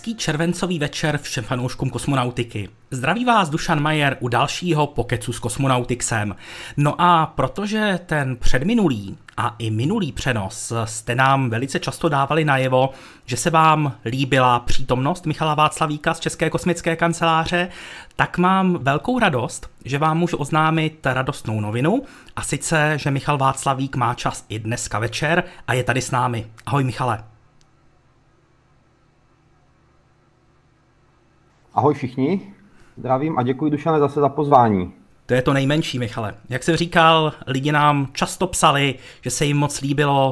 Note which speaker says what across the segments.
Speaker 1: Hezký červencový večer všem fanouškům kosmonautiky. Zdraví vás Dušan Majer u dalšího pokecu s kosmonautixem. No a protože ten předminulý a i minulý přenos jste nám velice často dávali najevo, že se vám líbila přítomnost Michala Václavíka z České kosmické kanceláře, tak mám velkou radost, že vám můžu oznámit radostnou novinu a sice, že Michal Václavík má čas i dneska večer a je tady s námi. Ahoj Michale.
Speaker 2: Ahoj všichni, zdravím a děkuji Dušane zase za pozvání.
Speaker 1: To je to nejmenší, Michale. Jak jsem říkal, lidi nám často psali, že se jim moc líbilo,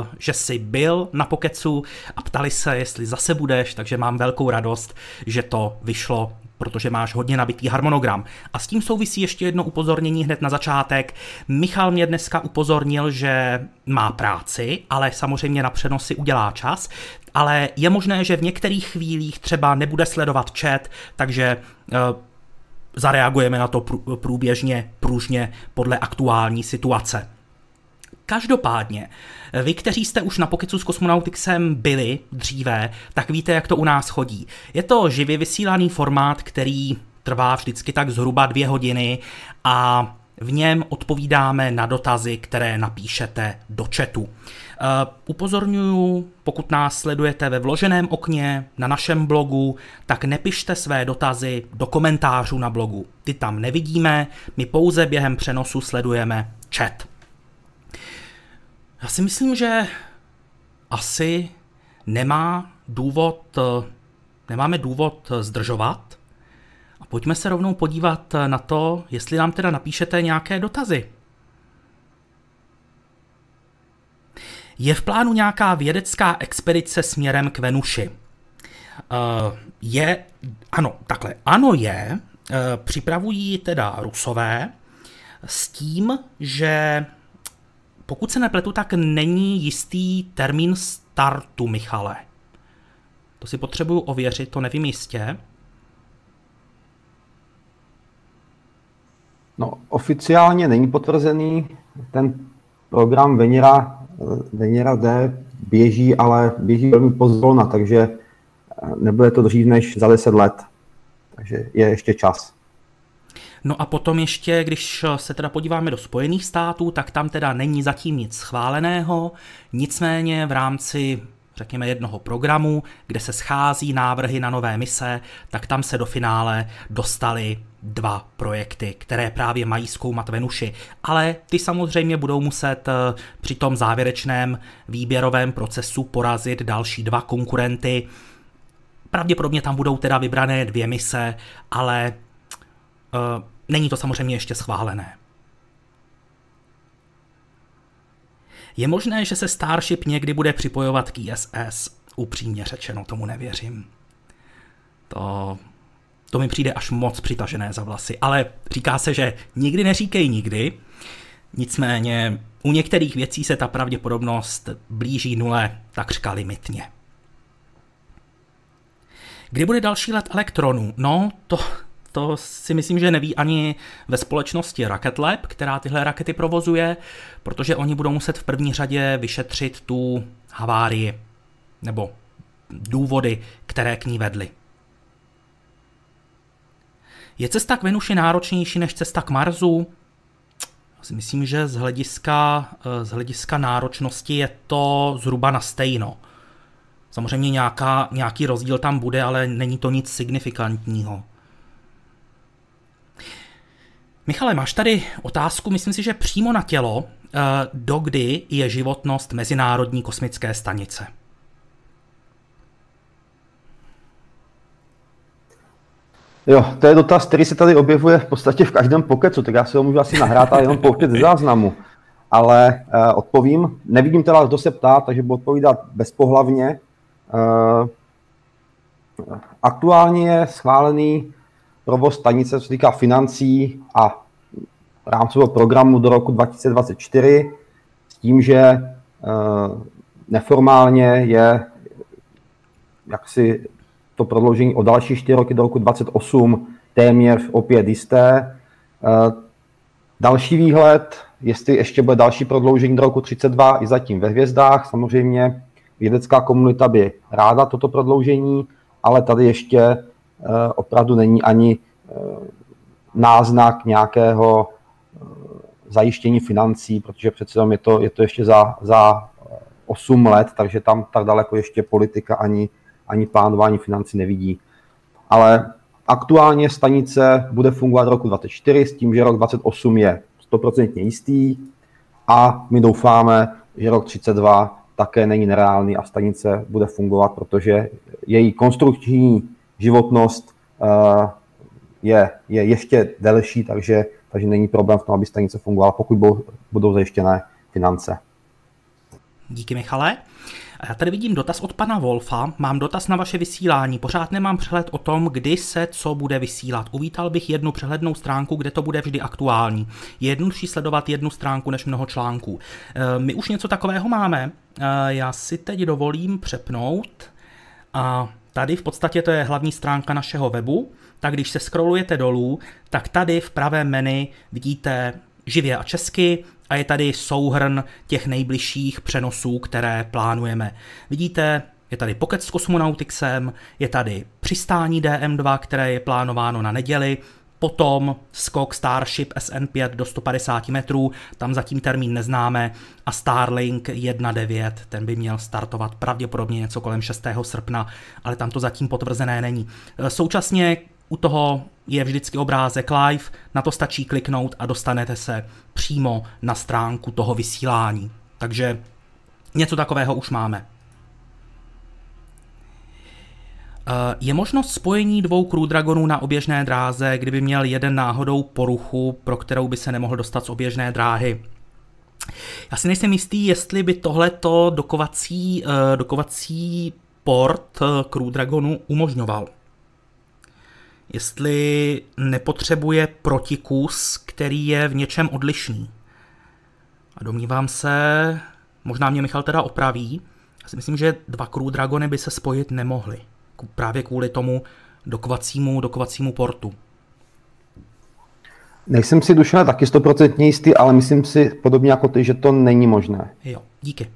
Speaker 1: uh, že jsi byl na Pokecu a ptali se, jestli zase budeš, takže mám velkou radost, že to vyšlo protože máš hodně nabitý harmonogram. A s tím souvisí ještě jedno upozornění hned na začátek. Michal mě dneska upozornil, že má práci, ale samozřejmě na přenosy udělá čas, ale je možné, že v některých chvílích třeba nebude sledovat chat, takže uh, zareagujeme na to průběžně, pružně podle aktuální situace. Každopádně, vy, kteří jste už na Pokecu s Kosmonautixem byli dříve, tak víte, jak to u nás chodí. Je to živě vysílaný formát, který trvá vždycky tak zhruba dvě hodiny a v něm odpovídáme na dotazy, které napíšete do chatu. Uh, upozorňuji, pokud nás sledujete ve vloženém okně na našem blogu, tak nepište své dotazy do komentářů na blogu. Ty tam nevidíme, my pouze během přenosu sledujeme chat. Já si myslím, že asi nemá důvod, nemáme důvod zdržovat a pojďme se rovnou podívat na to, jestli nám teda napíšete nějaké dotazy. Je v plánu nějaká vědecká expedice směrem k Venuši? Uh, je, ano, takhle, ano je, uh, připravují teda Rusové s tím, že pokud se nepletu, tak není jistý termín startu, Michale. To si potřebuju ověřit, to nevím jistě.
Speaker 2: No, oficiálně není potvrzený. Ten program Venera, Venera D běží, ale běží velmi pozvolna, takže nebude to dřív než za 10 let. Takže je ještě čas.
Speaker 1: No a potom ještě, když se teda podíváme do Spojených států, tak tam teda není zatím nic schváleného, nicméně v rámci řekněme jednoho programu, kde se schází návrhy na nové mise, tak tam se do finále dostali dva projekty, které právě mají zkoumat Venuši. Ale ty samozřejmě budou muset eh, při tom závěrečném výběrovém procesu porazit další dva konkurenty. Pravděpodobně tam budou teda vybrané dvě mise, ale uh, není to samozřejmě ještě schválené. Je možné, že se Starship někdy bude připojovat k ISS. Upřímně řečeno, tomu nevěřím. To, to mi přijde až moc přitažené za vlasy. Ale říká se, že nikdy neříkej nikdy. Nicméně u některých věcí se ta pravděpodobnost blíží nule takřka limitně. Kdy bude další let elektronů? No, to, to si myslím, že neví ani ve společnosti Rocket Lab, která tyhle rakety provozuje, protože oni budou muset v první řadě vyšetřit tu havárii nebo důvody, které k ní vedly. Je cesta k Venuši náročnější než cesta k Marsu? Myslím, že z hlediska, z hlediska náročnosti je to zhruba na stejno. Samozřejmě nějaká, nějaký rozdíl tam bude, ale není to nic signifikantního. Michale, máš tady otázku, myslím si, že přímo na tělo, eh, dokdy je životnost Mezinárodní kosmické stanice?
Speaker 2: Jo, to je dotaz, který se tady objevuje v podstatě v každém pokecu, tak já si ho můžu asi nahrát a jenom pouštět z záznamu. Ale uh, odpovím, nevidím teda, kdo se ptá, takže budu odpovídat bezpohlavně. Uh, aktuálně je schválený provoz stanice, co se týká financí a rámcového programu do roku 2024, s tím, že eh, neformálně je jaksi to prodloužení o další 4 roky do roku 2028 téměř opět jisté. Eh, další výhled, jestli ještě bude další prodloužení do roku 32 i zatím ve hvězdách. Samozřejmě vědecká komunita by ráda toto prodloužení, ale tady ještě eh, opravdu není ani eh, náznak nějakého zajištění financí, protože přece je to, je to ještě za, za 8 let, takže tam tak daleko ještě politika ani, ani plánování financí nevidí. Ale aktuálně stanice bude fungovat roku 2024 s tím, že rok 2028 je 100% jistý a my doufáme, že rok 32 také není nereálný a stanice bude fungovat, protože její konstrukční životnost uh, je, je ještě delší, takže, takže není problém v tom, aby stanice fungovala, pokud budou, budou zajištěné finance.
Speaker 1: Díky Michale. Já tady vidím dotaz od pana Wolfa. Mám dotaz na vaše vysílání. Pořád nemám přehled o tom, kdy se co bude vysílat. Uvítal bych jednu přehlednou stránku, kde to bude vždy aktuální. Je jednodušší sledovat jednu stránku než mnoho článků. E, my už něco takového máme. E, já si teď dovolím přepnout. A tady v podstatě to je hlavní stránka našeho webu. Tak když se scrollujete dolů, tak tady v pravém menu vidíte živě a česky, a je tady souhrn těch nejbližších přenosů, které plánujeme. Vidíte, je tady Pocket s Cosmonautixem, je tady přistání DM2, které je plánováno na neděli, potom skok Starship SN5 do 150 metrů, tam zatím termín neznáme, a Starlink 1.9, ten by měl startovat pravděpodobně něco kolem 6. srpna, ale tam to zatím potvrzené není. Současně u toho je vždycky obrázek live, na to stačí kliknout a dostanete se přímo na stránku toho vysílání. Takže něco takového už máme. Eh, je možnost spojení dvou Crew Dragonů na oběžné dráze, kdyby měl jeden náhodou poruchu, pro kterou by se nemohl dostat z oběžné dráhy. Já si nejsem jistý, jestli by tohleto dokovací, eh, dokovací port eh, Crew Dragonu umožňoval jestli nepotřebuje protikus, který je v něčem odlišný. A domnívám se, možná mě Michal teda opraví, já si myslím, že dva Crew Dragony by se spojit nemohly. Právě kvůli tomu dokovacímu, dokovacímu portu.
Speaker 2: Nejsem si duše taky stoprocentně jistý, ale myslím si podobně jako ty, že to není možné.
Speaker 1: Jo, díky.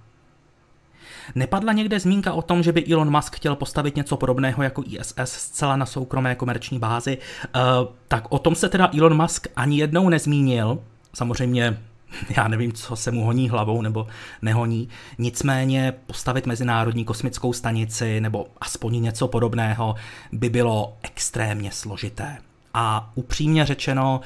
Speaker 1: Nepadla někde zmínka o tom, že by Elon Musk chtěl postavit něco podobného jako ISS zcela na soukromé komerční bázi? Uh, tak o tom se teda Elon Musk ani jednou nezmínil. Samozřejmě já nevím, co se mu honí hlavou nebo nehoní. Nicméně postavit mezinárodní kosmickou stanici nebo aspoň něco podobného by bylo extrémně složité. A upřímně řečeno,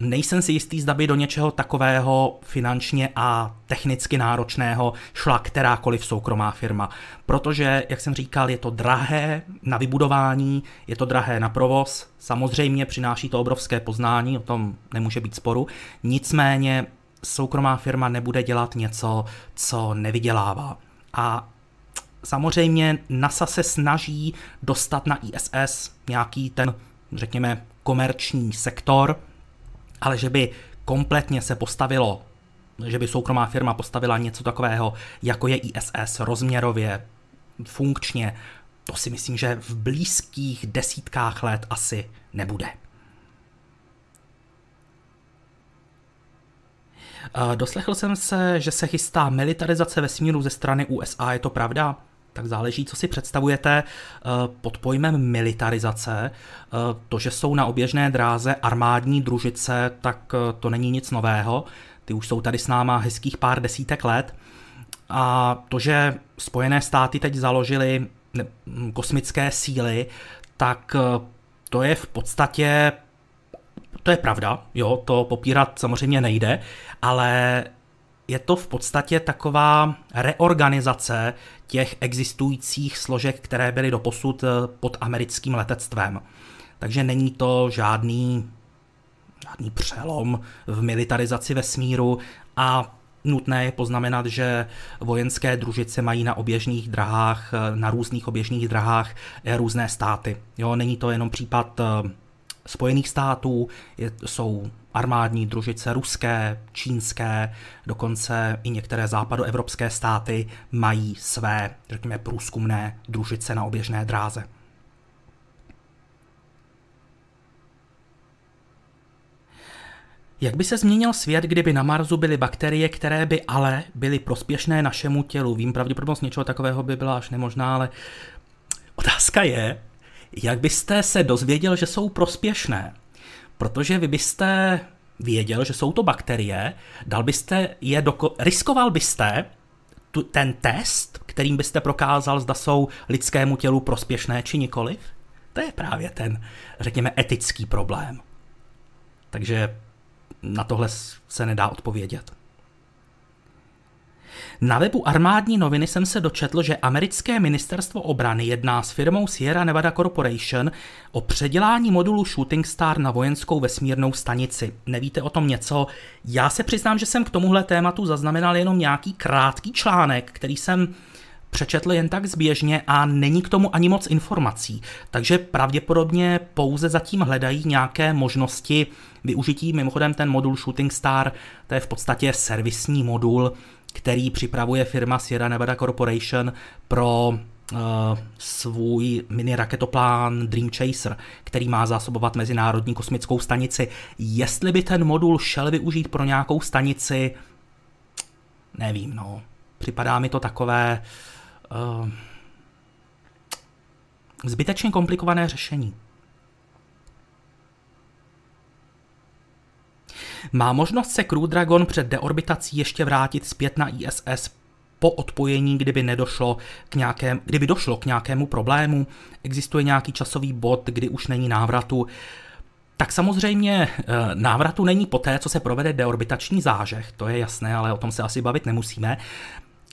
Speaker 1: nejsem si jistý, zda by do něčeho takového finančně a technicky náročného šla kterákoliv soukromá firma. Protože, jak jsem říkal, je to drahé na vybudování, je to drahé na provoz, samozřejmě přináší to obrovské poznání, o tom nemůže být sporu, nicméně soukromá firma nebude dělat něco, co nevydělává. A samozřejmě NASA se snaží dostat na ISS nějaký ten, řekněme, komerční sektor, ale že by kompletně se postavilo, že by soukromá firma postavila něco takového, jako je ISS, rozměrově, funkčně, to si myslím, že v blízkých desítkách let asi nebude. Doslechl jsem se, že se chystá militarizace vesmíru ze strany USA, je to pravda? Tak záleží, co si představujete eh, pod pojmem militarizace. Eh, to, že jsou na oběžné dráze armádní družice, tak eh, to není nic nového. Ty už jsou tady s náma hezkých pár desítek let. A to, že Spojené státy teď založily kosmické síly, tak to je v podstatě, to je pravda, jo, to popírat samozřejmě nejde, ale je to v podstatě taková reorganizace těch existujících složek, které byly doposud eh, pod americkým letectvem. Takže není to žádný, žádný přelom v militarizaci vesmíru a Nutné je poznamenat, že vojenské družice mají na oběžných drahách, eh, na různých oběžných drahách eh, různé státy. Jo, není to jenom případ Spojených států, je, jsou armádní družice ruské, čínské, dokonce i některé západoevropské státy mají své, řekněme, průzkumné družice na oběžné dráze. Jak by se změnil svět, kdyby na Marsu byly bakterie, které by ale byly prospěšné našemu tělu? Vím, pravděpodobnost něčeho takového by byla až nemožná, ale otázka je, Jak byste se dozvěděl, že jsou prospěšné? Protože vy byste věděl, že jsou to bakterie, dal byste je do, riskoval byste tu, ten test, kterým byste prokázal, zda jsou lidskému tělu prospěšné či nikoliv? To je právě ten, řekněme, etický problém. Takže na tohle se nedá odpovědět. Na webu armádní noviny jsem se dočetl, že americké ministerstvo obrany jedná s firmou Sierra Nevada Corporation o předělání modulu Shooting Star na vojenskou vesmírnou stanici. Nevíte o tom něco? Já se přiznám, že jsem k tomuhle tématu zaznamenal jenom nějaký krátký článek, který jsem přečetl jen tak zběžně a není k tomu ani moc informací. Takže pravděpodobně pouze zatím hledají nějaké možnosti využití. Mimochodem ten modul Shooting Star, to je v podstatě servisní modul, který připravuje firma Sierra Nevada Corporation pro uh, svůj mini raketoplán Dream Chaser, který má zásobovat Mezinárodní kosmickou stanici. Jestli by ten modul šel využít pro nějakou stanici, nevím, no. Připadá mi to takové uh, zbytečně komplikované řešení. Má možnost se Crew Dragon před deorbitací ještě vrátit zpět na ISS po odpojení, kdyby nedošlo k nějakém, kdyby došlo k nějakému problému, existuje nějaký časový bod, kdy už není návratu. Tak samozřejmě eh, návratu není poté, co se provede deorbitační zážeh, to je jasné, ale o tom se asi bavit nemusíme.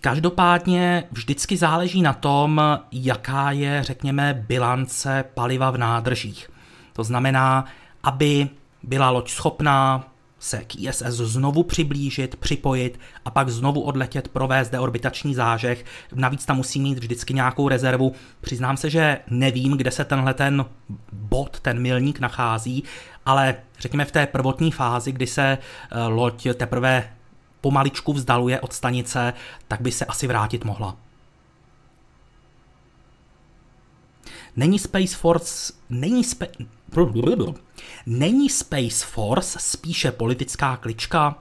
Speaker 1: Každopádně vždycky záleží na tom, jaká je, řekněme, bilance paliva v nádržích. To znamená, aby byla loď schopná se k ISS znovu přiblížit, připojit a pak znovu odletět, provést deorbitační zážeh. Navíc tam musí mít vždycky nějakou rezervu. Přiznám se, že nevím, kde se tenhle ten bod, ten milník nachází, ale řekněme v té prvotní fázi, kdy se eh, loď teprve pomaličku vzdaluje od stanice, tak by se asi vrátit mohla. Není Space Force, není, spe, Není Space Force spíše politická klička?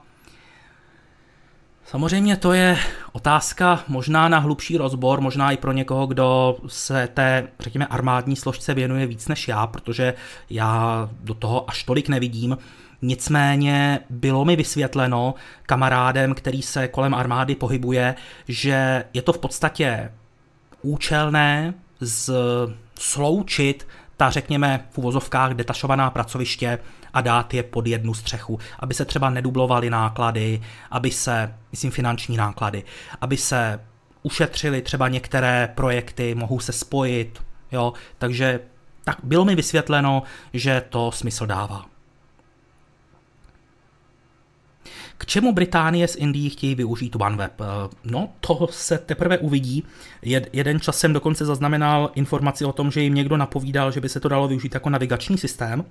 Speaker 1: Samozřejmě to je otázka možná na hlubší rozbor, možná i pro někoho, kdo se té, řekněme, armádní složce věnuje víc než já, protože já do toho až tolik nevidím. Nicméně bylo mi vysvětleno kamarádem, který se kolem armády pohybuje, že je to v podstatě účelné z sloučit ta, řekněme, v uvozovkách detašovaná pracoviště a dát je pod jednu střechu, aby se třeba nedublovaly náklady, aby se, myslím, finanční náklady, aby se ušetřili třeba některé projekty, mohou se spojit, jo, takže tak bylo mi vysvětleno, že to smysl dává. K čemu Británie s Indií chtějí využít OneWeb? Eh, no, to se teprve uvidí. Jed, jeden čas jsem dokonce zaznamenal informaci o tom, že jim někdo napovídal, že by se to dalo využít jako navigační systém,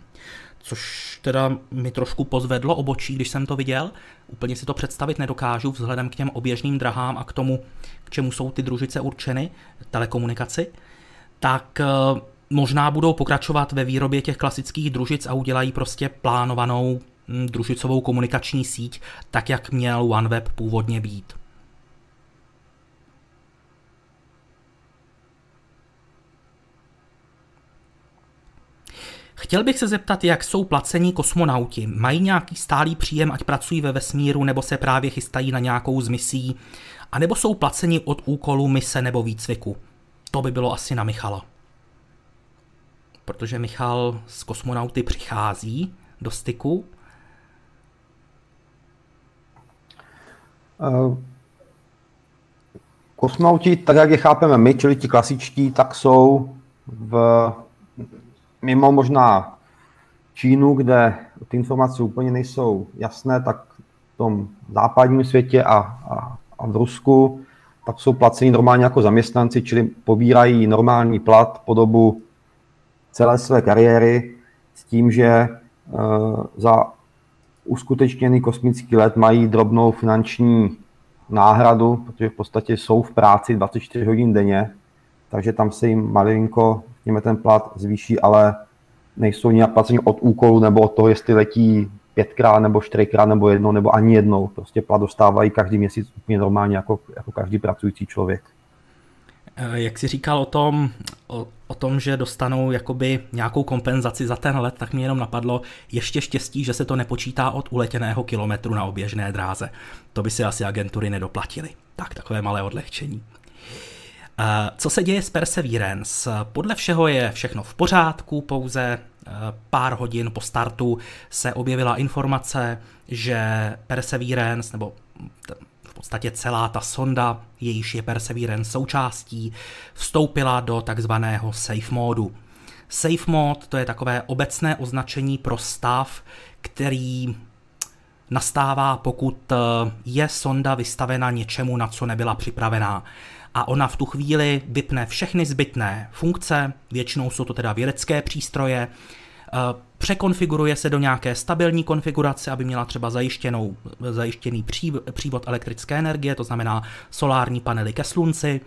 Speaker 1: což teda mi trošku pozvedlo obočí, když jsem to viděl. Úplně si to představit nedokážu vzhledem k těm oběžným drahám a k tomu, k čemu jsou ty družice určeny, telekomunikaci. Tak eh, možná budou pokračovat ve výrobě těch klasických družic a udělají prostě plánovanou družicovou komunikační síť, tak jak měl OneWeb původně být. Chtěl bych se zeptat, jak jsou placení kosmonauti. Mají nějaký stálý příjem, ať pracují ve vesmíru, nebo se právě chystají na nějakou z misí, a nebo jsou placeni od úkolu mise nebo výcviku. To by bylo asi na Michala. Protože Michal z kosmonauty přichází do styku
Speaker 2: kosmonauti, tak jak je chápeme my, čili ti klasičtí, tak jsou v, mimo možná Čínu, kde ty informace úplně nejsou jasné, tak v tom západním světě a, a, a v Rusku tak jsou placeni normálně jako zaměstnanci, čili pobírají normální plat po dobu celé své kariéry s tím, že uh, za uskutečněný kosmický let mají drobnou finanční náhradu, protože v podstatě jsou v práci 24 hodin denně, takže tam se jim malinko, řekněme, ten plat zvýší, ale nejsou nějak placeni od úkolu nebo od toho, jestli letí pětkrát nebo čtyřikrát nebo jednou nebo ani jednou. Prostě plat dostávají každý měsíc úplně normálně jako, jako každý pracující člověk.
Speaker 1: Eh, jak jsi říkal o tom, o, o tom, že dostanou jakoby nějakou kompenzaci za ten let, tak mi jenom napadlo ještě štěstí, že se to nepočítá od uletěného kilometru na oběžné dráze. To by si asi agentury nedoplatily. Tak, takové malé odlehčení. Eh, co se děje s Perseverance? Podle všeho je všechno v pořádku, pouze eh, pár hodin po startu se objevila informace, že Perseverance, nebo podstatě celá ta sonda, jejíž je Perseverance součástí, vstoupila do takzvaného safe modu. Safe mode to je takové obecné označení pro stav, který nastává, pokud eh, je sonda vystavena něčemu, na co nebyla připravená a ona v tu chvíli vypne všechny zbytné funkce, většinou jsou to teda vědecké přístroje, eh, překonfiguruje se do nějaké stabilní konfigurace, aby měla třeba zajištěnou, zajištěný přívod elektrické energie, to znamená solární panely ke slunci,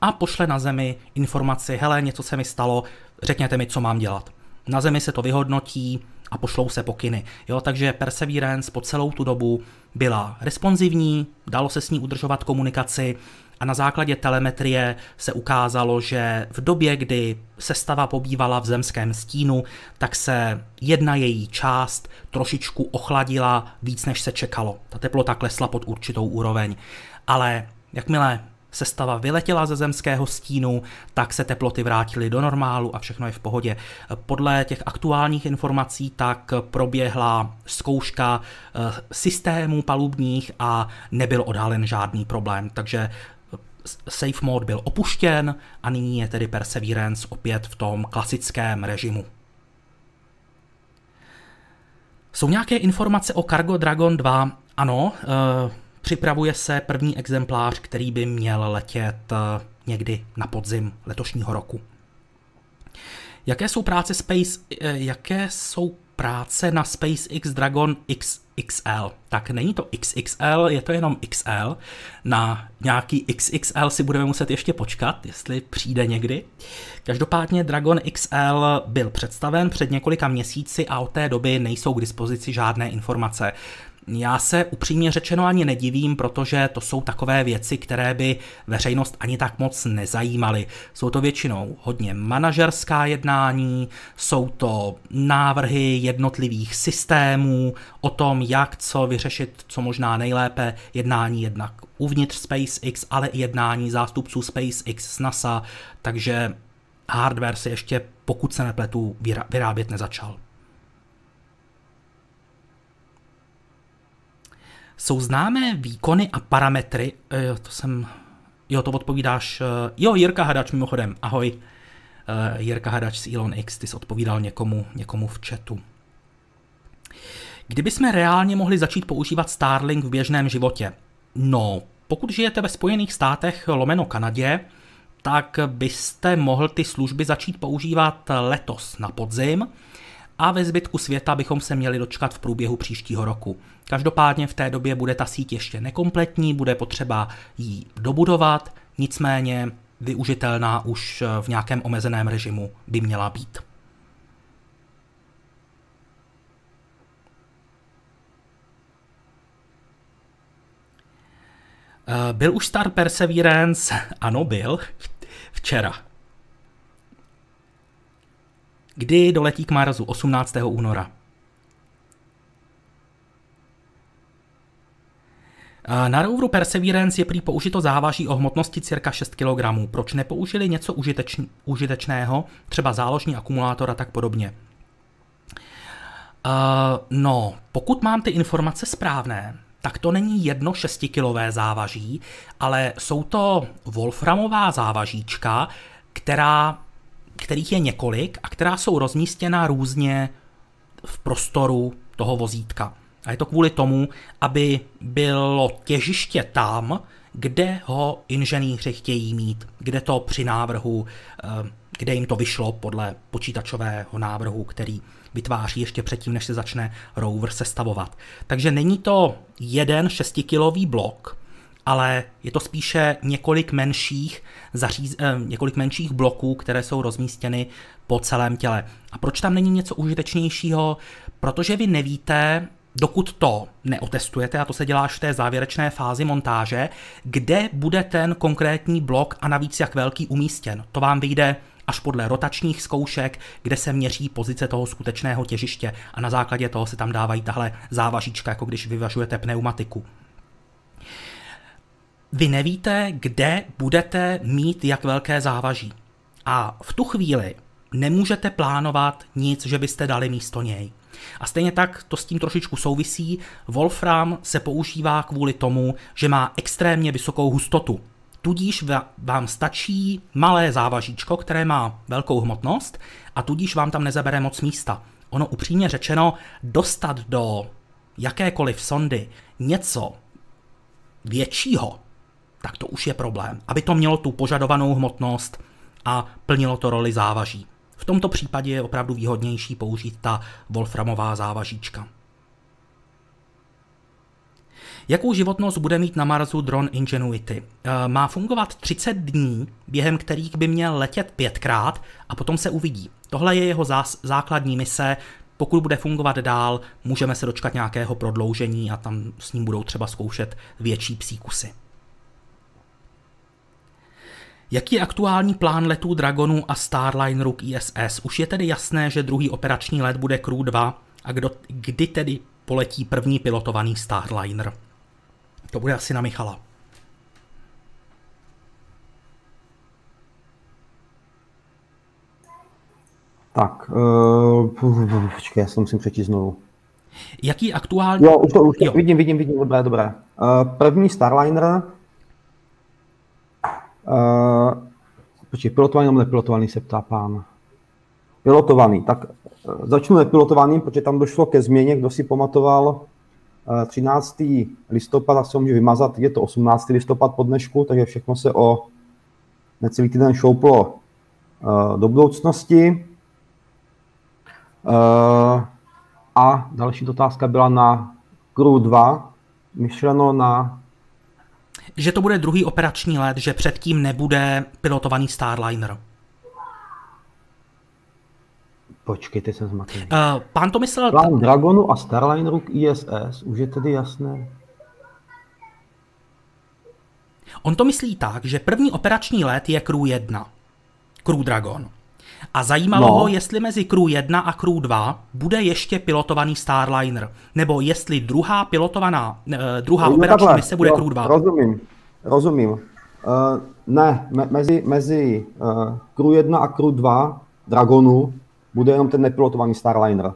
Speaker 1: a pošle na Zemi informaci, hele, něco se mi stalo, řekněte mi, co mám dělat. Na Zemi se to vyhodnotí a pošlou se pokyny. Jo, takže Perseverance po celou tu dobu byla responsivní, dalo se s ní udržovat komunikaci, a na základě telemetrie se ukázalo, že v době, kdy sestava pobývala v zemském stínu, tak se jedna její část trošičku ochladila víc, než se čekalo. Ta teplota klesla pod určitou úroveň. Ale jakmile sestava vyletěla ze zemského stínu, tak se teploty vrátily do normálu a všechno je v pohodě. Podle těch aktuálních informací tak proběhla zkouška eh, systémů palubních a nebyl odhalen žádný problém, takže safe mode byl opuštěn a nyní je tedy Perseverance opět v tom klasickém režimu. Jsou nějaké informace o Cargo Dragon 2? Ano, e, připravuje se první exemplář, který by měl letět e, někdy na podzim letošního roku. Jaké jsou práce Space, e, jaké jsou práce na SpaceX Dragon XXL. Tak není to XXL, je to jenom XL. Na nějaký XXL si budeme muset ještě počkat, jestli přijde někdy. Každopádně Dragon XL byl představen před několika měsíci a od té doby nejsou k dispozici žádné informace. Já se upřímně řečeno ani nedivím, protože to jsou takové věci, které by veřejnost ani tak moc nezajímaly. Jsou to většinou hodně manažerská jednání, jsou to návrhy jednotlivých systémů o tom, jak co vyřešit co možná nejlépe, jednání jednak uvnitř SpaceX, ale i jednání zástupců SpaceX s NASA, takže hardware se ještě, pokud se nepletu, vyrábět nezačal. Jsou známé výkony a parametry, jo, to jsem, jo, to odpovídáš, eh, jo, Jirka Hadač mimochodem, ahoj, uh, Jirka Hadač z Elon X, ty jsi odpovídal někomu, někomu v chatu. Kdyby jsme reálně mohli začít používat Starlink v běžném životě? No, pokud žijete ve Spojených státech lomeno Kanadě, tak byste mohl ty služby začít používat letos na podzim a ve zbytku světa bychom se měli dočkat v průběhu příštího roku. Každopádně v té době bude ta síť ještě nekompletní, bude potřeba ji dobudovat, nicméně využitelná už v nějakém omezeném režimu by měla být. Eh, byl už Star Perseverance? Ano, byl. Včera. Kdy doletí k Marsu? 18. února. Na roveru Perseverance je prý použito závaží o hmotnosti cirka 6 kg. Proč nepoužili něco užiteč, užitečného, třeba záložní akumulátor a tak podobně? Uh, no, pokud mám ty informace správné, tak to není jedno 6-kilové závaží, ale jsou to wolframová závažíčka, která, kterých je několik a která jsou rozmístěna různě v prostoru toho vozítka. A je to kvůli tomu, aby bylo těžiště tam, kde ho inženýři chtějí mít, kde to při návrhu, eh, kde jim to vyšlo podle počítačového návrhu, který vytváří ještě předtím, než se začne rover sestavovat. Takže není to jeden šestikilový blok, ale je to spíše několik menších, zaříz, eh, několik menších bloků, které jsou rozmístěny po celém těle. A proč tam není něco užitečnějšího? Protože vy nevíte, dokud to neotestujete, a to se dělá až v té závěrečné fázi montáže, kde bude ten konkrétní blok a navíc jak velký umístěn. To vám vyjde až podle rotačních zkoušek, kde se měří pozice toho skutečného těžiště a na základě toho se tam dávají tahle závažíčka, jako když vyvažujete pneumatiku. Vy nevíte, kde budete mít jak velké závaží. A v tu chvíli nemůžete plánovat nic, že byste dali místo něj. A stejně tak to s tím trošičku souvisí. Wolfram se používá kvůli tomu, že má extrémně vysokou hustotu. Tudíž vám stačí malé závažíčko, které má velkou hmotnost a tudíž vám tam nezabere moc místa. Ono upřímně řečeno, dostat do jakékoliv sondy něco většího, tak to už je problém. Aby to mělo tu požadovanou hmotnost a plnilo to roli závaží. V tomto případě je opravdu výhodnější použít ta wolframová závažíčka. Jakou životnost bude mít na Marsu dron Ingenuity? E, má fungovat 30 dní, během kterých by měl letět pětkrát a potom se uvidí. Tohle je jeho zás- základní mise. Pokud bude fungovat dál, můžeme se dočkat nějakého prodloužení a tam s ním budou třeba zkoušet větší psíkusy. Jaký je aktuální plán letů Dragonu a Starlineru k ISS? Už je tedy jasné, že druhý operační let bude Crew 2 a kdo, kdy tedy poletí první pilotovaný Starliner? To bude asi na Michala.
Speaker 2: Tak, uh, počkej, já se musím přečíst znovu.
Speaker 1: Jaký aktuální...
Speaker 2: Jo, už to, už to jo. vidím, vidím, vidím, dobré, dobré. Uh, první Starliner Uh, počkej, pilotovaný nebo nepilotovaný, se ptá pán. Pilotovaný. Tak uh, začnu nepilotovaným, protože tam došlo ke změně, kdo si pamatoval uh, 13. listopad, tak se může vymazat, je to 18. listopad po dnešku, takže všechno se o necelý týden šouplo do budoucnosti. A další otázka byla na Crew 2, myšleno na
Speaker 1: že to bude druhý operační let, že předtím nebude pilotovaný Starliner.
Speaker 2: Počkejte, jsem zmatený.
Speaker 1: Uh, pán to myslel...
Speaker 2: Plán Dragonu a Starlineru k ISS, už je tedy jasné.
Speaker 1: On to myslí tak, že první operační let je Crew 1. Crew Dragon. A zajímalo no. ho, jestli mezi Crew 1 a Crew 2 bude ještě pilotovaný Starliner, nebo jestli druhá pilotovaná, uh, druhá no, operační takhle, mise bude jo, Crew 2.
Speaker 2: Rozumím, rozumím. Uh, ne, me, mezi, mezi uh, Crew 1 a Crew 2 Dragonu bude jenom ten nepilotovaný Starliner.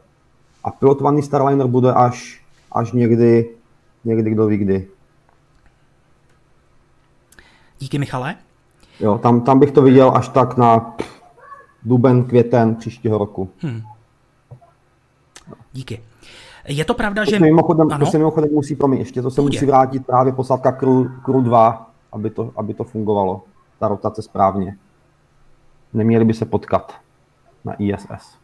Speaker 2: A pilotovaný Starliner bude až, až někdy, někdy kdo ví kdy.
Speaker 1: Díky, Michale.
Speaker 2: Jo, tam, tam bych to viděl až tak na duben, květen příštího roku. Hmm.
Speaker 1: Díky. Je to pravda, že...
Speaker 2: To mimochodem, to se mimochodem musí, promiň, ještě to se Půjde. musí vrátit právě posádka Crew, Crew 2, aby to, aby to fungovalo, ta rotace správně. Neměli by se potkat na ISS.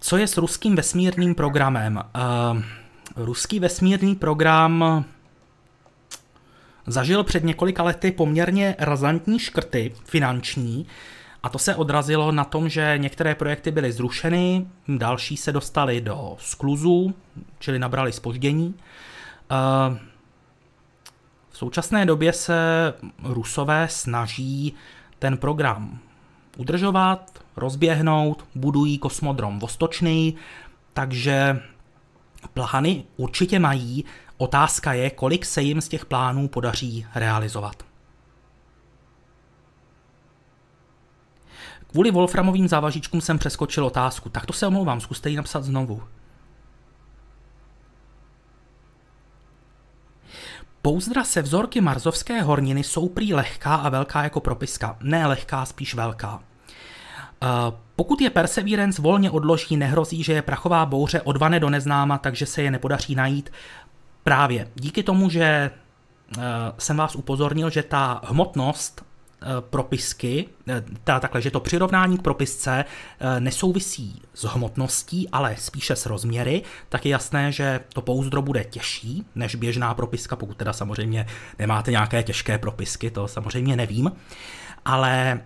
Speaker 1: Co je s ruským vesmírným programem? Uh, ruský vesmírný program zažil před několika lety poměrně razantní škrty finanční, a to se odrazilo na tom, že některé projekty byly zrušeny, další se dostaly do skluzu, čili nabrali spoždění. Eh, v současné době se Rusové snaží ten program udržovat, rozběhnout, budují kosmodrom Vostočný, takže plány určitě mají. Otázka je, kolik se jim z těch plánů podaří realizovat. Kvůli Wolframovým závažičkům jsem přeskočil otázku, tak to se omlouvám, zkuste ji napsat znovu. Pouzdra se vzorky marzovské horniny jsou prý lehká a velká jako propiska. Ne lehká, spíš velká. Eh, pokud je Perseverance volně odloží, nehrozí, že je prachová bouře odvane do neznáma, takže se je nepodaří najít. Právě díky tomu, že eh, jsem vás upozornil, že ta hmotnost propisky, eh, teda takhle, že to přirovnání k propisce eh, nesouvisí s hmotností, ale spíše s rozměry, tak je jasné, že to pouzdro bude těžší než běžná propiska, pokud teda samozřejmě nemáte nějaké těžké propisky, to samozřejmě nevím. Ale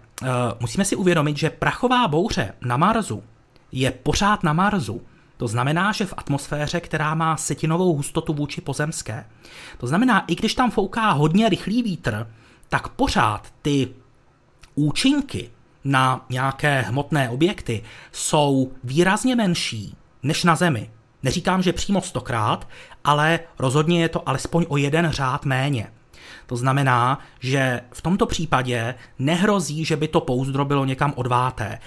Speaker 1: musíme si uvědomit, že prachová bouře na Marsu je pořád na Marsu. To znamená, že v atmosféře, která má setinovou hustotu vůči pozemské. To znamená, i když tam fouká hodně rychlý vítr, tak pořád ty účinky na nějaké hmotné objekty jsou výrazně menší než na Zemi. Neříkám, že přímo stokrát, ale rozhodně je to alespoň o jeden řád méně. To znamená, že v tomto případě nehrozí, že by to pouzdro bylo někam odváté.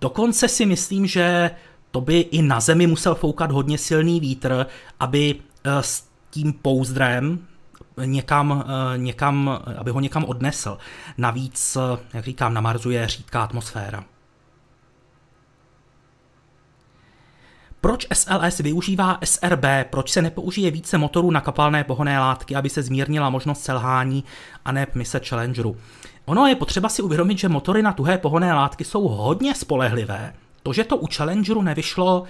Speaker 1: Dokonce si myslím, že to by i na zemi musel foukat hodně silný vítr, aby eh, s tím pouzdrem někam, eh, někam, aby ho někam odnesl. Navíc, eh, jak říkám, na Marsu je řídká atmosféra. Proč SLS využívá SRB? Proč se nepoužije více motorů na kapalné pohonné látky, aby se zmírnila možnost selhání a ne mise Challengeru? Ono je potřeba si uvědomit, že motory na tuhé pohonné látky jsou hodně spolehlivé. To, že to u Challengeru nevyšlo,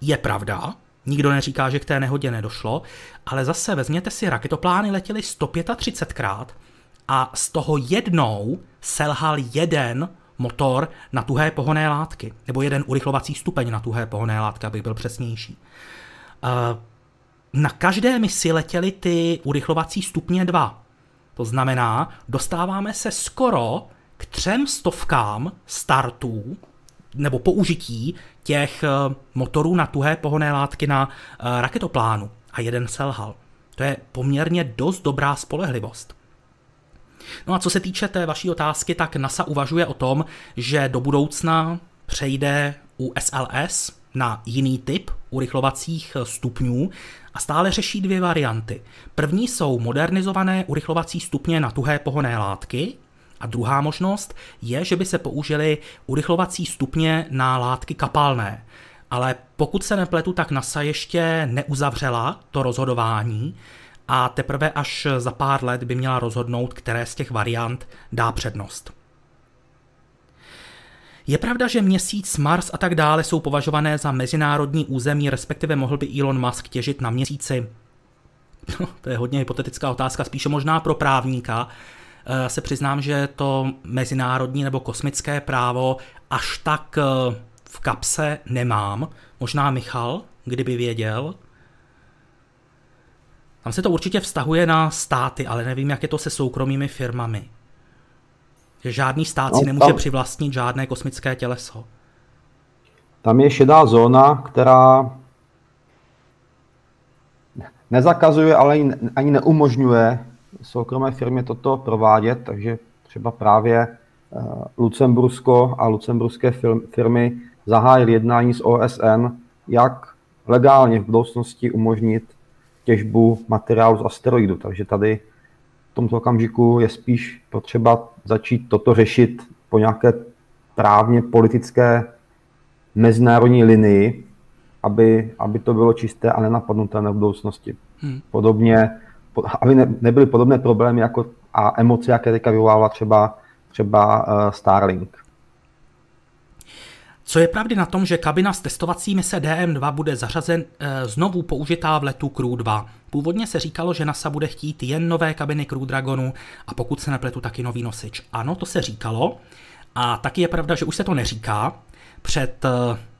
Speaker 1: je pravda. Nikdo neříká, že k té nehodě nedošlo, ale zase vezměte si, raketoplány letěly 135krát a z toho jednou selhal jeden motor na tuhé pohonné látky, nebo jeden urychlovací stupeň na tuhé pohonné látky, abych byl přesnější. Eh, na každé misi letěly ty urychlovací stupně dva. To znamená, dostáváme se skoro k třem stovkám startů nebo použití těch eh, motorů na tuhé pohonné látky na eh, raketoplánu a jeden selhal. To je poměrně dost dobrá spolehlivost. No a co se týče té vaší otázky, tak NASA uvažuje o tom, že do budoucna přejde u SLS na jiný typ urychlovacích stupňů a stále řeší dvě varianty. První jsou modernizované urychlovací stupně na tuhé pohonné látky a druhá možnost je, že by se použily urychlovací stupně na látky kapalné. Ale pokud se nepletu, tak NASA ještě neuzavřela to rozhodování a teprve až za pár let by měla rozhodnout, které z těch variant dá přednost. Je pravda, že měsíc, Mars a tak dále jsou považované za mezinárodní území, respektive mohl by Elon Musk těžit na měsíci? No, to je hodně hypotetická otázka, spíše možná pro právníka. E, se přiznám, že to mezinárodní nebo kosmické právo až tak e, v kapse nemám. Možná Michal, kdyby věděl. Tam se to určitě vztahuje na státy, ale nevím, jak je to se soukromými firmami. Že žádný stát no, si nemůže tam, přivlastnit žádné kosmické těleso.
Speaker 2: Tam je šedá zóna, která nezakazuje, ale ani neumožňuje soukromé firmě toto provádět, takže třeba právě eh, Lucembursko a lucemburské firmy zahájily jednání s OSN, jak legálně v budoucnosti umožnit těžbu materiálu z asteroidu. Takže tady v tomto okamžiku je spíš potřeba začít toto řešit po nějaké právně politické mezinárodní linii, aby, aby to bylo čisté a nenapadnutelné v budoucnosti. Hmm. Podobně, aby ne, nebyly podobné problémy jako a emoce, jaké teďka vyvolává třeba, třeba uh, Starlink.
Speaker 1: Co je pravdy na tom, že kabina s testovací mise DM2 bude zařazen e, znovu použitá v letu Crew 2. Původně se říkalo, že NASA bude chtít jen nové kabiny Crew Dragonu a pokud se nepletu, taky nový nosič. Ano, to se říkalo a taky je pravda, že už se to neříká. Před e,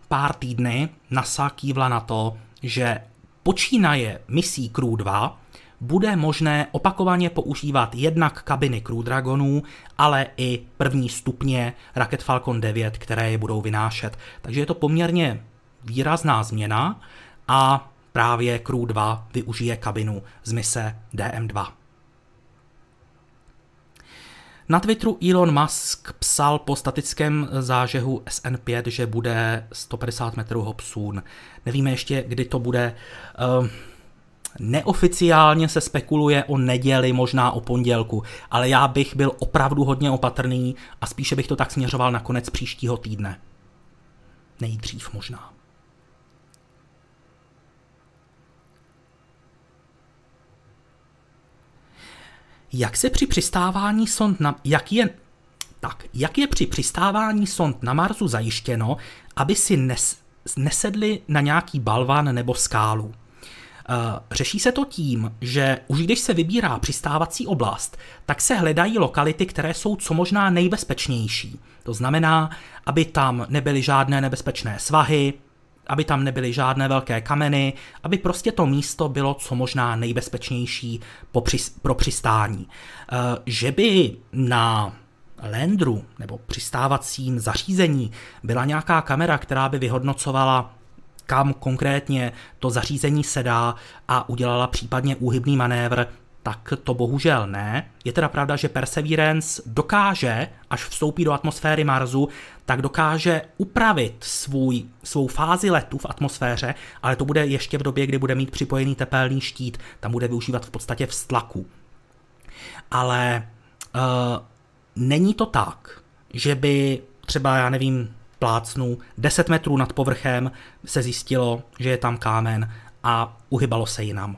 Speaker 1: pár týdny NASA kývla na to, že počínaje misí Crew 2 bude možné opakovaně používat jednak kabiny Crew Dragonů, ale i první stupně raket Falcon 9, které je budou vynášet. Takže je to poměrně výrazná změna a právě Crew 2 využije kabinu z mise DM2. Na Twitteru Elon Musk psal po statickém zážehu SN5, že bude 150 metrů hopsůn. Nevíme ještě, kdy to bude. Uh, Neoficiálně se spekuluje o neděli, možná o pondělku, ale já bych byl opravdu hodně opatrný a spíše bych to tak směřoval na konec příštího týdne. Nejdřív možná. Jak se při přistávání sond na... Jak je... Tak, jak je při přistávání sond na Marsu zajištěno, aby si nes, nesedli na nějaký balvan nebo skálu? Eh, řeší se to tím, že už když se vybírá přistávací oblast, tak se hledají lokality, které jsou co možná nejbezpečnější. To znamená, aby tam nebyly žádné nebezpečné svahy, aby tam nebyly žádné velké kameny, aby prostě to místo bylo co možná nejbezpečnější pro přistání. Eh, že by na landru nebo přistávacím zařízení byla nějaká kamera, která by vyhodnocovala kam konkrétně to zařízení sedá a udělala případně úhybný manévr, tak to bohužel ne. Je teda pravda, že Perseverance dokáže, až vstoupí do atmosféry Marsu, tak dokáže upravit svůj, svou fázi letu v atmosféře, ale to bude ještě v době, kdy bude mít připojený tepelný štít, tam bude využívat v podstatě vztlaku. Ale uh, není to tak, že by třeba, já nevím, plácnu 10 metrů nad povrchem se zjistilo, že je tam kámen a uhybalo se jinam.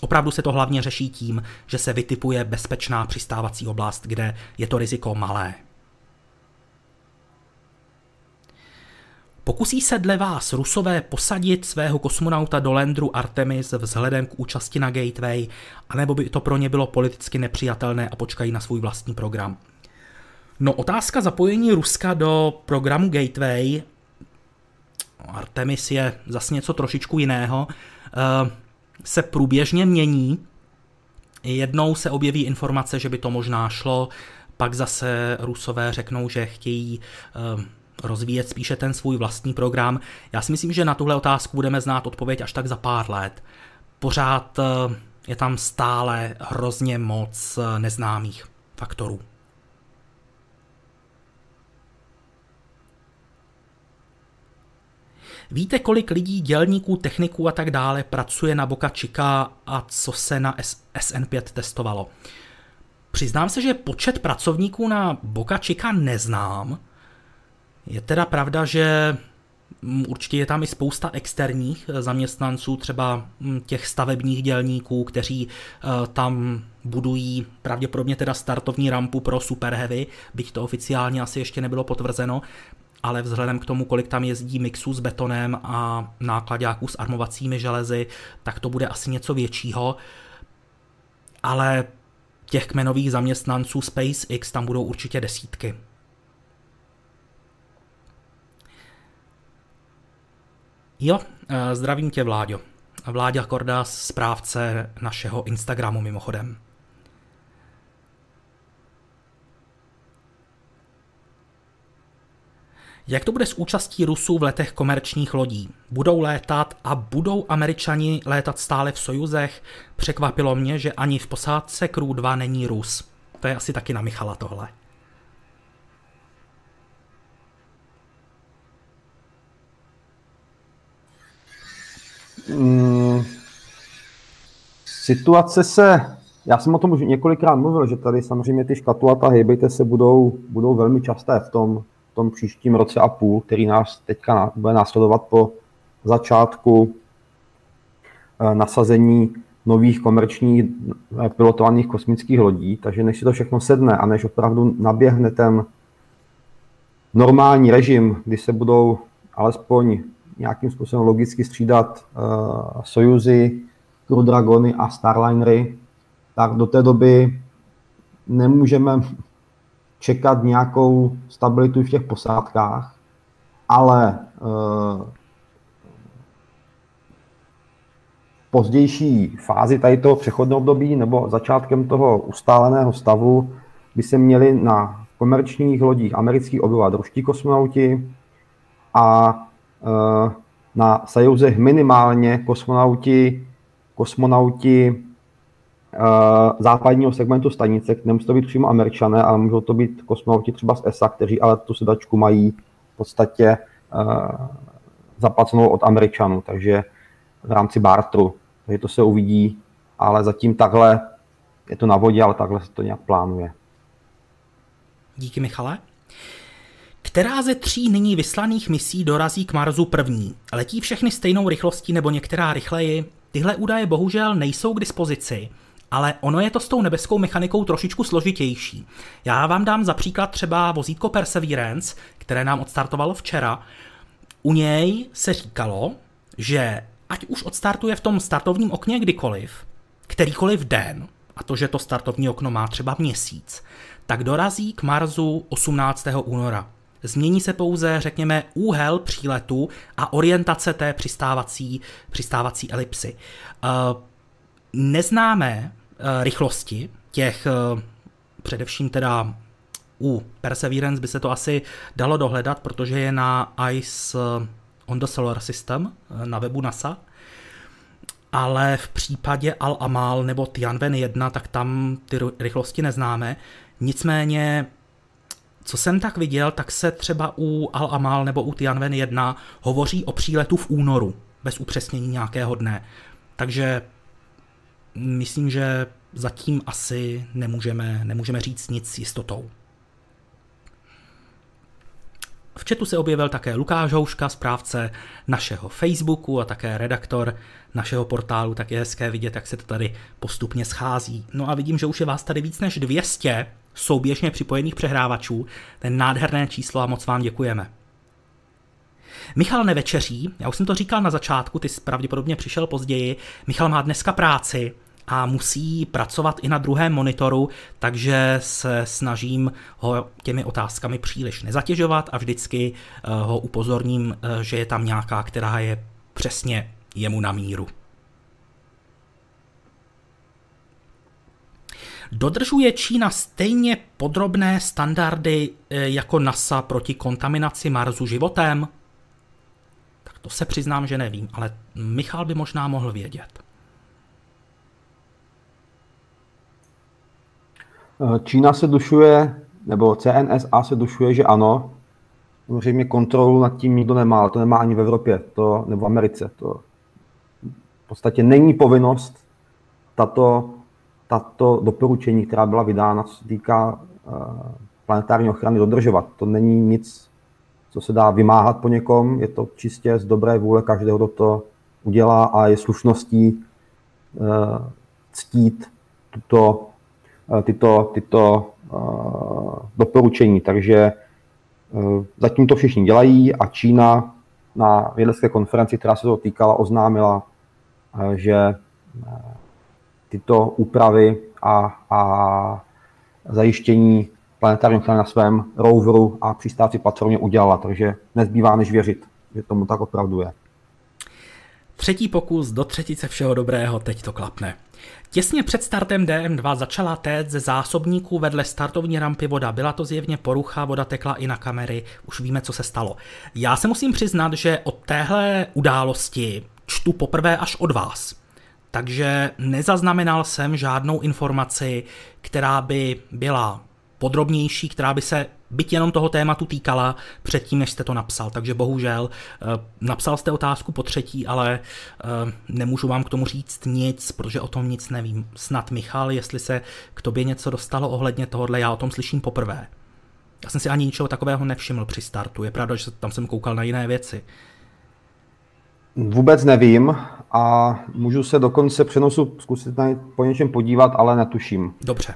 Speaker 1: Opravdu se to hlavně řeší tím, že se vytipuje bezpečná přistávací oblast, kde je to riziko malé. Pokusí se dle vás Rusové posadit svého kosmonauta do Landru Artemis vzhledem k účasti na Gateway, anebo by to pro ně bylo politicky nepřijatelné a počkají na svůj vlastní program? No otázka zapojení Ruska do programu Gateway, Artemis je zase něco trošičku jiného, eh, se průběžně mění. Jednou se objeví informace, že by to možná šlo, pak zase Rusové řeknou, že chtějí eh, rozvíjet spíše ten svůj vlastní program. Já si myslím, že na tuhle otázku budeme znát odpověď až tak za pár let. Pořád eh, je tam stále hrozně moc neznámých faktorů. Víte, kolik lidí, dělníků, techniků a tak dále pracuje na Boca Chica a co se na SN5 testovalo? Přiznám se, že počet pracovníků na Boca Chica neznám. Je teda pravda, že mm, určitě je tam i spousta externích eh, zaměstnanců, třeba mm, těch stavebních dělníků, kteří eh, tam budují pravděpodobně teda startovní rampu pro Super Heavy, byť to oficiálně asi ještě nebylo potvrzeno, ale vzhledem k tomu, kolik tam jezdí mixů s betonem a nákladáků s armovacími železy, tak to bude asi něco většího. Ale těch kmenových zaměstnanců SpaceX tam budou určitě desítky. Jo, eh, zdravím tě, Vláďo. Vláďa Korda, správce našeho Instagramu mimochodem. Jak to bude s účastí Rusů v letech komerčních lodí? Budou létat a budou američani létat stále v Sojuzech? Překvapilo mě, že ani v posádce Crew 2 není Rus. To je asi taky na Michala tohle.
Speaker 2: Hmm, situace se, já jsem o tom už několikrát mluvil, že tady samozřejmě ty škatulata hejbejte se budou, budou velmi časté v tom, tom příštím roce a půl, který nás teďka bude následovat po začátku eh, nasazení nových komerčních eh, pilotovaných kosmických lodí, takže než si to všechno sedne a než opravdu naběhne ten normální režim, kdy se budou alespoň nějakým způsobem logicky střídat uh, Sojuzy, Crew Dragony a Starlinery, tak do té doby nemůžeme čekat nějakou stabilitu v těch posádkách, ale uh, pozdější fázi tady toho přechodného období nebo začátkem toho ustáleného stavu by se měli na komerčních lodích amerických objevovat ruští kosmonauti a uh, na Sajuzech minimálně kosmonauti, kosmonauti Eh, západního segmentu stanice, nemusí to být přímo američané, ale můžou to být kosmonauti třeba z ESA, kteří ale tu sedačku mají v podstatě uh, zaplacenou od američanů, takže v rámci bartru. Takže to se uvidí, ale zatím takhle je to na vodě, ale takhle se to nějak plánuje.
Speaker 1: Díky Michale. Která ze tří nyní vyslaných misí dorazí k Marsu první? Letí všechny stejnou rychlostí nebo některá rychleji? Tyhle údaje bohužel nejsou k dispozici ale ono je to s tou nebeskou mechanikou trošičku složitější. Já vám dám za příklad třeba vozítko Perseverance, které nám odstartovalo včera. U něj se říkalo, že ať už odstartuje v tom startovním okně kdykoliv, kterýkoliv den, a to, že to startovní okno má třeba měsíc, tak dorazí k Marsu 18. února. Změní se pouze, řekněme, úhel příletu a orientace té přistávací, přistávací elipsy. Neznáme rychlosti těch především teda u Perseverance by se to asi dalo dohledat, protože je na ICE on the Solar System na webu NASA, ale v případě Al-Amal nebo Tianwen 1, tak tam ty rychlosti neznáme. Nicméně, co jsem tak viděl, tak se třeba u Al-Amal nebo u Tianwen 1 hovoří o příletu v únoru, bez upřesnění nějakého dne. Takže myslím, že zatím asi nemůžeme, nemůžeme říct nic s jistotou. V chatu se objevil také Lukáš Houška, správce našeho Facebooku a také redaktor našeho portálu, tak je hezké vidět, jak se to tady postupně schází. No a vidím, že už je vás tady víc než 200 souběžně připojených přehrávačů. Ten nádherné číslo a moc vám děkujeme. Michal nevečeří, já už jsem to říkal na začátku, ty jsi pravděpodobně přišel později. Michal má dneska práci, a musí pracovat i na druhém monitoru, takže se snažím ho těmi otázkami příliš nezatěžovat a vždycky eh, ho upozorním, eh, že je tam nějaká, která je přesně jemu na míru. Dodržuje Čína stejně podrobné standardy eh, jako NASA proti kontaminaci Marsu životem? To se přiznám, že nevím, ale Michal by možná mohl vědět.
Speaker 2: Eh, Čína se dušuje, nebo CNSA se dušuje, že ano. Samozřejmě kontrolu nad tím nikdo nemá, ale to nemá ani v Evropě, to, nebo v Americe. To v podstatě není povinnost tato, tato doporučení, která byla vydána, co se týká uh, planetární ochrany, dodržovat. To není nic, co se dá vymáhat po někom, je to čistě z dobré vůle každého, kdo to udělá a je slušností uh, ctít tuto Eh, tyto, tyto uh, doporučení. Takže uh, zatím to všichni dělají a Čína na vědecké konferenci, která se toho týkala, oznámila, uh, že tyto úpravy a, a zajištění planetární na svém roveru a přistávací platformě udělala, takže nezbývá než věřit, že tomu tak opravdu je.
Speaker 1: Třetí pokus do třetice všeho dobrého, teď to klapne. Těsně před startem DM2 začala téct ze zásobníků vedle startovní rampy voda. Byla to zjevně porucha, voda tekla i na kamery, už víme, co se stalo. Já se musím přiznat, že od téhle události čtu poprvé až od vás. Takže nezaznamenal jsem žádnou informaci, která by byla podrobnější, která by se byť jenom toho tématu týkala předtím, než jste to napsal. Takže bohužel eh, napsal jste otázku po třetí, ale eh, nemůžu vám k tomu říct nic, protože o tom nic nevím. Snad Michal, jestli se k tobě něco dostalo ohledně tohohle, já o tom slyším poprvé. Já jsem si ani ničeho takového nevšiml při startu. Je pravda, že tam jsem koukal na jiné věci.
Speaker 2: Vůbec nevím a můžu se dokonce přenosu zkusit po něčem podívat, ale netuším.
Speaker 1: Dobře.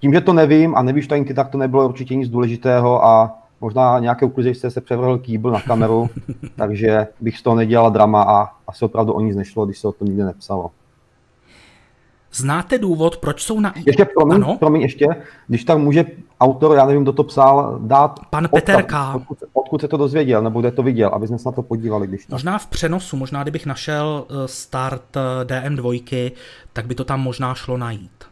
Speaker 2: Tím, že to nevím a nevíš tajinky, tak to nebylo určitě nic důležitého a možná nějaké uklize jste se převrhl kýbl na kameru, takže bych z toho nedělal drama a asi opravdu o nic nešlo, když se o tom nikdy nepsalo.
Speaker 1: Znáte důvod, proč jsou na...
Speaker 2: Ještě, promiň, ano? promiň, ještě, když tak může autor, já nevím, kdo to psal, dát...
Speaker 1: Pan Petr K.
Speaker 2: Odkud, odkud se to dozvěděl, nebo kde to viděl, aby jsme se na to podívali, když tak.
Speaker 1: Možná v přenosu, možná kdybych našel eh, start eh, DM2, tak by to tam možná šlo najít.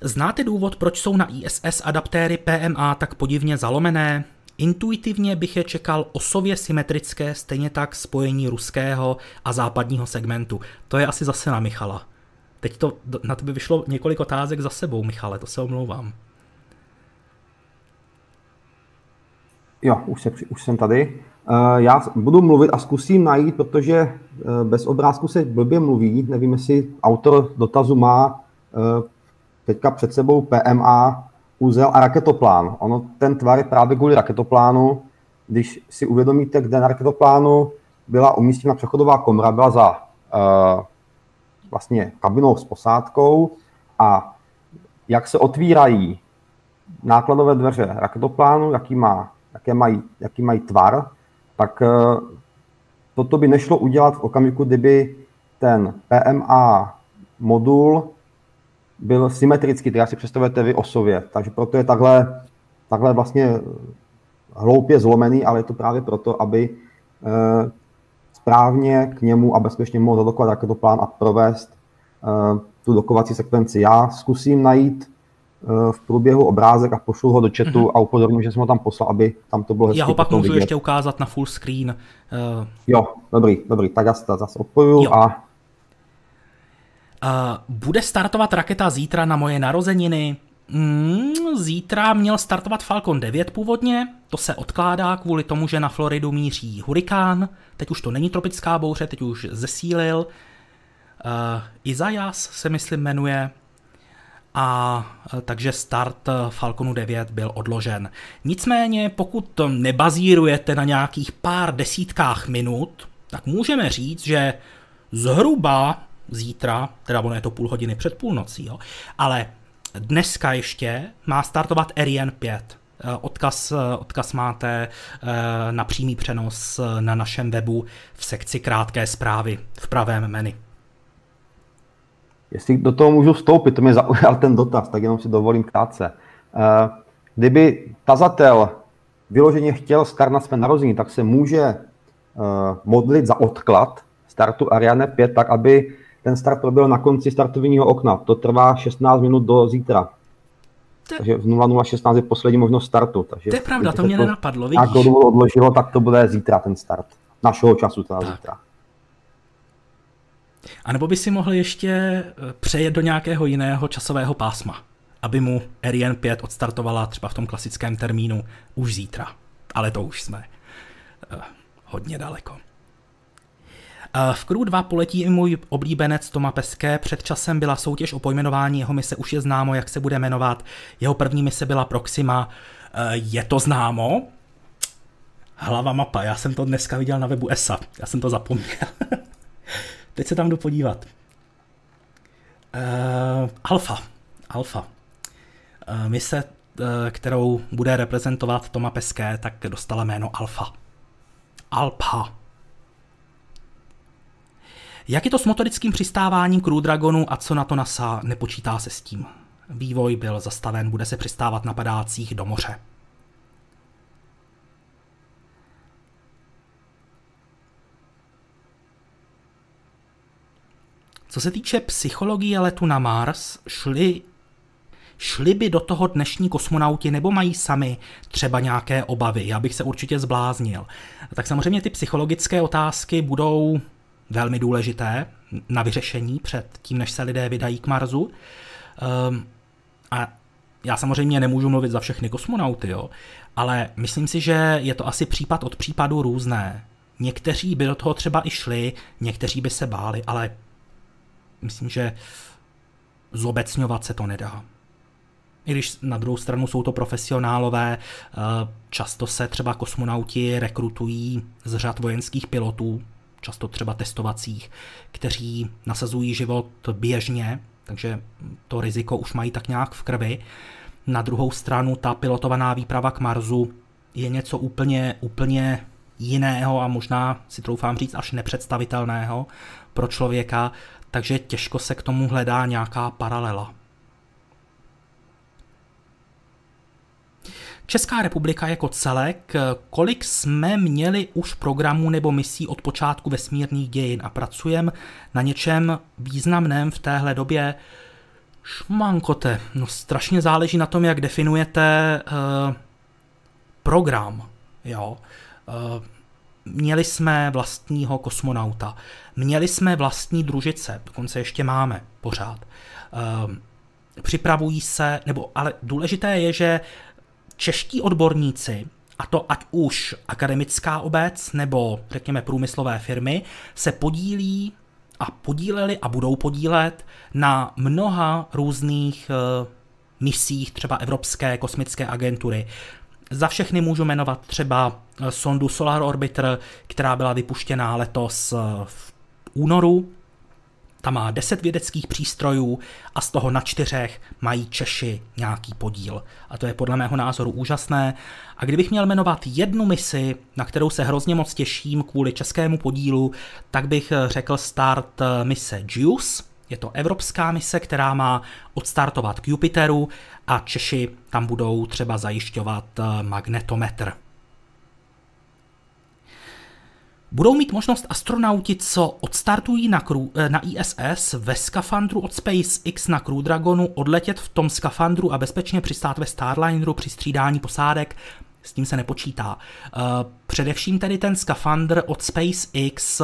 Speaker 1: Znáte důvod, proč jsou na ISS adaptéry PMA tak podivně zalomené? Intuitivně bych je čekal osově symetrické, stejně tak spojení ruského a západního segmentu. To je asi zase na Michala. Teď to na tebe vyšlo několik otázek za sebou, Michale, to se omlouvám.
Speaker 2: Jo, už, se, už jsem tady. Uh, já budu mluvit a zkusím najít, protože uh, bez obrázku se blbě mluví. Nevím, jestli autor dotazu má uh, teďka před sebou PMA, úzel a raketoplán. Ono, ten tvar je právě kvůli raketoplánu. Když si uvědomíte, kde na raketoplánu byla umístěna přechodová komora, byla za uh, vlastně kabinou s posádkou a jak se otvírají nákladové dveře raketoplánu, jaký, má, jaké mají, jaký mají tvar, tak uh, toto by nešlo udělat v okamžiku, kdyby ten PMA modul byl symetrický, tak si představujete vy osově. Takže proto je takhle, takhle vlastně hloupě zlomený, ale je to právě proto, aby eh, správně k němu a bezpečně mohl zadokovat raketoplán a provést eh, tu dokovací sekvenci. Já zkusím najít eh, v průběhu obrázek a pošlu ho do chatu mm-hmm. a upozorním, že jsem ho tam poslal, aby tam to bylo hezky.
Speaker 1: Já ho pak můžu vidět. ještě ukázat na full screen.
Speaker 2: Uh... Jo, dobrý, dobrý, tak já se zase odpojuju jo. a...
Speaker 1: Bude startovat raketa zítra na moje narozeniny? Mm, zítra měl startovat Falcon 9 původně, to se odkládá kvůli tomu, že na Floridu míří hurikán, teď už to není tropická bouře, teď už zesílil. Uh, Izajas se myslím jmenuje, a uh, takže start Falconu 9 byl odložen. Nicméně, pokud nebazírujete na nějakých pár desítkách minut, tak můžeme říct, že zhruba zítra, teda ono je to půl hodiny před půlnocí, jo, ale Dneska ještě má startovat Ariane 5. Eh, odkaz, eh, odkaz máte eh, na přímý přenos na našem webu v sekci krátké zprávy v pravém menu.
Speaker 2: Jestli do toho můžu vstoupit, to mě zaujal ten dotaz, tak jenom si dovolím krátce. Kdyby tazatel vyloženě chtěl start na své narození, tak se může modlit za odklad startu Ariane 5, tak aby ten start proběhl na konci startovního okna. To trvá 16 minut do zítra. To... Takže v 0016 je poslední možnost startu. Takže
Speaker 1: to je pravda, to mě to nenapadlo,
Speaker 2: vidíš. to odložilo, tak to bude zítra ten start. Našeho času teda tak. zítra.
Speaker 1: A nebo by si mohl ještě eh, přejet do nějakého jiného časového pásma, aby mu Ariane 5 odstartovala třeba v tom klasickém termínu už zítra. Ale to už jsme uh, hodně daleko. V Crew 2 poletí i můj oblíbenec Toma Peské. Před časem byla soutěž o pojmenování jeho mise, už je známo, jak se bude jmenovat. Jeho první mise byla Proxima. E, je to známo? Hlava mapa, já jsem to dneska viděl na webu ESA, já jsem to zapomněl. Teď se tam jdu podívat. Uh, Alfa. Alfa. Uh, mise, uh, kterou bude reprezentovat Toma Peské, tak dostala jméno Alfa. Alpa. Jak je to s motorickým přistáváním Crew Dragonu a co na to NASA nepočítá se s tím? Vývoj byl zastaven, bude se přistávat na padácích do moře. Co se týče psychologie letu na Mars, šli, šli by do toho dnešní kosmonauti nebo mají sami třeba nějaké obavy? Já bych se určitě zbláznil. Tak samozřejmě ty psychologické otázky budou velmi důležité na vyřešení před tím, než se lidé vydají k Marsu. Um, a já samozřejmě nemůžu mluvit za všechny kosmonauty, jo, ale myslím si, že je to asi případ od případu různé. Někteří by do toho třeba i šli, někteří by se báli, ale myslím, že zobecňovat se to nedá. I když na druhou stranu jsou to profesionálové, eh, často se třeba kosmonauti rekrutují z řad vojenských pilotů, často třeba testovacích, kteří nasazují život běžně, takže to riziko už mají tak nějak v krvi. Na druhou stranu ta pilotovaná výprava k Marsu je něco úplně, úplně jiného a možná si troufám říct až nepředstavitelného pro člověka, takže těžko se k tomu hledá nějaká paralela. Česká republika jako celek, kolik jsme měli už programů nebo misí od počátku vesmírných dějin a pracujeme na něčem významném v téhle době? Šmankote, no strašně záleží na tom, jak definujete uh, program, jo. Uh, měli jsme vlastního kosmonauta, měli jsme vlastní družice, dokonce ještě máme pořád. Uh, připravují se, nebo ale důležité je, že čeští odborníci, a to ať už akademická obec nebo řekněme průmyslové firmy, se podílí a podíleli a budou podílet na mnoha různých uh, misích třeba Evropské kosmické agentury. Za všechny můžu jmenovat třeba eh, sondu Solar Orbiter, která byla vypuštěná letos eh, v únoru ta má 10 vědeckých přístrojů a z toho na čtyřech mají Češi nějaký podíl. A to je podle mého názoru úžasné. A kdybych měl jmenovat jednu misi, na kterou se hrozně moc těším kvůli českému podílu, tak bych řekl start mise JUICE, Je to evropská mise, která má odstartovat k Jupiteru a Češi tam budou třeba zajišťovat eh, magnetometr. Budou mít možnost astronauti, co odstartují na, kru, eh, na ISS ve skafandru od SpaceX na Crew Dragonu, odletět v tom skafandru a bezpečně přistát ve Starlineru při střídání posádek, s tím se nepočítá. Eh, především tedy ten skafandr od SpaceX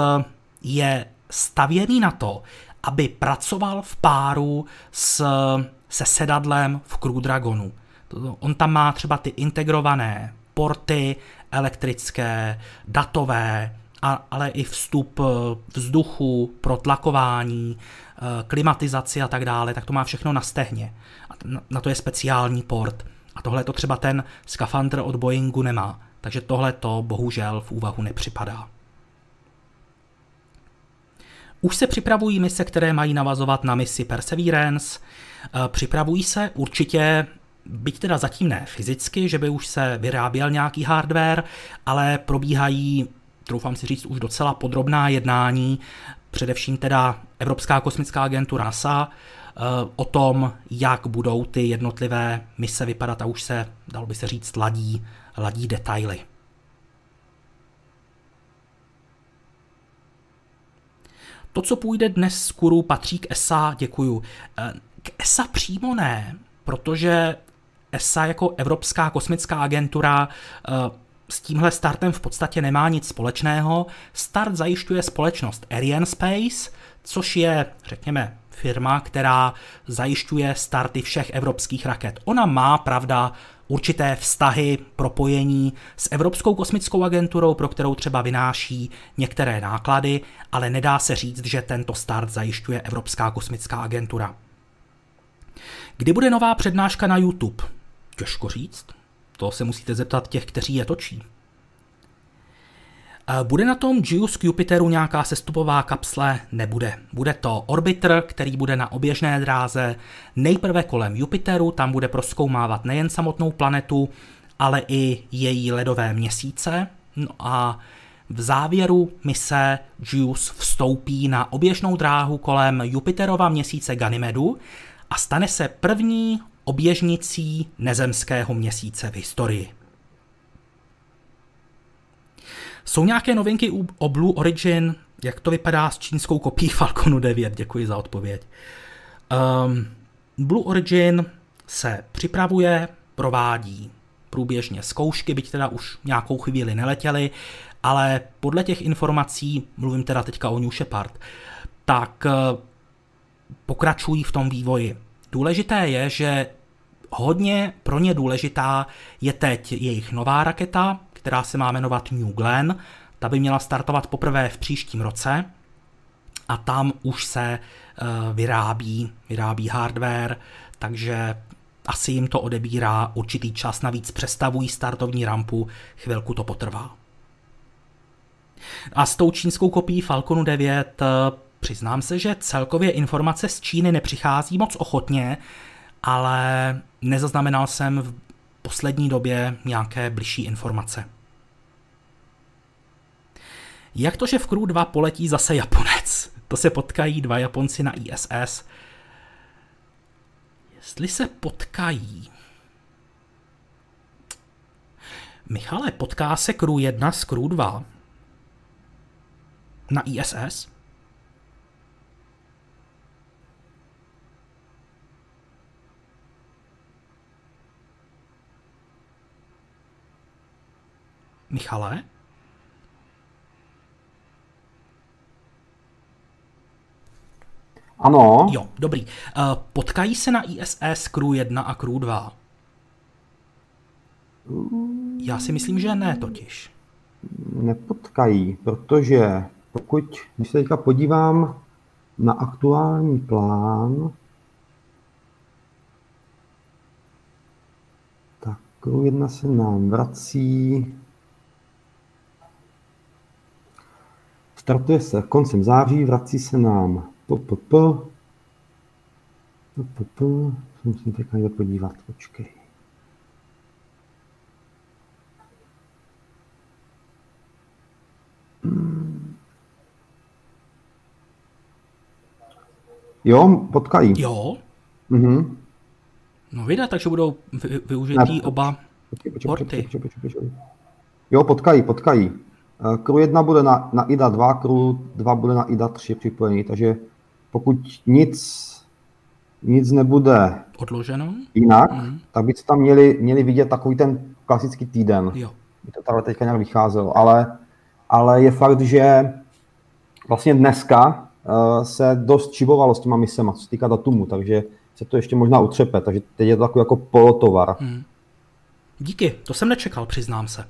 Speaker 1: je stavěný na to, aby pracoval v páru s, se sedadlem v Crew Dragonu. On tam má třeba ty integrované porty elektrické, datové, a, ale i vstup eh, vzduchu, protlakování, eh, klimatizaci a tak dále, tak to má všechno na stehně. A na to je speciální port. A tohle to třeba ten skafandr od Boeingu nemá. Takže tohle to bohužel v úvahu nepřipadá. Už se připravují mise, které mají navazovat na misi Perseverance. Eh, připravují se určitě, byť teda zatím ne fyzicky, že by už se vyráběl nějaký hardware, ale probíhají, troufám si říct, už docela podrobná jednání, především teda Evropská kosmická agentura NASA, eh, o tom, jak budou ty jednotlivé mise vypadat a už se, dalo by se říct, ladí, ladí detaily. To, co půjde dnes z Kuru, patří k ESA, děkuju. Eh, k ESA přímo ne, protože ESA jako Evropská kosmická agentura eh, s tímhle startem v podstatě nemá nic společného. Start zajišťuje společnost Ariane Space, což je, řekněme, firma, která zajišťuje starty všech evropských raket. Ona má, pravda, určité vztahy, propojení s Evropskou kosmickou agenturou, pro kterou třeba vynáší některé náklady, ale nedá se říct, že tento start zajišťuje Evropská kosmická agentura. Kdy bude nová přednáška na YouTube? Těžko říct. To se musíte zeptat těch, kteří je točí. Bude na tom JUICE k Jupiteru nějaká sestupová kapsle? Nebude. Bude to orbiter, který bude na oběžné dráze nejprve kolem Jupiteru, tam bude proskoumávat nejen samotnou planetu, ale i její ledové měsíce. No a v závěru mise JUICE vstoupí na oběžnou dráhu kolem Jupiterova měsíce Ganymedu a stane se první oběžnicí nezemského měsíce v historii. Jsou nějaké novinky o Blue Origin? Jak to vypadá s čínskou kopií Falconu 9? Děkuji za odpověď. Um, Blue Origin se připravuje, provádí průběžně zkoušky, byť teda už nějakou chvíli neletěli, ale podle těch informací, mluvím teda teďka o New Shepard, tak eh, pokračují v tom vývoji. Důležité je, že hodně pro ně důležitá je teď jejich nová raketa, která se má jmenovat New Glenn. Ta by měla startovat poprvé v příštím roce a tam už se uh, vyrábí, vyrábí hardware, takže asi jim to odebírá určitý čas, navíc přestavují startovní rampu, chvilku to potrvá. A s tou čínskou kopií Falconu 9 eh, přiznám se, že celkově informace z Číny nepřichází moc ochotně, ale nezaznamenal jsem v poslední době nějaké bližší informace. Jak to, že v Crew 2 poletí zase Japonec? To se potkají dva Japonci na ISS. Jestli se potkají... Michale, potká se Crew 1 s Crew 2 na ISS? Michale?
Speaker 2: Ano.
Speaker 1: Jo, dobrý. Eh, potkají se na ISS Crew 1 a Crew 2? Já si myslím, že ne totiž.
Speaker 2: Nepotkají, protože pokud, když se teďka podívám na aktuální plán, tak Crew 1 se nám vrací Startuje se koncem září, vrací se nám PPP. PPP. Musím teď někde podívat, počkej. Jo, potkají.
Speaker 1: Jo?
Speaker 2: Mhm.
Speaker 1: No vyjde, takže budou vy, využitý
Speaker 2: Ne,
Speaker 1: oba
Speaker 2: Počkej, počkej,
Speaker 1: porty.
Speaker 2: počkej, počkej, počkej, počkej. Jo, potkají, potkají. Eh, Crew 1 bude na, na IDA 2, Crew 2 bude na IDA 3 připojení, takže pokud nic, nic nebude
Speaker 1: odloženo.
Speaker 2: jinak,
Speaker 1: Mhm.
Speaker 2: tak byste tam měli, měli vidět takový ten klasický týden.
Speaker 1: Jo.
Speaker 2: by to takhle teďka nějak vycházelo, ale, ale je fakt, že vlastně dneska uh, se dost čibovalo s těma misema, co se týká datumu, takže se to ještě možná utřepe, takže teď je to takový jako polotovar.
Speaker 1: Hmm. Díky, to jsem nečekal, přiznám se.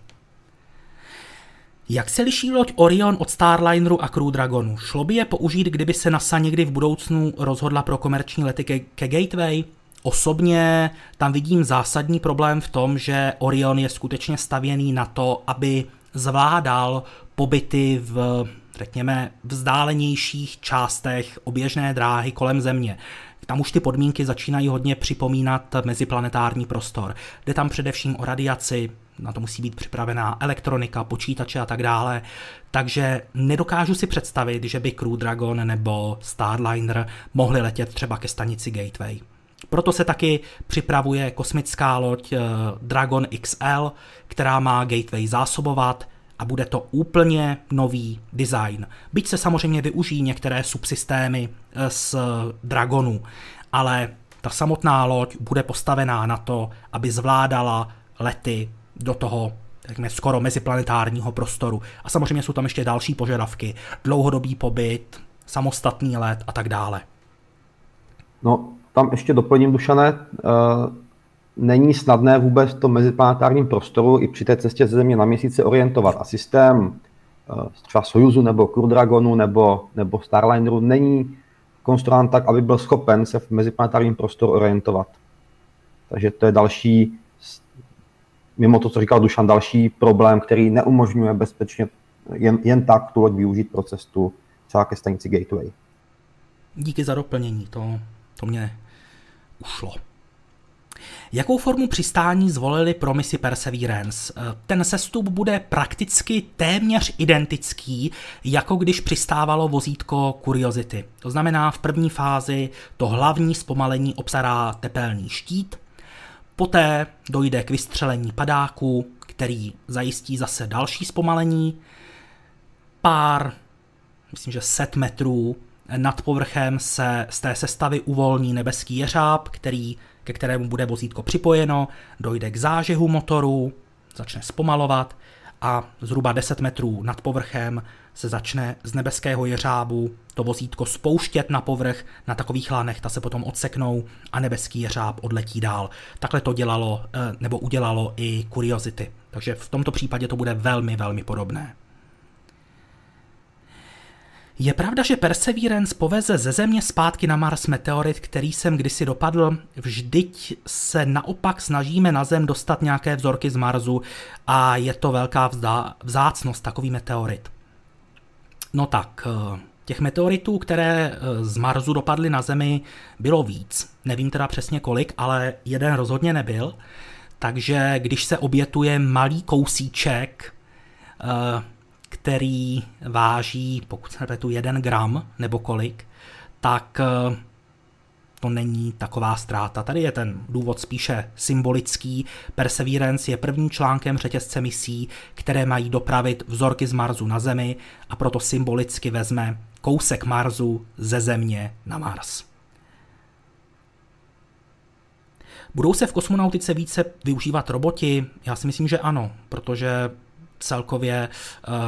Speaker 1: Jak se liší loď Orion od Starlineru a Crew Dragonu? Šlo by je použít, kdyby se NASA někdy v budoucnu rozhodla pro komerční lety ke, ke Gateway? Osobně tam vidím zásadní problém v tom, že Orion je skutečně stavěný na to, aby zvládal pobyty v, řekněme, vzdálenějších částech oběžné dráhy kolem Země. Tam už ty podmínky začínají hodně připomínat meziplanetární prostor. Jde tam především o radiaci, na to musí být připravená elektronika, počítače a tak dále. Takže nedokážu si představit, že by Crew Dragon nebo Starliner mohli letět třeba ke stanici Gateway. Proto se taky připravuje kosmická loď eh, Dragon XL, která má Gateway zásobovat a bude to úplně nový design. Byť se samozřejmě využijí některé subsystémy eh, z Dragonu, ale ta samotná loď bude postavená na to, aby zvládala lety do toho řekněme, skoro meziplanetárního prostoru. A samozřejmě jsou tam ještě další požadavky. Dlouhodobý pobyt, samostatný let a tak dále.
Speaker 2: No, tam ještě doplním, Dušané, uh, není snadné vůbec v tom meziplanetárním prostoru i při té cestě ze Země na měsíce orientovat. A systém uh, třeba Sojuzu nebo Crew Dragonu nebo, nebo Starlineru není konstruován tak, aby byl schopen se v meziplanetárním prostoru orientovat. Takže to je další, mimo to, co říkal Dušan, další problém, který neumožňuje bezpečně jen, jen tak tu loď využít pro cestu třeba ke stanici Gateway.
Speaker 1: Díky za doplnění, to, to mě ušlo. Jakou formu přistání zvolili pro misi Perseverance? Ten sestup bude prakticky téměř identický, jako když přistávalo vozítko Curiosity. To znamená, v první fázi to hlavní zpomalení obstará tepelný štít, poté dojde k vystřelení padáku, který zajistí zase další zpomalení, pár, myslím, že set metrů nad povrchem se z té sestavy uvolní nebeský jeřáb, který, ke kterému bude vozítko připojeno, dojde k zážehu motoru, začne zpomalovat a zhruba 10 metrů nad povrchem se začne z nebeského jeřábu to vozítko spouštět na povrch na takových lánech, ta se potom odseknou a nebeský jeřáb odletí dál. Takhle to dělalo nebo udělalo i Curiosity. Takže v tomto případě to bude velmi, velmi podobné. Je pravda, že Perseverance poveze ze Země zpátky na Mars meteorit, který jsem kdysi dopadl? Vždyť se naopak snažíme na Zem dostat nějaké vzorky z Marsu a je to velká vzácnost takový meteorit. No tak, těch meteoritů, které z Marsu dopadly na Zemi, bylo víc. Nevím teda přesně kolik, ale jeden rozhodně nebyl. Takže když se obětuje malý kousíček, který váží, pokud se nepletu, jeden gram nebo kolik, tak to není taková ztráta. Tady je ten důvod spíše symbolický. Perseverance je prvním článkem řetězce misí, které mají dopravit vzorky z Marsu na Zemi a proto symbolicky vezme kousek Marsu ze Země na Mars. Budou se v kosmonautice více využívat roboti? Já si myslím, že ano, protože celkově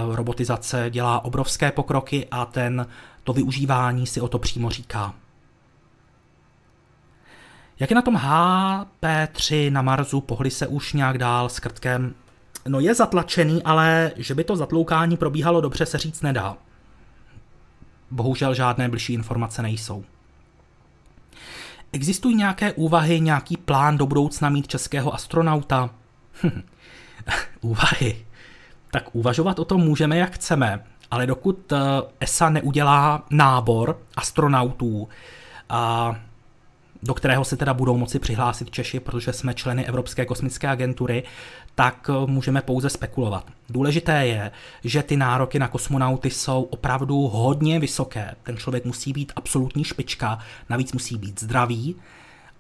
Speaker 1: uh, robotizace dělá obrovské pokroky a ten to využívání si o to přímo říká. Jak je na tom HP3 na Marsu? Pohli se už nějak dál s krtkem? No je zatlačený, ale že by to zatloukání probíhalo dobře, se říct nedá. Bohužel žádné blížší informace nejsou. Existují nějaké úvahy, nějaký plán do budoucna mít českého astronauta? úvahy. Tak uvažovat o tom můžeme, jak chceme, ale dokud ESA neudělá nábor astronautů a do kterého se teda budou moci přihlásit Češi, protože jsme členy Evropské kosmické agentury, tak eh, můžeme pouze spekulovat. Důležité je, že ty nároky na kosmonauty jsou opravdu hodně vysoké. Ten člověk musí být absolutní špička, navíc musí být zdravý.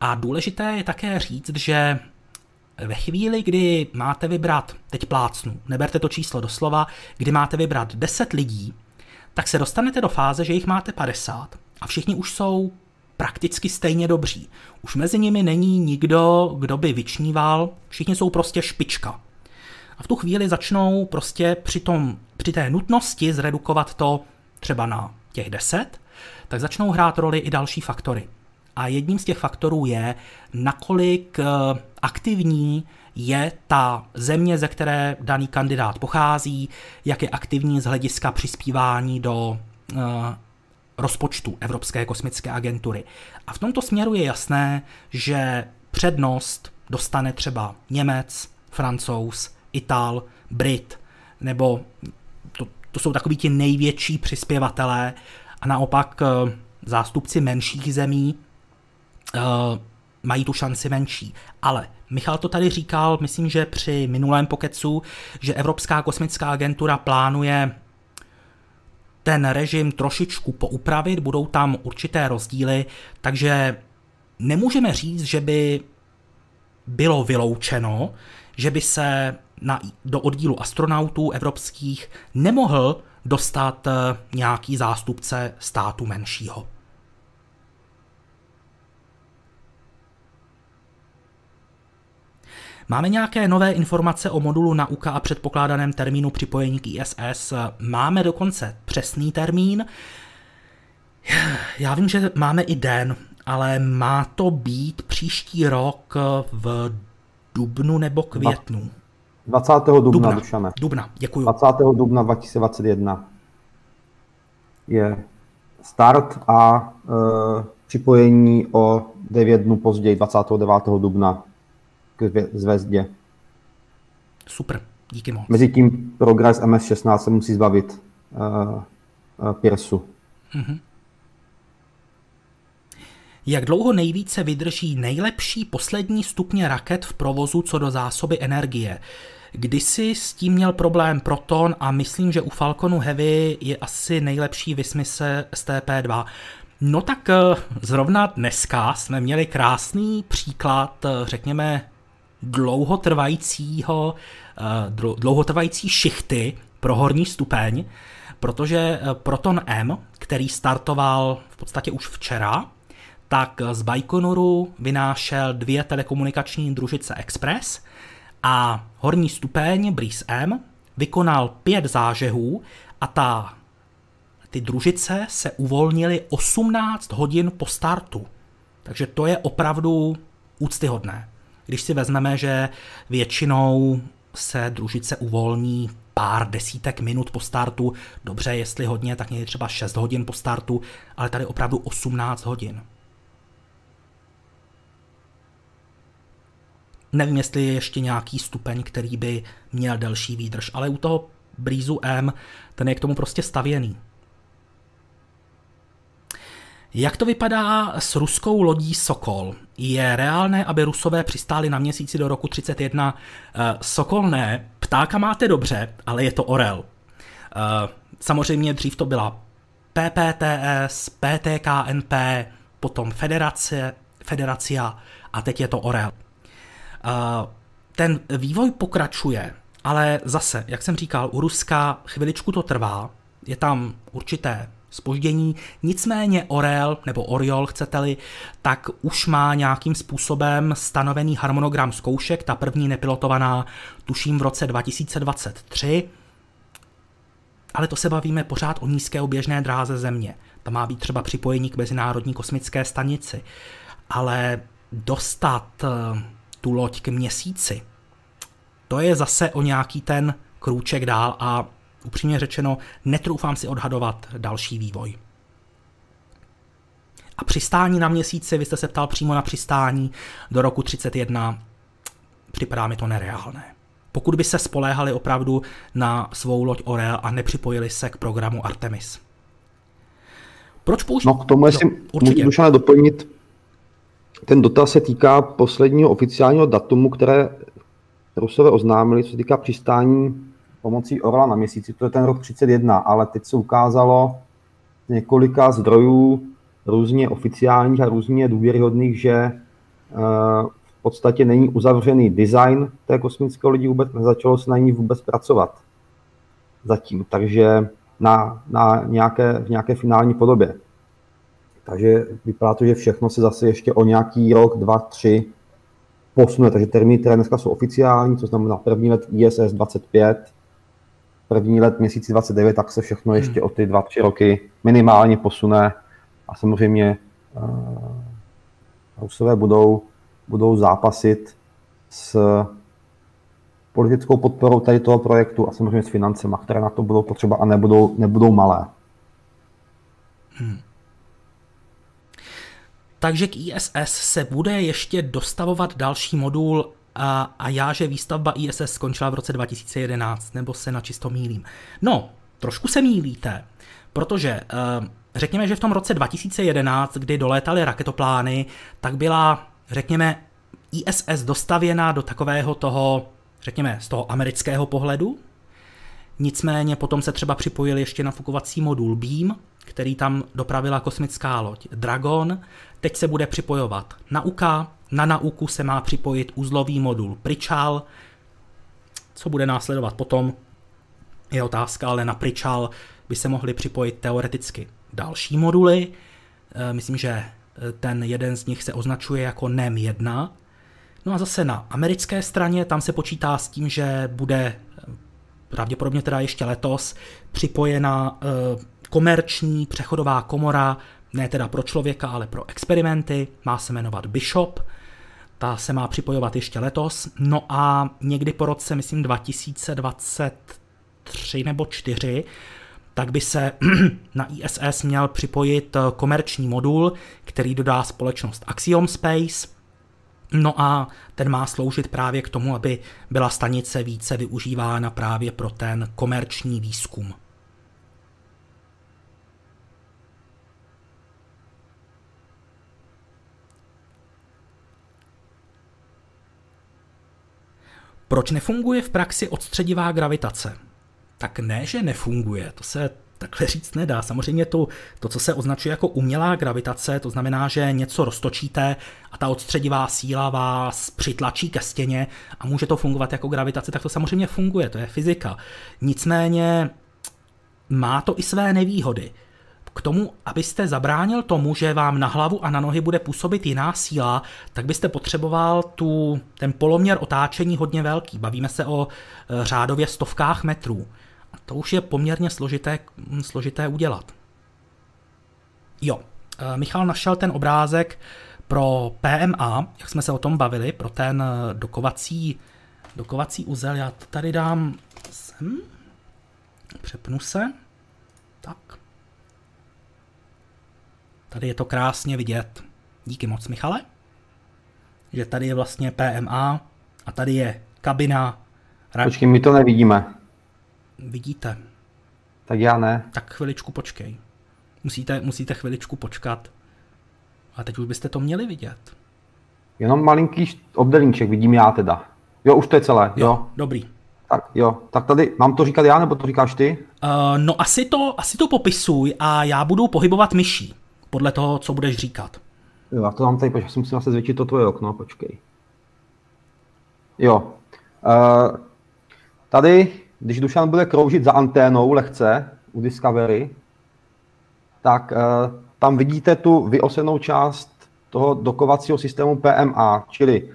Speaker 1: A důležité je také říct, že ve chvíli, kdy máte vybrat, teď plácnu, neberte to číslo doslova, kdy máte vybrat 10 lidí, tak se dostanete do fáze, že jich máte 50 a všichni už jsou prakticky stejně dobří. Už mezi nimi není nikdo, kdo by vyčníval, všichni jsou prostě špička. A v tu chvíli začnou prostě při, tom, při té nutnosti zredukovat to třeba na těch 10, tak začnou hrát roli i další faktory. A jedním z těch faktorů je, nakolik eh, aktivní je ta země, ze které daný kandidát pochází, jak je aktivní z hlediska přispívání do uh, rozpočtu Evropské kosmické agentury. A v tomto směru je jasné, že přednost dostane třeba Němec, Francouz, Ital, Brit, nebo to, to jsou takový ti největší přispěvatelé a naopak uh, zástupci menších zemí uh, mají tu šanci menší. Ale Michal to tady říkal, myslím, že při minulém pokecu, že Evropská kosmická agentura plánuje ten režim trošičku poupravit, budou tam určité rozdíly, takže nemůžeme říct, že by bylo vyloučeno, že by se na, do oddílu astronautů evropských nemohl dostat eh, nějaký zástupce státu menšího. Máme nějaké nové informace o modulu nauka a předpokládaném termínu připojení k ISS. Máme dokonce přesný termín. Já vím, že máme i den, ale má to být příští rok v dubnu nebo květnu?
Speaker 2: 20. dubna, dubna Dušane.
Speaker 1: Dubna, děkuji.
Speaker 2: 20. dubna 2021 je start a e, připojení o 9 dnů později, 29. dubna k zvezdě.
Speaker 1: Super, díky moc.
Speaker 2: Mezi tím Progress MS-16 se musí zbavit uh, uh, Piersu. Mm-hmm.
Speaker 1: Jak dlouho nejvíce vydrží nejlepší poslední stupně raket v provozu co do zásoby energie? Kdysi s tím měl problém Proton a myslím, že u Falconu Heavy je asi nejlepší vysmise TP2. No tak eh, zrovna dneska jsme měli krásný příklad, řekněme, dlouhotrvajícího, eh, dlouhotrvající šichty pro horní stupeň, protože eh, Proton M, který startoval v podstatě už včera, tak z Baikonuru vynášel dvě telekomunikační družice Express a horní stupeň Breeze M vykonal pět zážehů a ta, ty družice se uvolnily 18 hodin po startu. Takže to je opravdu úctyhodné. Když si vezmeme, že většinou se družice uvolní pár desítek minut po startu, dobře, jestli hodně, tak někdy třeba 6 hodin po startu, ale tady opravdu 18 hodin. Nevím, jestli je ještě nějaký stupeň, který by měl delší výdrž, ale u toho Breezu M ten je k tomu prostě stavěný. Jak to vypadá s ruskou lodí Sokol? Je reálné, aby Rusové přistáli na měsíci do roku 31? Eh, Sokol ne, ptáka máte dobře, ale je to orel. Eh, samozřejmě dřív to byla PPTS, PTKNP, potom Federace, Federacia a teď je to orel. Eh, ten vývoj pokračuje, ale zase, jak jsem říkal, u Ruska chviličku to trvá, je tam určité spoždění. Nicméně Orel, nebo Oriol chcete-li, tak už má nějakým způsobem stanovený harmonogram zkoušek, ta první nepilotovaná tuším v roce 2023, ale to se bavíme pořád o nízké oběžné dráze Země. Tam má být třeba připojení k Mezinárodní kosmické stanici. Ale dostat eh, tu loď k měsíci, to je zase o nějaký ten krůček dál a upřímně řečeno, netroufám si odhadovat další vývoj. A přistání na měsíci, vy jste se ptal přímo na přistání do roku 31, připadá mi to nereálné. Pokud by se spoléhali opravdu na svou loď Orel a nepřipojili se k programu Artemis.
Speaker 2: Proč použít? No k tomu, jestli no, můžu doplnit, ten dotaz se týká posledního oficiálního datumu, které Rusové oznámili, co se týká přistání pomocí Orla na měsíci, to je ten rok 31, ale teď se ukázalo z několika zdrojů různě oficiálních a různě důvěryhodných, že eh, v podstatě není uzavřený design té kosmické lodi vůbec, nezačalo se na ní vůbec pracovat zatím, takže na, na nějaké, v nějaké finální podobě. Takže vypadá to, že všechno se zase ještě o nějaký rok, dva, tři posune. Takže termíny, které dneska jsou oficiální, to znamená první let ISS 25, první let měsíci 29, tak se všechno hmm. ještě o ty dva, tři roky minimálně posune. A samozřejmě uh, Rusové budou, budou zápasit s politickou podporou tady toho projektu a samozřejmě s financema, které na to budou potřeba a nebudou, nebudou malé. Hmm.
Speaker 1: Takže k ISS se bude ještě dostavovat další modul a, a já, že výstavba ISS skončila v roce 2011, nebo se na čisto mílím. No, trošku se mílíte, protože uh, řekněme, že v tom roce 2011, kdy dolétaly raketoplány, tak byla, řekněme, ISS dostavěna do takového toho, řekněme, z toho amerického pohledu. Nicméně potom se třeba připojil ještě nafukovací modul Beam, který tam dopravila kosmická loď Dragon. Teď se bude připojovat Nauka, na Nauku se má připojit uzlový modul Pričal. Co bude následovat potom, je otázka, ale na Pričal by se mohly připojit teoreticky další moduly. E, myslím, že e, ten jeden z nich se označuje jako NEM 1. No a zase na americké straně tam se počítá s tím, že bude pravděpodobně teda ještě letos připojena komerční přechodová komora, ne teda pro člověka, ale pro experimenty, má se jmenovat Bishop, ta se má připojovat ještě letos, no a někdy po roce, myslím 2023 nebo 4, tak by se na ISS měl připojit komerční modul, který dodá společnost Axiom Space, No a ten má sloužit právě k tomu, aby byla stanice více využívána právě pro ten komerční výzkum. Proč nefunguje v praxi odstředivá gravitace? Tak ne, že nefunguje, to se takhle říct nedá. Samozřejmě to, to, co se označuje jako umělá gravitace, to znamená, že něco roztočíte a ta odstředivá síla vás přitlačí ke stěně a může to fungovat jako gravitace, tak to samozřejmě funguje, to je fyzika. Nicméně má to i své nevýhody. K tomu, abyste zabránil tomu, že vám na hlavu a na nohy bude působit jiná síla, tak byste potřeboval tu, ten poloměr otáčení hodně velký. Bavíme se o e, řádově stovkách metrů. To už je poměrně složité, složité udělat. Jo, e, Michal našel ten obrázek pro PMA, jak jsme se o tom bavili, pro ten e, dokovací, dokovací uzel. Já to tady dám sem, přepnu se. Tady je to krásně vidět. Díky moc, Michale. Že tady je vlastně PMA a tady je kabina.
Speaker 2: Počkej, my to nevidíme.
Speaker 1: Vidíte.
Speaker 2: Tak já ne.
Speaker 1: Tak chviličku počkej. Musíte, musíte chviličku počkat. A teď už byste to měli vidět.
Speaker 2: Jenom malinký obdelníček vidím já teda. Jo, už to je celé. Jo, jo.
Speaker 1: dobrý.
Speaker 2: Tak jo, tak tady mám to říkat já, nebo to říkáš ty?
Speaker 1: Uh, no asi to, asi to popisuj a já budu pohybovat myší podle toho, co budeš říkat.
Speaker 2: Jo, já to mám tady, počkej, musím zase zvětšit to tvoje okno, počkej. Jo. Uh, tady, když Dušan bude kroužit za anténou lehce u Discovery, tak uh, tam vidíte tu vyosenou část toho dokovacího systému PMA, čili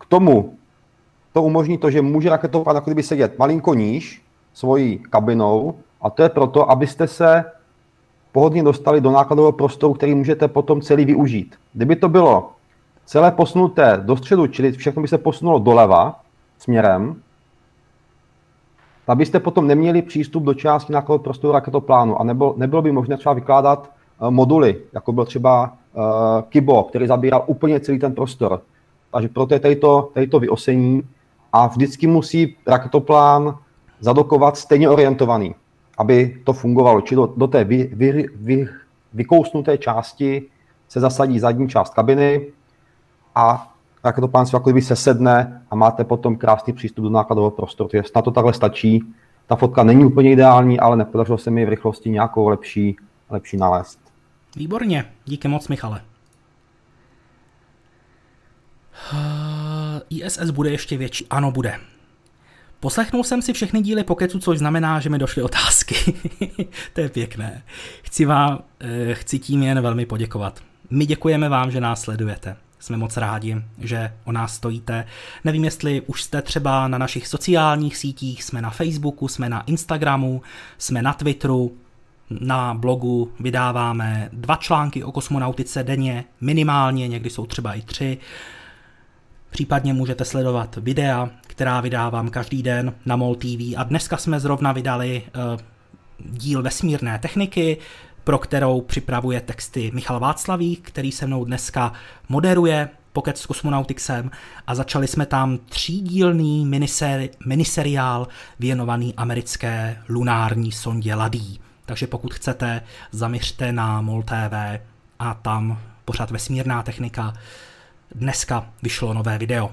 Speaker 2: k tomu to umožní to, že může raketopad jako kdyby sedět malinko níž svojí kabinou a to je proto, abyste se pohodlně dostali do nákladového prostoru, který můžete potom celý využít. Kdyby to bylo celé posunuté do středu, čili všechno by se posunulo doleva směrem, tak byste potom neměli přístup do části nákladového prostoru raketoplánu a nebylo, nebylo by možné třeba vykládat uh, moduly, jako byl třeba uh, Kibo, který zabíral úplně celý ten prostor. Takže proto je tady to, tady to vyosení a vždycky musí raketoplán zadokovat stejně orientovaný aby to fungovalo. Či do, do té vy, vy, vy, vykousnuté části se zasadí zadní část kabiny, a raketoplánctví jako kdyby se sedne a máte potom krásný přístup do nákladového prostoru. Takže snad to takhle stačí. Ta fotka není úplně ideální, ale nepodařilo se mi v rychlosti nějakou lepší, lepší nalézt.
Speaker 1: Výborně, díky moc Michale. ISS bude ještě větší. Ano, bude. Poslechnul jsem si všechny díly Pokecu, což znamená, že mi došly otázky. to je pěkné. Chci vám, eh, chci tím jen velmi poděkovat. My děkujeme vám, že nás sledujete. Jsme moc rádi, že o nás stojíte. Nevím, jestli už jste třeba na našich sociálních sítích, jsme na Facebooku, jsme na Instagramu, jsme na Twitteru, na blogu vydáváme dva články o kosmonautice denně, minimálně, někdy jsou třeba i tři. Případně můžete sledovat videa, která vydávám každý den na MOL TV a dneska jsme zrovna vydali uh, díl vesmírné techniky, pro kterou připravuje texty Michal Václavík, který se mnou dneska moderuje Pocket s kosmonautixem a začali jsme tam třídílný miniseri- miniseriál věnovaný americké lunární sondě Ladí. Takže pokud chcete, zaměřte na MOL TV a tam pořád vesmírná technika. Dneska vyšlo nové video.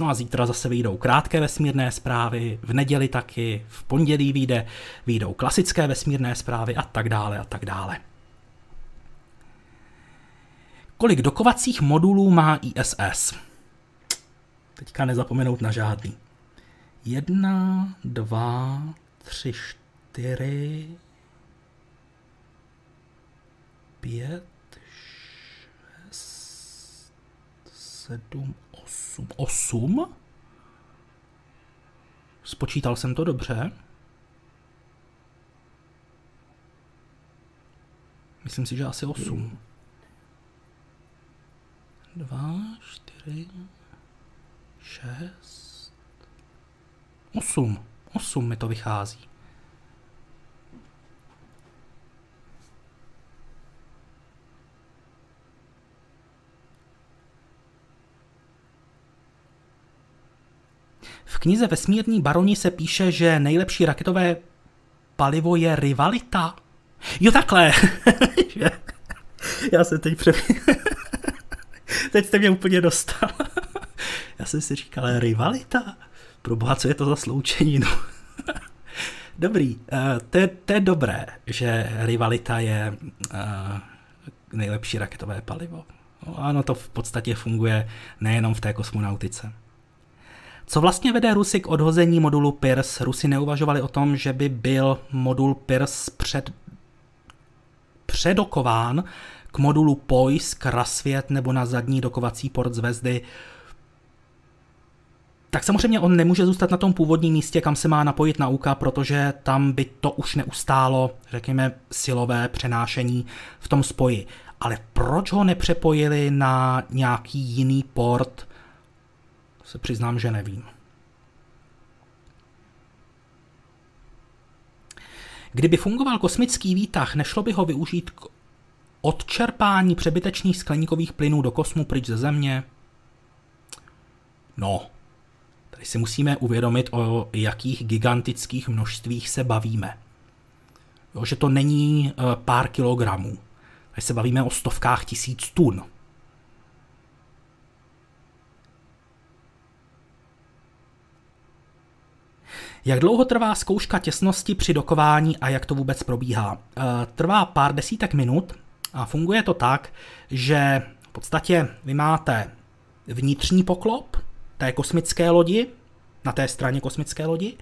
Speaker 1: No a zítra zase vyjdou krátké vesmírné zprávy, v neděli taky, v pondělí vyjde, vyjdou klasické vesmírné zprávy a tak dále a tak dále. Kolik dokovacích modulů má ISS? Teďka nezapomenout na žádný. Jedna, dva, tři, čtyři, pět, šest, sedm, osm. Osm? Spočítal jsem to dobře. Myslím si, že asi osm. Dva, čtyři, šest, osm. Osm mi to vychází. V knize Vesmírní baroni se píše, že nejlepší raketové palivo je rivalita. Jo takhle. Já se teď pře... teď jste mě úplně dostal. Já jsem si říkal, rivalita? Proboha, co je to za sloučeninu? Dobrý, uh, to, je, to je dobré, že rivalita je uh, nejlepší raketové palivo. No, ano, to v podstatě funguje nejenom v té kosmonautice. Co vlastně vede Rusy k odhození modulu Pirs? Rusy neuvažovali o tom, že by byl modul Pirs před, předokován k modulu POIS, k Rasvět nebo na zadní dokovací port zvezdy. Tak samozřejmě on nemůže zůstat na tom původním místě, kam se má napojit nauka, protože tam by to už neustálo, řekněme, silové přenášení v tom spoji. Ale proč ho nepřepojili na nějaký jiný port, se přiznám, že nevím. Kdyby fungoval kosmický výtah, nešlo by ho využít k odčerpání přebytečných skleníkových plynů do kosmu pryč ze Země? No, tady si musíme uvědomit, o jakých gigantických množstvích se bavíme. Jo, že to není uh, pár kilogramů. Tady se bavíme o stovkách tisíc tun. Jak dlouho trvá zkouška těsnosti při dokování a jak to vůbec probíhá? Eh, trvá pár desítek minut a funguje to tak, že v podstatě vy máte vnitřní poklop té kosmické lodi, na té straně kosmické lodi,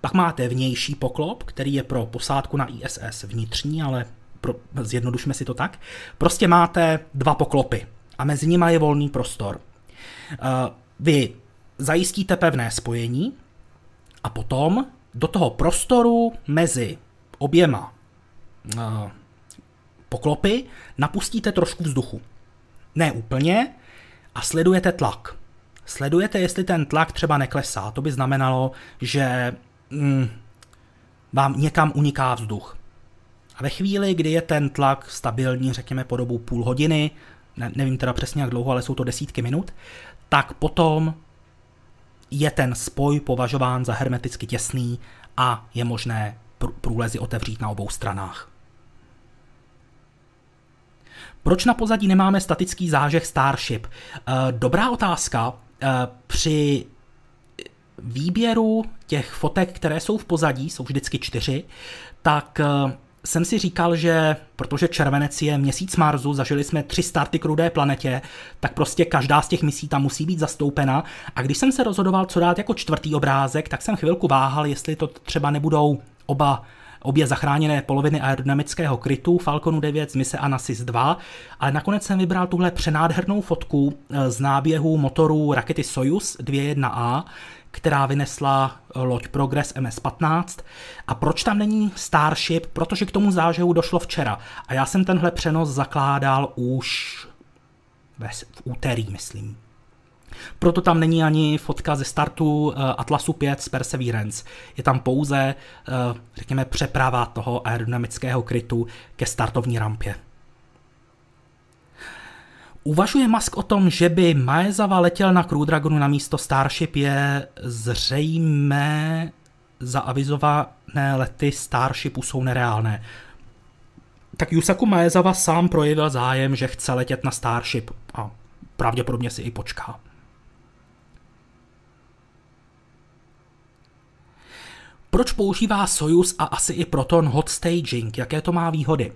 Speaker 1: pak máte vnější poklop, který je pro posádku na ISS vnitřní, ale pro, zjednodušme si to tak. Prostě máte dva poklopy a mezi nimi je volný prostor. Eh, vy zajistíte pevné spojení, a potom do toho prostoru mezi oběma uh, poklopy napustíte trošku vzduchu. Ne úplně a sledujete tlak. Sledujete, jestli ten tlak třeba neklesá. To by znamenalo, že mm, vám někam uniká vzduch. A ve chvíli, kdy je ten tlak stabilní, řekněme po dobu půl hodiny, ne, nevím teda přesně jak dlouho, ale jsou to desítky minut, tak potom je ten spoj považován za hermeticky těsný a je možné průlezy otevřít na obou stranách. Proč na pozadí nemáme statický zážeh Starship? Eh, dobrá otázka. Eh, při výběru těch fotek, které jsou v pozadí, jsou vždycky čtyři, tak eh, jsem si říkal, že protože červenec je měsíc Marsu, zažili jsme tři starty k rudé planetě, tak prostě každá z těch misí tam musí být zastoupena. A když jsem se rozhodoval, co dát jako čtvrtý obrázek, tak jsem chvilku váhal, jestli to třeba nebudou oba obě zachráněné poloviny aerodynamického krytu Falconu 9 z mise Anasis 2, ale nakonec jsem vybral tuhle přenádhernou fotku eh, z náběhu motorů rakety Soyuz 2.1A, která vynesla eh, loď Progress MS-15. A proč tam není Starship? Protože k tomu zážehu došlo včera. A já jsem tenhle přenos zakládal už v úterý, myslím. Proto tam není ani fotka ze startu eh, Atlasu 5 z Perseverance. Je tam pouze, eh, řekněme, přeprava toho aerodynamického krytu ke startovní rampě. Uvažuje Musk o tom, že by Maezawa letěl na Crew Dragonu na místo Starship je zřejmé zaavizované lety Starshipu jsou nereálné. Tak Yusaku Maezawa sám projevil zájem, že chce letět na Starship a pravděpodobně si i počká. Proč používá Soyuz a asi i Proton hot staging? Jaké to má výhody?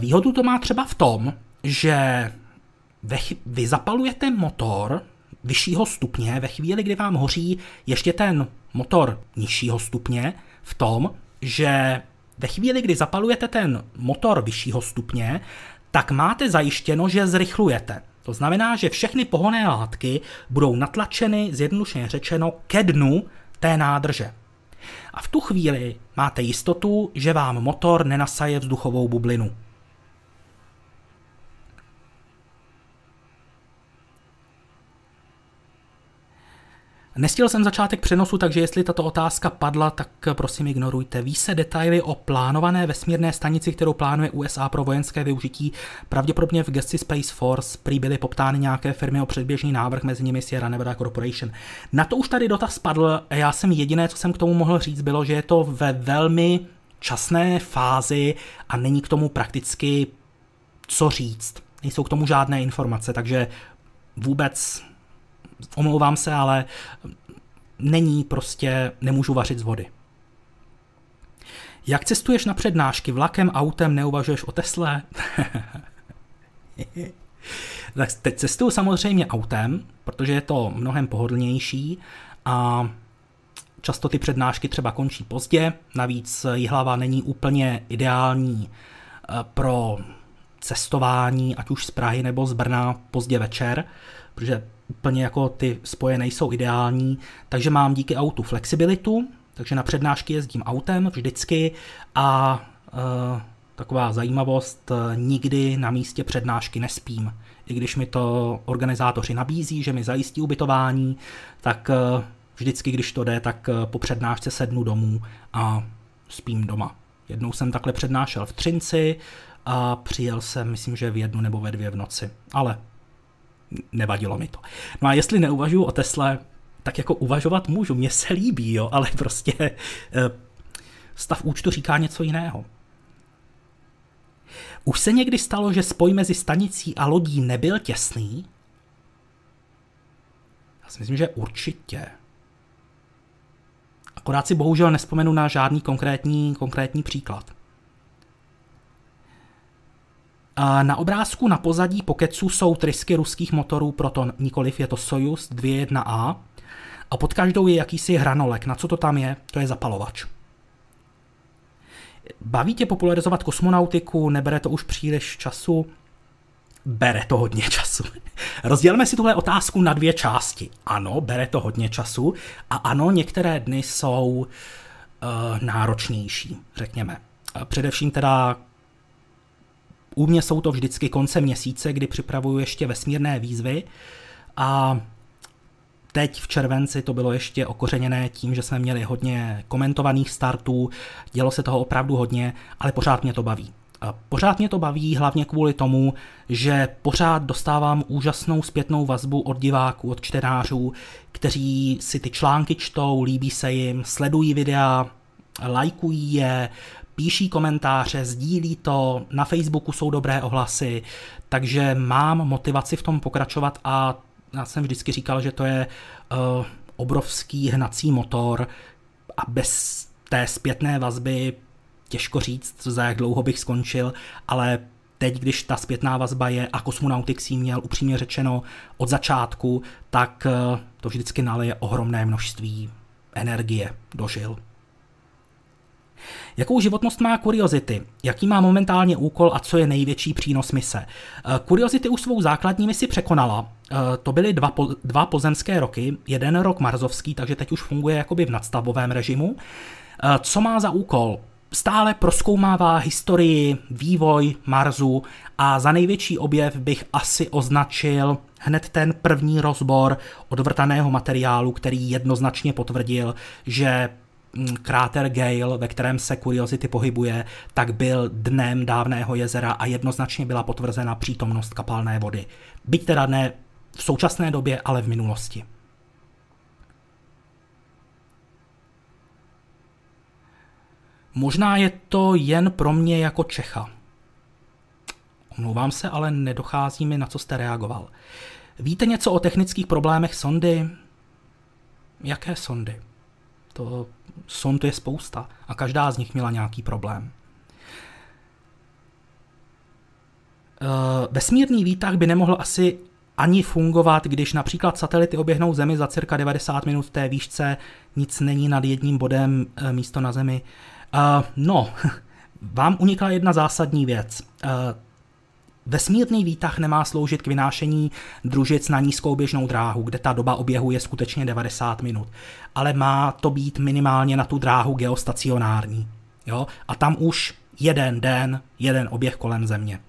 Speaker 1: Výhodu to má třeba v tom, že vy zapalujete motor vyššího stupně ve chvíli, kdy vám hoří ještě ten motor nižšího stupně, v tom, že ve chvíli, kdy zapalujete ten motor vyššího stupně, tak máte zajištěno, že zrychlujete. To znamená, že všechny pohonné látky budou natlačeny, zjednodušeně řečeno, ke dnu té nádrže. A v tu chvíli máte jistotu, že vám motor nenasaje vzduchovou bublinu. Nestihl jsem začátek přenosu, takže jestli tato otázka padla, tak prosím ignorujte. Ví se detaily o plánované vesmírné stanici, kterou plánuje USA pro vojenské využití. Pravděpodobně v gesti Space Force prý byly poptány nějaké firmy o předběžný návrh, mezi nimi Sierra Nevada Corporation. Na to už tady dotaz padl a já jsem jediné, co jsem k tomu mohl říct, bylo, že je to ve velmi časné fázi a není k tomu prakticky co říct. Nejsou k tomu žádné informace, takže vůbec omlouvám se, ale není prostě, nemůžu vařit z vody. Jak cestuješ na přednášky? Vlakem, autem, neuvažuješ o Tesle? tak teď cestuju samozřejmě autem, protože je to mnohem pohodlnější a často ty přednášky třeba končí pozdě, navíc Jihlava není úplně ideální eh, pro cestování, ať už z Prahy nebo z Brna pozdě večer, protože úplně jako ty spoje nejsou ideální, takže mám díky autu flexibilitu, takže na přednášky jezdím autem vždycky a e, taková zajímavost, e, nikdy na místě přednášky nespím. I když mi to organizátoři nabízí, že mi zajistí ubytování, tak e, vždycky, když to jde, tak po přednášce sednu domů a spím doma. Jednou jsem takhle přednášel v Třinci a přijel jsem, myslím, že v jednu nebo ve dvě v noci. Ale nevadilo mi to. No a jestli neuvažuji o Tesle, tak jako uvažovat můžu, mně se líbí, jo, ale prostě eh, stav účtu říká něco jiného. Už se někdy stalo, že spoj mezi stanicí a lodí nebyl těsný? Já si myslím, že určitě. Akorát si bohužel nespomenu na žádný konkrétní, konkrétní příklad. Na obrázku na pozadí Pokecu jsou trysky ruských motorů Proton, nikoliv je to Soyuz 2.1A a pod každou je jakýsi hranolek. Na co to tam je? To je zapalovač. Baví tě popularizovat kosmonautiku, nebere to už příliš času? Bere to hodně času. Rozdělme si tuhle otázku na dvě části. Ano, bere to hodně času a ano, některé dny jsou uh, náročnější, řekněme. Především teda u mě jsou to vždycky konce měsíce, kdy připravuju ještě vesmírné výzvy a teď v červenci to bylo ještě okořeněné tím, že jsme měli hodně komentovaných startů, dělo se toho opravdu hodně, ale pořád mě to baví. Pořád mě to baví hlavně kvůli tomu, že pořád dostávám úžasnou zpětnou vazbu od diváků, od čtenářů, kteří si ty články čtou, líbí se jim, sledují videa, lajkují je, píší komentáře, sdílí to, na Facebooku jsou dobré ohlasy, takže mám motivaci v tom pokračovat a já jsem vždycky říkal, že to je uh, obrovský hnací motor a bez té zpětné vazby těžko říct, za jak dlouho bych skončil, ale teď, když ta zpětná vazba je a Cosmonautics jí měl upřímně řečeno od začátku, tak uh, to vždycky nalije ohromné množství energie dožil. Jakou životnost má Curiosity? Jaký má momentálně úkol a co je největší přínos mise? Eh, Curiosity už svou základní misi překonala. Eh, to byly dva, po, dva pozemské roky, jeden rok marzovský, takže teď už funguje jakoby v nadstavovém režimu. Eh, co má za úkol? Stále proskoumává historii, vývoj Marsu a za největší objev bych asi označil hned ten první rozbor odvrtaného materiálu, který jednoznačně potvrdil, že kráter Gale, ve kterém se Curiosity pohybuje, tak byl dnem dávného jezera a jednoznačně byla potvrzena přítomnost kapalné vody. Byť teda ne v současné době, ale v minulosti. Možná je to jen pro mě jako Čecha. Omlouvám se, ale nedochází mi, na co jste reagoval. Víte něco o technických problémech sondy? Jaké sondy? To sond je spousta a každá z nich měla nějaký problém. Eh, vesmírný výtah by nemohl asi ani fungovat, když například satelity oběhnou Zemi za cirka 90 minut v té výšce, nic není nad jedním bodem eh, místo na Zemi. Uh, no, vám unikla jedna zásadní věc. Vesmírný výtah nemá sloužit k vynášení družic na nízkou běžnou dráhu, kde ta doba oběhu je skutečně 90 minut, ale má to být minimálně na tu dráhu geostacionární. Jo? A tam už jeden den, jeden oběh kolem Země.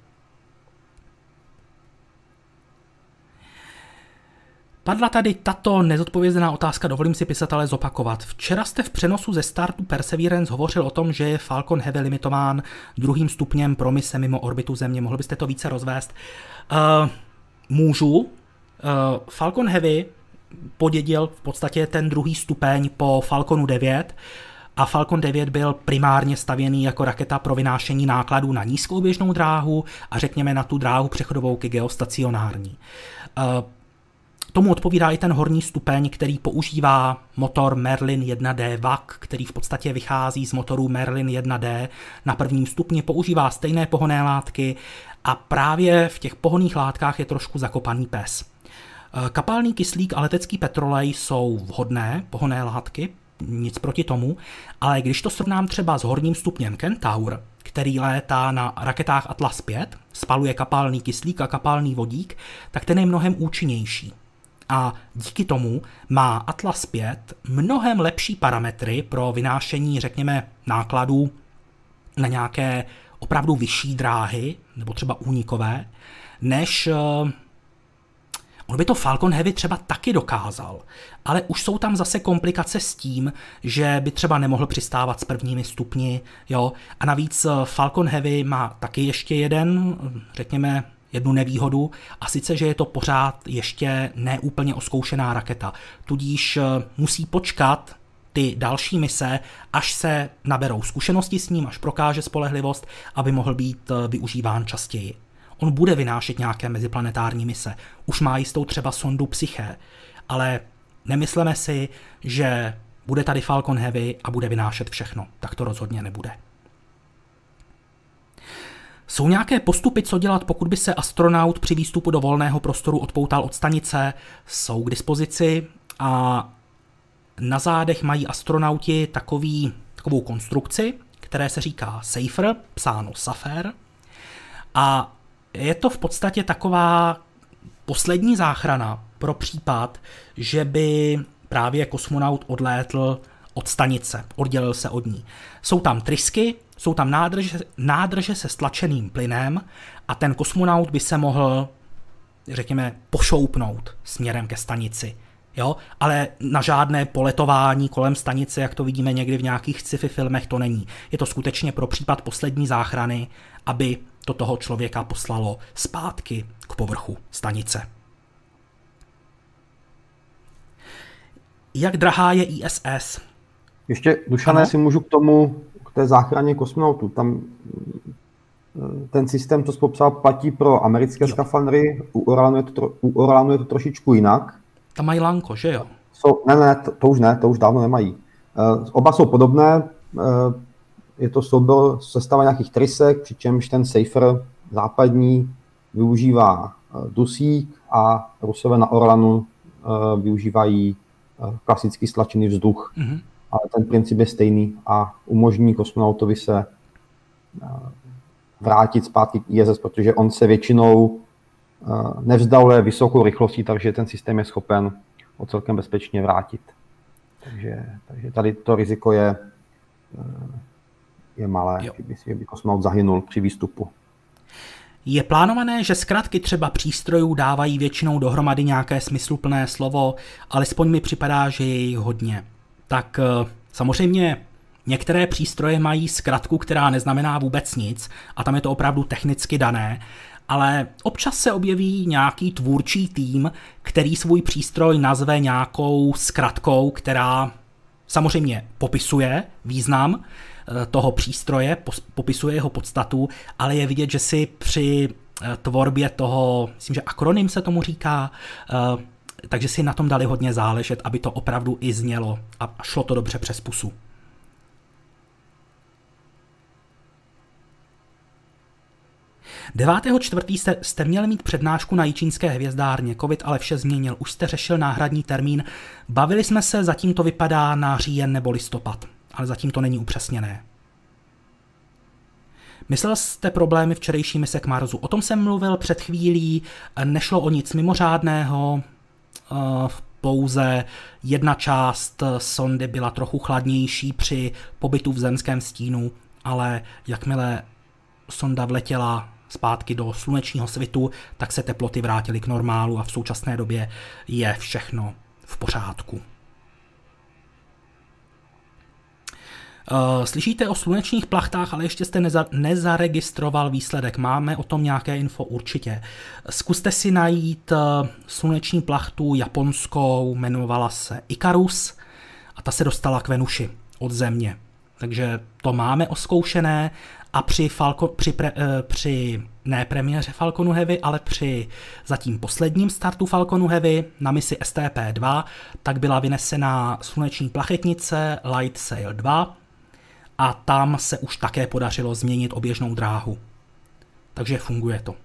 Speaker 1: Padla tady tato nezodpovězená otázka, dovolím si pisatele zopakovat. Včera jste v přenosu ze startu Perseverance hovořil o tom, že je Falcon Heavy limitován druhým stupněm promise mimo orbitu Země. Mohl byste to více rozvést? Uh, můžu. Uh, Falcon Heavy podědil v podstatě ten druhý stupeň po Falconu 9 a Falcon 9 byl primárně stavěný jako raketa pro vynášení nákladů na nízkou běžnou dráhu a řekněme na tu dráhu přechodovou k geostacionární. Uh, Tomu odpovídá i ten horní stupeň, který používá motor Merlin 1D VAC, který v podstatě vychází z motoru Merlin 1D. Na prvním stupni používá stejné pohonné látky a právě v těch pohonných látkách je trošku zakopaný pes. E, kapalný kyslík a letecký petrolej jsou vhodné pohonné látky, nic proti tomu, ale když to srovnám třeba s horním stupněm Kentaur, který létá na raketách Atlas 5, spaluje kapalný kyslík a kapalný vodík, tak ten je mnohem účinnější. A díky tomu má Atlas 5 mnohem lepší parametry pro vynášení, řekněme, nákladů na nějaké opravdu vyšší dráhy, nebo třeba únikové, než uh, On by to Falcon Heavy třeba taky dokázal, ale už jsou tam zase komplikace s tím, že by třeba nemohl přistávat s prvními stupni, jo. A navíc eh, Falcon Heavy má taky ještě jeden, řekněme, jednu nevýhodu, a sice, že je to pořád ještě neúplně oskoušená raketa. Tudíž eh, musí počkat ty další mise, až se naberou zkušenosti s ním, až prokáže spolehlivost, aby mohl být eh, využíván častěji. On bude vynášet nějaké meziplanetární mise. Už má jistou třeba sondu Psyché, ale nemysleme si, že bude tady Falcon Heavy a bude vynášet všechno. Tak to rozhodně nebude. Jsou nějaké postupy, co dělat, pokud by se astronaut při výstupu do volného prostoru odpoutal od stanice? Jsou k dispozici a na zádech mají astronauti takový, takovou konstrukci, které se říká Safer, psáno Safer. A je to v podstatě taková poslední záchrana pro případ, že by právě kosmonaut odlétl od stanice, oddělil se od ní. Jsou tam trysky, jsou tam nádrže, nádrže se stlačeným plynem a ten kosmonaut by se mohl, řekněme, pošoupnout směrem ke stanici. Jo? Ale na žádné poletování kolem stanice, jak to vidíme někdy v nějakých sci-fi filmech, to není. Je to skutečně pro případ poslední záchrany, aby to toho člověka poslalo zpátky k povrchu stanice. Jak drahá je ISS?
Speaker 2: Ještě, Dušané, ano? si můžu k tomu té záchraně kosmonautů. Tam ten systém, to popsal, platí pro americké jo. skafandry, u Orlanu, je to, u Orlanu je to trošičku jinak.
Speaker 1: Tam mají lanko, že jo?
Speaker 2: Jsou, ne, ne, to, to už ne, to už dávno nemají. Uh, oba jsou podobné, uh, je to soubor sestava nějakých trysek, přičemž ten Safer západní využívá uh, dusík a Rusové na Orlanu uh, využívají uh, klasický stlačený vzduch. Mm-hmm. Ale ten princip je stejný a umožní kosmonautovi se uh, vrátit zpátky k ISS, protože on se většinou nevzdaluje vysokou rychlostí, takže ten systém je schopen ho celkem bezpečně vrátit. Takže, takže tady to riziko je, je malé, jo. že by, že by kosmonaut zahynul při výstupu.
Speaker 1: Je plánované, že zkratky třeba přístrojů dávají většinou dohromady nějaké smysluplné slovo, alespoň mi připadá, že je jich hodně. Tak eh, samozřejmě Některé přístroje mají zkratku, která neznamená vůbec nic a tam je to opravdu technicky dané, ale občas se objeví nějaký tvůrčí tým, který svůj přístroj nazve nějakou zkratkou, která samozřejmě popisuje význam eh, toho přístroje, popisuje jeho podstatu, ale je vidět, že si při eh, tvorbě toho, myslím, že akronym se tomu říká, takže si na tom dali hodně záležet, aby to opravdu i znělo a šlo to dobře přes pusu. 9.4. Jste, jste měl mít přednášku na Jičínské hvězdárně, covid ale vše změnil, už jste řešil náhradní termín, bavili jsme se, zatím to vypadá na říjen nebo listopad, ale zatím to není upřesněné. Myslel jste problémy včerejší mise k Marsu. O tom jsem mluvil před chvílí, nešlo o nic mimořádného, pouze jedna část sondy byla trochu chladnější při pobytu v zemském stínu, ale jakmile sonda vletěla zpátky do slunečního svitu, tak se teploty vrátily k normálu a v současné době je všechno v pořádku. Slyšíte o slunečních plachtách, ale ještě jste neza, nezaregistroval výsledek. Máme o tom nějaké info určitě. Zkuste si najít eh, sluneční plachtu japonskou, jmenovala se Ikarus a ta se dostala k Venuši od Země. Takže to máme oskoušené a při, Falco, při, pre, eh, při ne premiéře Falconu Heavy, ale při zatím posledním startu Falconu Heavy na misi STP-2, tak byla vynesena sluneční plachetnice Light Sail 2 a tam se už také podařilo změnit oběžnou dráhu. Takže funguje to.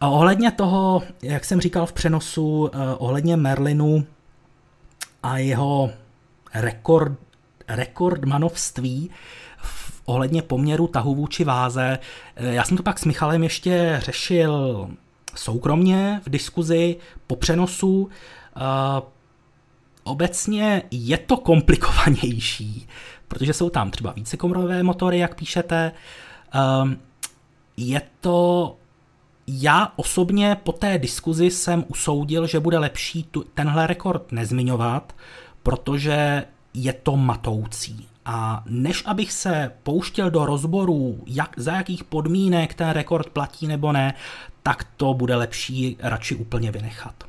Speaker 1: A ohledně toho, jak jsem říkal v přenosu, eh, ohledně Merlinu a jeho rekord, rekordmanovství v ohledně poměru tahu vůči váze. Eh, já jsem to pak s Michalem ještě řešil soukromně v diskuzi po přenosu. Obecně je to komplikovanější, protože jsou tam třeba vícekomorové motory, jak píšete. Eh, je to já osobně po té diskuzi jsem usoudil, že bude lepší tu, tenhle rekord nezmiňovat, protože je to matoucí. A než abych se pouštěl do rozboru, jak, za jakých podmínek ten rekord platí nebo ne, tak to bude lepší radši úplně vynechat.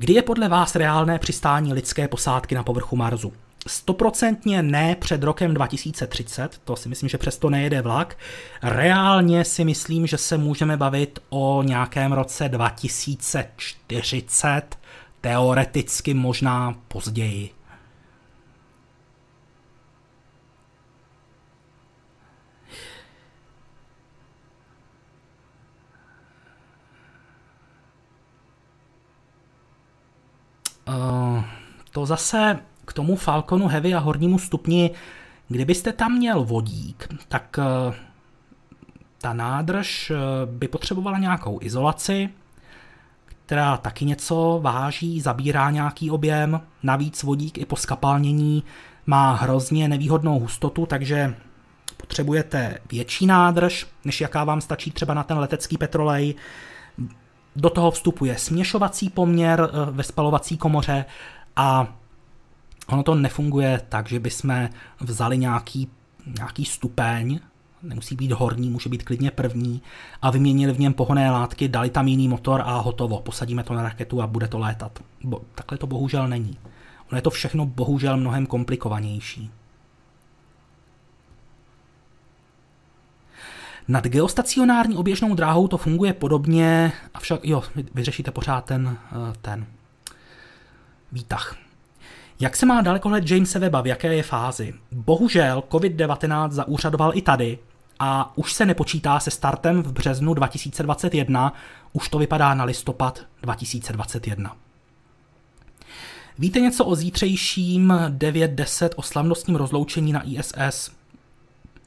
Speaker 1: Kdy je podle vás reálné přistání lidské posádky na povrchu Marsu? Stoprocentně ne před rokem 2030, to si myslím, že přesto nejede vlak. Reálně si myslím, že se můžeme bavit o nějakém roce 2040, teoreticky možná později. To zase k tomu Falconu Heavy a hornímu stupni, kdybyste tam měl vodík, tak uh, ta nádrž uh, by potřebovala nějakou izolaci, která taky něco váží, zabírá nějaký objem, navíc vodík i po skapalnění má hrozně nevýhodnou hustotu, takže potřebujete větší nádrž, než jaká vám stačí třeba na ten letecký petrolej. Do toho vstupuje směšovací poměr eh, ve spalovací komoře a ono to nefunguje tak, že bychom vzali nějaký, nějaký stupeň nemusí být horní, může být klidně první a vyměnili v něm pohonné látky, dali tam jiný motor a hotovo, posadíme to na raketu a bude to létat. Bo, takhle to bohužel není. Ono je to všechno bohužel mnohem komplikovanější. Nad geostacionární oběžnou dráhou to funguje podobně, avšak jo, vyřešíte pořád ten, eh, ten výtah. Jak se má dalekohled Jamesa Weba, v jaké je fázi? Bohužel COVID-19 zaúřadoval i tady a už se nepočítá se startem v březnu 2021, už to vypadá na listopad 2021. Víte něco o zítřejším 9.10 o slavnostním rozloučení na ISS?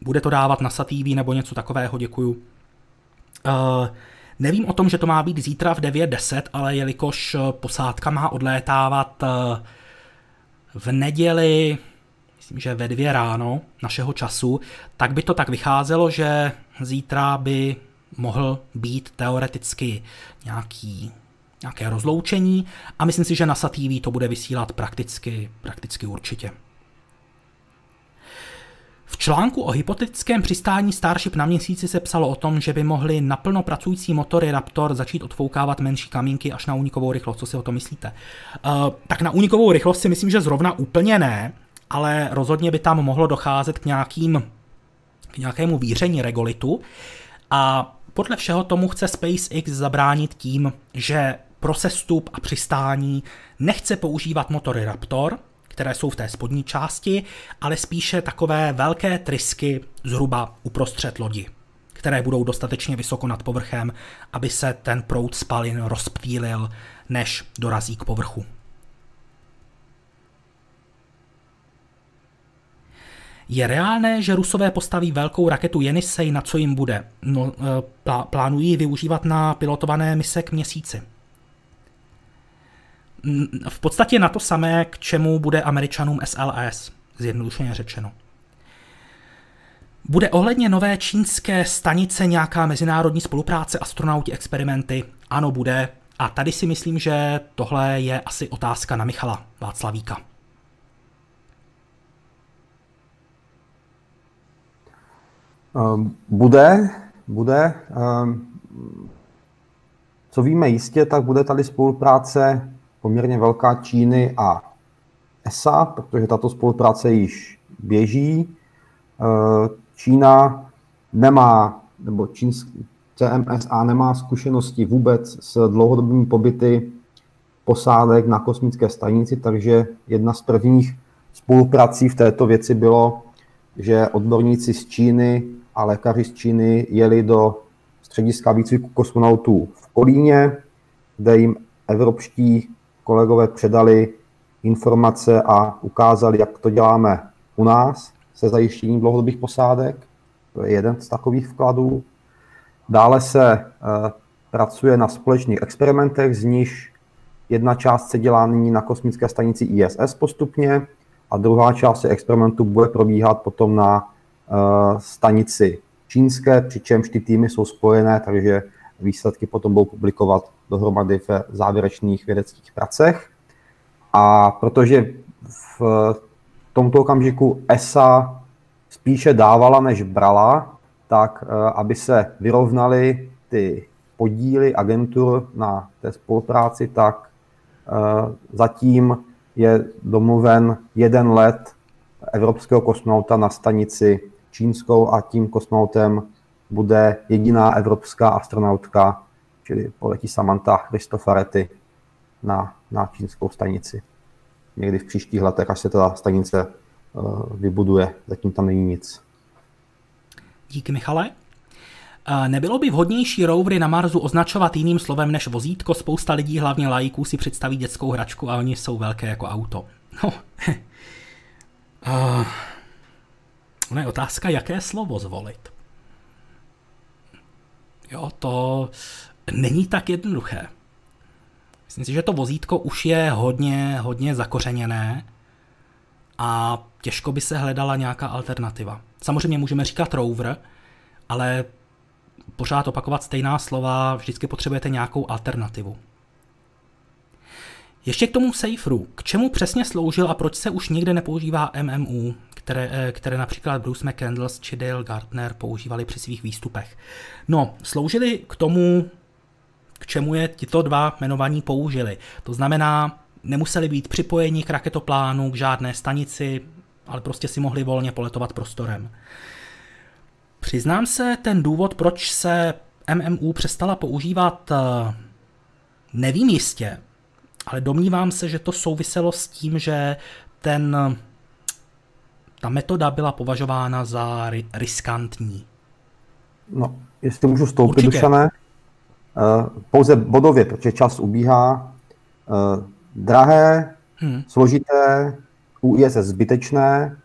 Speaker 1: Bude to dávat na SATV nebo něco takového, děkuju. Uh, nevím o tom, že to má být zítra v 9.10, ale jelikož posádka má odlétávat uh, v neděli, myslím, že ve dvě ráno našeho času, tak by to tak vycházelo, že zítra by mohl být teoreticky nějaký, nějaké rozloučení a myslím si, že na SATV to bude vysílat prakticky, prakticky určitě. Článku o hypotetickém přistání Starship na měsíci se psalo o tom, že by mohly naplno pracující motory Raptor začít odfoukávat menší kamínky až na únikovou rychlost. Co si o to myslíte? Uh, tak na únikovou rychlost si myslím, že zrovna úplně ne, ale rozhodně by tam mohlo docházet k, nějakým, k nějakému víření regolitu a podle všeho tomu chce SpaceX zabránit tím, že pro sestup a přistání nechce používat motory Raptor, které jsou v té spodní části, ale spíše takové velké trysky zhruba uprostřed lodi, které budou dostatečně vysoko nad povrchem, aby se ten proud spalin rozptýlil, než dorazí k povrchu. Je reálné, že Rusové postaví velkou raketu Jenisej, na co jim bude? No, eh, plánují využívat na pilotované mise k měsíci v podstatě na to samé, k čemu bude američanům SLS, zjednodušeně řečeno. Bude ohledně nové čínské stanice nějaká mezinárodní spolupráce, astronauti, experimenty? Ano, bude. A tady si myslím, že tohle je asi otázka na Michala Václavíka.
Speaker 2: Um, bude, bude. Um, co víme jistě, tak bude tady spolupráce poměrně velká Číny a ESA, protože tato spolupráce již běží. Eh, Čína nemá, nebo čínský CMSA nemá zkušenosti vůbec s dlouhodobými pobyty posádek na kosmické stanici, takže jedna z prvních spoluprací v této věci bylo, že odborníci z Číny a lékaři z Číny jeli do střediska výcviku kosmonautů v Kolíně, kde jim evropští kolegové předali informace a ukázali, jak to děláme u nás se zajištěním dlouhodobých posádek. To je jeden z takových vkladů. Dále se e, pracuje na společných experimentech, z níž jedna část se dělá nyní na kosmické stanici ISS postupně a druhá část experimentu bude probíhat potom na e, stanici čínské, přičemž ty týmy jsou spojené, takže výsledky potom budou publikovat dohromady v závěrečných vědeckých pracech. A protože v tomto okamžiku ESA spíše dávala, než brala, tak eh, aby se vyrovnaly ty podíly agentur na té spolupráci, tak eh, zatím je domluven jeden let evropského kosmonauta na stanici čínskou a tím kosmonautem bude jediná evropská astronautka, čili poletí Samantha Cristofaretti na, na čínskou stanici. Někdy v příštích letech, až se ta stanice uh, vybuduje. Zatím tam není nic.
Speaker 1: Díky, Michale. Nebylo by vhodnější rovery na Marsu označovat jiným slovem než vozítko? Spousta lidí, hlavně lajků, si představí dětskou hračku a oni jsou velké jako auto. No. uh, ono je otázka, jaké slovo zvolit. Jo, to není tak jednoduché. Myslím si, že to vozítko už je hodně, hodně zakořeněné a těžko by se hledala nějaká alternativa. Samozřejmě můžeme říkat rover, ale pořád opakovat stejná slova, vždycky potřebujete nějakou alternativu. Ještě k tomu Saferu. K čemu přesně sloužil a proč se už nikde nepoužívá MMU? které, eh, které například Bruce McCandless či Dale Gardner používali při svých výstupech. No, sloužili k tomu, k čemu je tito dva jmenovaní použili. To znamená, nemuseli být připojeni k raketoplánu, k žádné stanici, ale prostě si mohli volně poletovat prostorem. Přiznám se, ten důvod, proč se MMU přestala používat, eh, nevím jistě, ale domnívám se, že to souviselo s tím, že ten, ta metoda byla považována za riskantní.
Speaker 2: No, jestli můžu stoupit, Dušané, eh, pouze bodově, protože čas ubíhá. Eh, drahé, hmm. složité, UIS zbytečné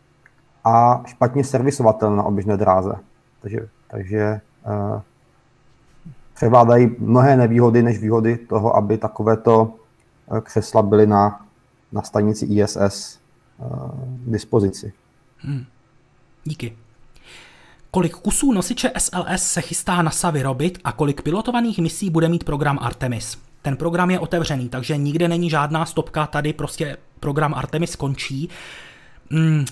Speaker 2: a špatně servisovatelné na oběžné dráze. Takže, takže uh, převládají mnohé nevýhody než výhody toho, aby takovéto křesla byly na, na stanici ISS uh, k dispozici. Hmm.
Speaker 1: Díky. Kolik kusů nosiče SLS se chystá NASA vyrobit a kolik pilotovaných misí bude mít program Artemis? Ten program je otevřený, takže nikde není žádná stopka, tady prostě program Artemis končí. Hmm.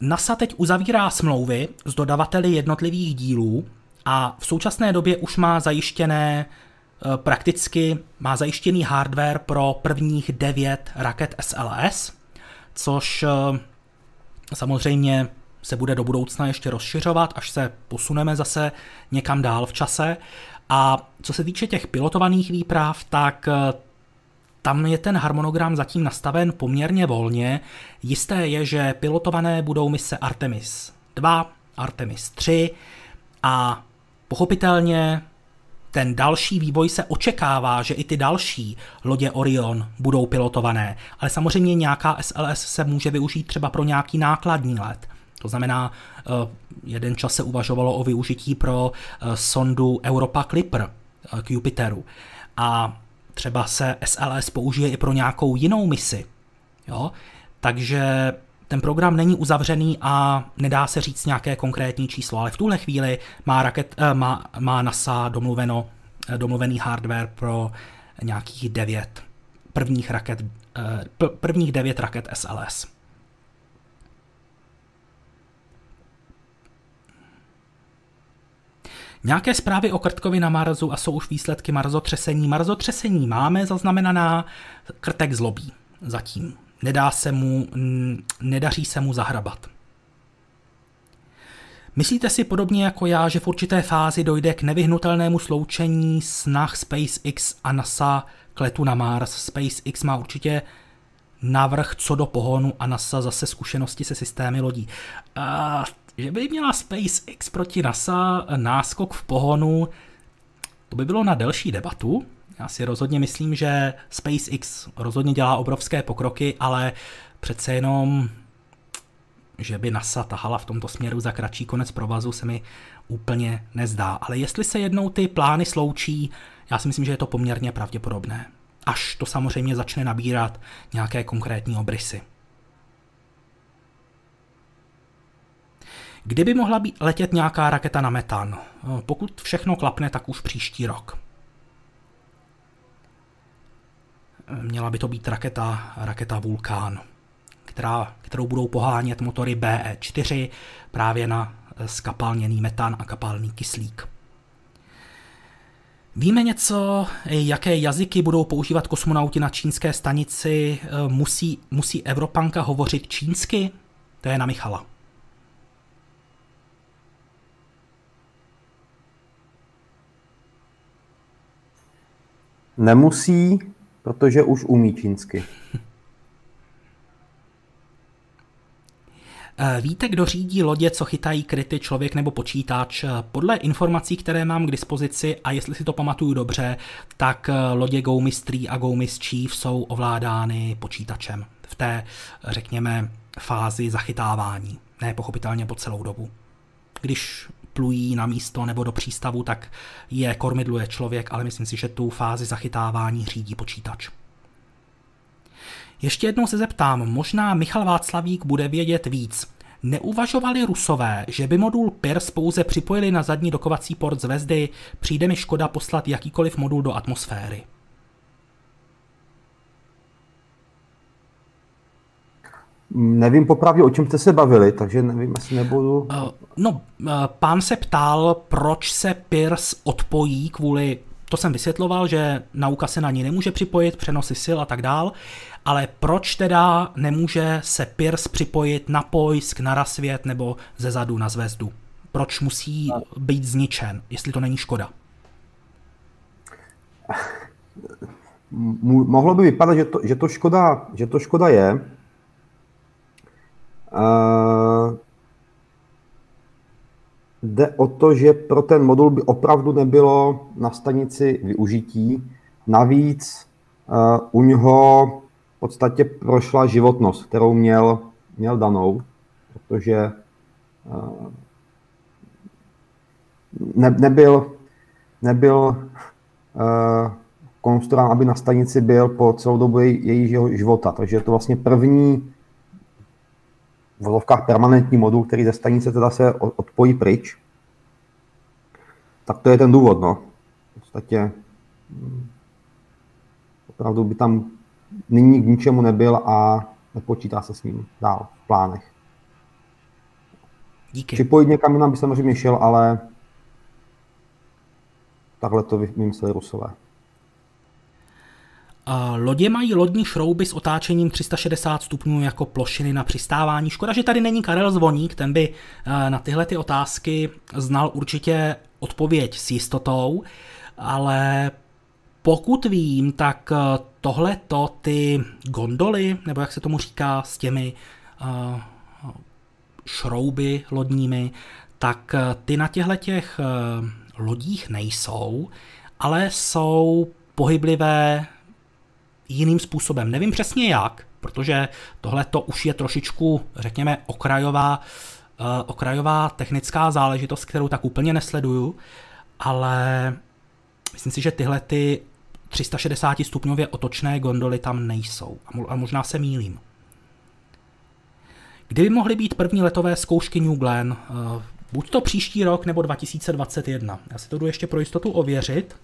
Speaker 1: NASA teď uzavírá smlouvy s dodavateli jednotlivých dílů a v současné době už má zajištěné eh, prakticky má zajištěný hardware pro prvních devět raket SLS, což eh, samozřejmě se bude do budoucna ještě rozšiřovat, až se posuneme zase někam dál v čase. A co se týče těch pilotovaných výprav, tak eh, tam je ten harmonogram zatím nastaven poměrně volně. Jisté je, že pilotované budou mise Artemis 2, Artemis 3 a pochopitelně ten další vývoj se očekává, že i ty další lodě Orion budou pilotované, ale samozřejmě nějaká SLS se může využít třeba pro nějaký nákladní let. To znamená, eh, jeden čas se uvažovalo o využití pro eh, sondu Europa Clipper eh, k Jupiteru. A třeba se SLS použije i pro nějakou jinou misi. Jo? Takže ten program není uzavřený a nedá se říct nějaké konkrétní číslo, ale v tuhle chvíli má, raket, má, má NASA domluveno, domluvený hardware pro nějakých devět prvních raket, prvních devět raket SLS. Nějaké zprávy o Krtkovi na Marzu a jsou už výsledky marzotřesení. Marzotřesení máme zaznamenaná, Krtek zlobí zatím. Nedá se mu, nedaří se mu zahrabat. Myslíte si podobně jako já, že v určité fázi dojde k nevyhnutelnému sloučení snah SpaceX a NASA k letu na Mars? SpaceX má určitě navrh co do pohonu a NASA zase zkušenosti se systémy lodí. Uh, že by měla SpaceX proti NASA náskok v pohonu, to by bylo na delší debatu. Já si rozhodně myslím, že SpaceX rozhodně dělá obrovské pokroky, ale přece jenom, že by NASA tahala v tomto směru za kratší konec provazu, se mi úplně nezdá. Ale jestli se jednou ty plány sloučí, já si myslím, že je to poměrně pravděpodobné. Až to samozřejmě začne nabírat nějaké konkrétní obrysy. Kdyby mohla být letět nějaká raketa na metan? No, pokud všechno klapne, tak už příští rok. Měla by to být raketa, raketa Vulkán, která, kterou budou pohánět motory BE4 právě na skapalněný metan a kapalný kyslík. Víme něco, jaké jazyky budou používat kosmonauti na čínské stanici? Musí, musí Evropanka hovořit čínsky? To je na Michala.
Speaker 2: Nemusí, protože už umí čínsky.
Speaker 1: Eh, víte, kdo řídí lodě, co chytají kryty, člověk nebo počítač? Podle informací, které mám k dispozici, a jestli si to pamatuju dobře, tak eh, lodě Go Mystery a Go Chief jsou ovládány počítačem v té, řekněme, fázi zachytávání. Ne pochopitelně po celou dobu. Když plují na místo nebo do přístavu, tak je kormidluje člověk, ale myslím si, že tu fázi zachytávání řídí počítač. Ještě jednou se zeptám, možná Michal Václavík bude vědět víc. Neuvažovali Rusové, že by modul PIRS pouze připojili na zadní dokovací port zvezdy, přijde mi škoda poslat jakýkoliv modul do atmosféry.
Speaker 2: Nevím popravdě, o čem jste se bavili, takže nevím, jestli nebudu... Uh,
Speaker 1: no, uh, pán se ptal, proč se Pierce odpojí kvůli to jsem vysvětloval, že nauka se na ní nemůže připojit, přenosy sil a tak dál, ale proč teda nemůže se Pierce připojit na pojsk, na rasvět nebo ze zadu na zvezdu? Proč musí být zničen, jestli to není škoda?
Speaker 2: Mohlo by vypadat, že to, že to, škoda, že to škoda je. Uh, Jde o to, že pro ten modul by opravdu nebylo na stanici využití. Navíc uh, u něho v podstatě prošla životnost, kterou měl, měl danou, protože uh, ne, nebyl, nebyl uh, konstruován, aby na stanici byl po celou dobu jej, jejího života. Takže je to vlastně první v vozovkách permanentní modul, který ze stanice teda se odpojí pryč. Tak to je ten důvod, no. V podstatě hm, opravdu by tam nyní k ničemu nebyl a nepočítá se s ním dál v plánech.
Speaker 1: Díky.
Speaker 2: Připojit někam jinam by samozřejmě šel, ale takhle to vymysleli Rusové.
Speaker 1: Lodě mají lodní šrouby s otáčením 360 stupňů jako plošiny na přistávání. Škoda, že tady není Karel Zvoník, ten by eh, na tyhle ty otázky znal určitě odpověď s jistotou, ale pokud vím, tak eh, tohle to ty gondoly, nebo jak se tomu říká, s těmi uh, šrouby lodními, tak ty na těchto těch lodích nejsou, ale jsou pohyblivé jiným způsobem. Nevím přesně jak, protože tohle to už je trošičku, řekněme, okrajová, uh, okrajová technická záležitost, kterou tak úplně nesleduju, ale myslím si, že tyhle ty 360 stupňově otočné gondoly tam nejsou. A možná se mýlím. Kdyby mohly být první letové zkoušky New Glenn, uh, buď to příští rok nebo 2021. Já si to jdu ještě pro jistotu ověřit.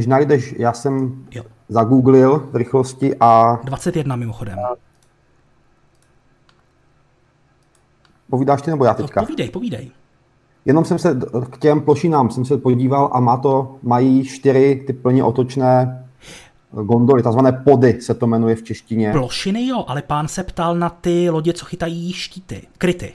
Speaker 2: Než najdeš, já jsem jo. zagooglil v rychlosti a...
Speaker 1: 21 mimochodem.
Speaker 2: Povídáš ty nebo já teďka?
Speaker 1: No, povídej, povídej.
Speaker 2: Jenom jsem se k těm plošinám jsem se podíval a má to, mají čtyři ty plně otočné gondoly, takzvané pody se to jmenuje v češtině.
Speaker 1: Plošiny jo, ale pán se ptal na ty lodě, co chytají štíty, kryty.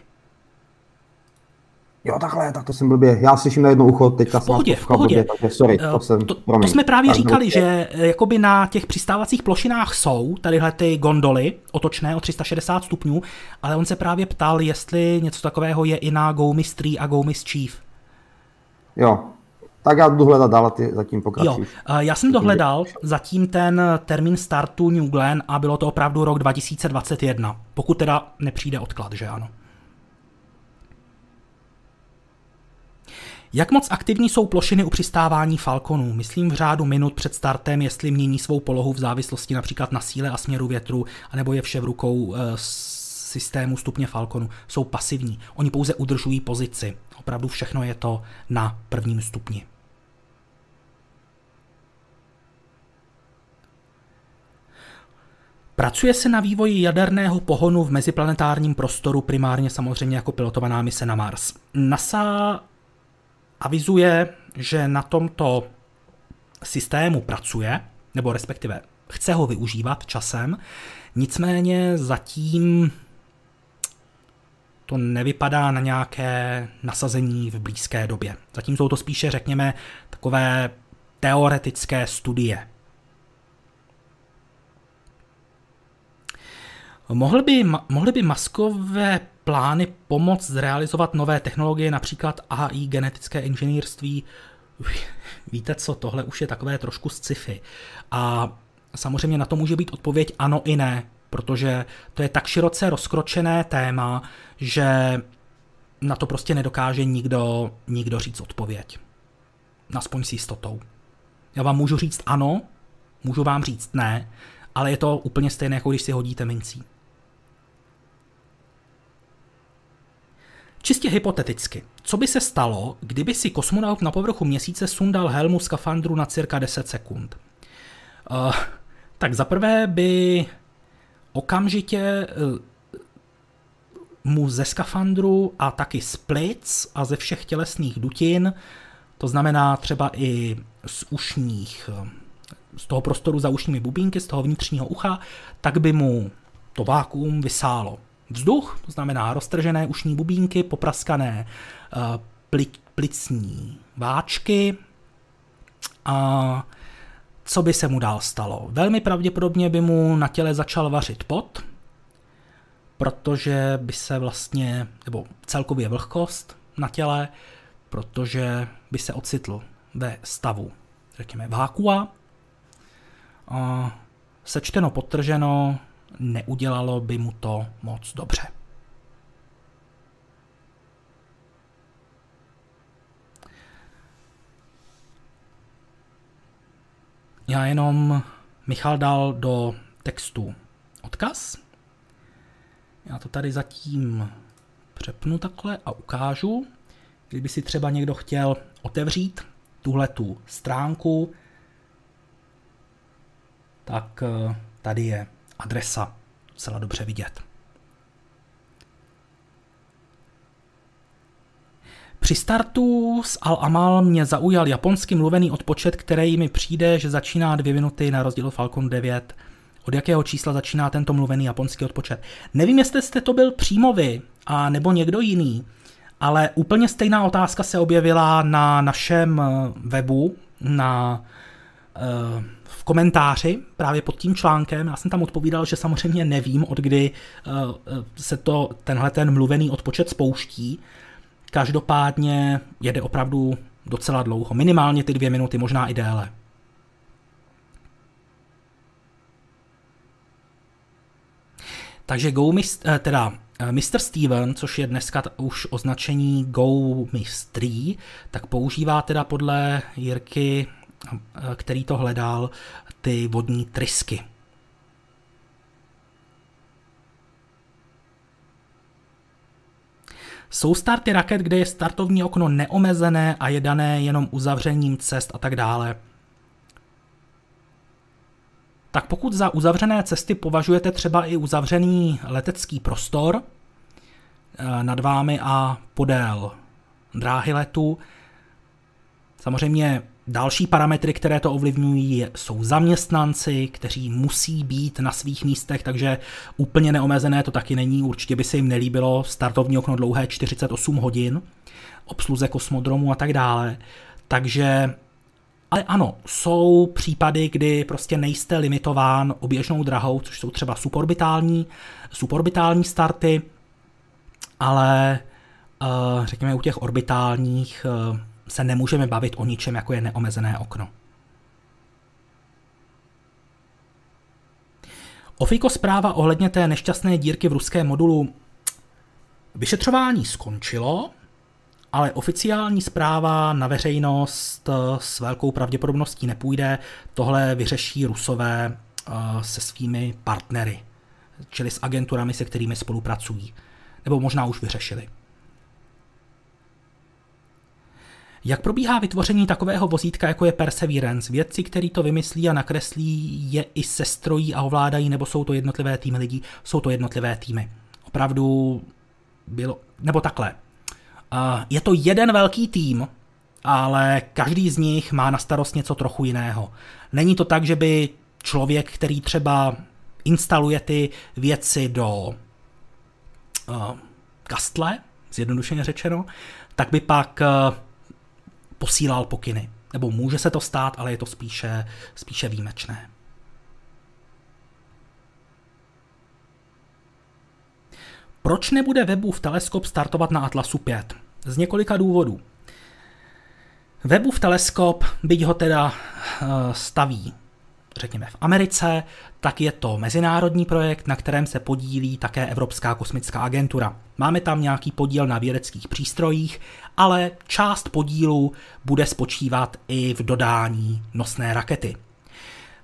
Speaker 2: Jo, takhle, tak to jsem blbě. Já slyším na jedno ucho, teďka
Speaker 1: v pohodě, v pohodě.
Speaker 2: Blbě, takže sorry, to, jsem,
Speaker 1: to, to jsme právě tak říkali, že eh, jakoby na těch přistávacích plošinách jsou tadyhle ty gondoly otočné o 360 stupňů, ale on se právě ptal, jestli něco takového je i na Go Mystery a Go Chief.
Speaker 2: Jo, tak já jdu hledat dál, ty zatím pokračuj. Jo,
Speaker 1: eh, já jsem dohledal zatím ten termín startu New Glenn a bylo to opravdu rok 2021, pokud teda nepřijde odklad, že ano. Jak moc aktivní jsou plošiny u přistávání Falconů? Myslím v řádu minut před startem, jestli mění svou polohu v závislosti například na síle a směru větru, anebo je vše v rukou e, systému stupně Falconu. Jsou pasivní. Oni pouze udržují pozici. Opravdu všechno je to na prvním stupni. Pracuje se na vývoji jaderného pohonu v meziplanetárním prostoru, primárně samozřejmě jako pilotovaná mise na Mars. NASA avizuje, že na tomto systému pracuje, nebo respektive chce ho využívat časem, nicméně zatím to nevypadá na nějaké nasazení v blízké době. Zatím jsou to spíše, řekněme, takové teoretické studie. Mohly by, mohly by maskové plány pomoct zrealizovat nové technologie, například AI, genetické inženýrství. Víte co, tohle už je takové trošku sci-fi. A samozřejmě na to může být odpověď ano i ne, protože to je tak široce rozkročené téma, že na to prostě nedokáže nikdo, nikdo říct odpověď. Aspoň s jistotou. Já vám můžu říct ano, můžu vám říct ne, ale je to úplně stejné, jako když si hodíte mincí. Čistě hypoteticky, co by se stalo, kdyby si kosmonaut na povrchu měsíce sundal helmu skafandru na cirka 10 sekund? Uh, tak zaprvé by okamžitě uh, mu ze skafandru a taky z plic a ze všech tělesných dutin, to znamená třeba i z ušních, uh, z toho prostoru za ušními bubínky, z toho vnitřního ucha, tak by mu to vákuum vysálo vzduch, to znamená roztržené ušní bubínky, popraskané pli, plicní váčky a co by se mu dál stalo? Velmi pravděpodobně by mu na těle začal vařit pot, protože by se vlastně, nebo celkově vlhkost na těle, protože by se ocitl ve stavu, řekněme, vákua. A sečteno, potrženo, neudělalo by mu to moc dobře. Já jenom Michal dal do textu odkaz. Já to tady zatím přepnu takhle a ukážu. Kdyby si třeba někdo chtěl otevřít tuhle tu stránku, tak eh, tady je adresa docela dobře vidět. Při startu z Al-Amal mě zaujal japonsky mluvený odpočet, který mi přijde, že začíná dvě minuty na rozdíl Falcon 9. Od jakého čísla začíná tento mluvený japonský odpočet? Nevím, jestli jste to byl přímo vy, a nebo někdo jiný, ale úplně stejná otázka se objevila na našem eh, webu, na uh, komentáři právě pod tím článkem. Já jsem tam odpovídal, že samozřejmě nevím, od kdy uh, se to, tenhle ten mluvený odpočet spouští. Každopádně jede opravdu docela dlouho, minimálně ty dvě minuty, možná i déle. Takže Go Mist, eh, teda Mr. Steven, což je dneska už označení Go Mystery, tak používá teda podle Jirky který to hledal, ty vodní trysky. Jsou starty raket, kde je startovní okno neomezené a je dané jenom uzavřením cest a tak dále. Tak pokud za uzavřené cesty považujete třeba i uzavřený letecký prostor eh, nad vámi a podél dráhy letu, samozřejmě Další parametry, které to ovlivňují, jsou zaměstnanci, kteří musí být na svých místech, takže úplně neomezené to taky není. Určitě by se jim nelíbilo startovní okno dlouhé 48 hodin, obsluze kosmodromu a tak dále. Takže ale ano, jsou případy, kdy prostě nejste limitován oběžnou drahou, což jsou třeba suborbitální, suborbitální starty, ale uh, řekněme u těch orbitálních uh, se nemůžeme bavit o ničem, jako je neomezené okno. Ofiko zpráva ohledně té nešťastné dírky v ruském modulu. Vyšetřování skončilo, ale oficiální zpráva na veřejnost s velkou pravděpodobností nepůjde. Tohle vyřeší Rusové eh, se svými partnery, čili s agenturami, se kterými spolupracují. Nebo možná už vyřešili. Jak probíhá vytvoření takového vozítka, jako je Perseverance? Vědci, který to vymyslí a nakreslí, je i sestrojí a ovládají, nebo jsou to jednotlivé týmy lidí? Jsou to jednotlivé týmy. Opravdu bylo, nebo takhle. Je to jeden velký tým, ale každý z nich má na starost něco trochu jiného. Není to tak, že by člověk, který třeba instaluje ty věci do kastle, zjednodušeně řečeno, tak by pak posílal pokyny. Nebo může se to stát, ale je to spíše, spíše výjimečné. Proč nebude Webův teleskop startovat na Atlasu 5? Z několika důvodů. Webův teleskop, byť ho teda eh, staví řekněme v Americe, tak je to mezinárodní projekt, na kterém se podílí také Evropská kosmická agentura. Máme tam nějaký podíl na vědeckých přístrojích, ale část podílu bude spočívat i v dodání nosné rakety.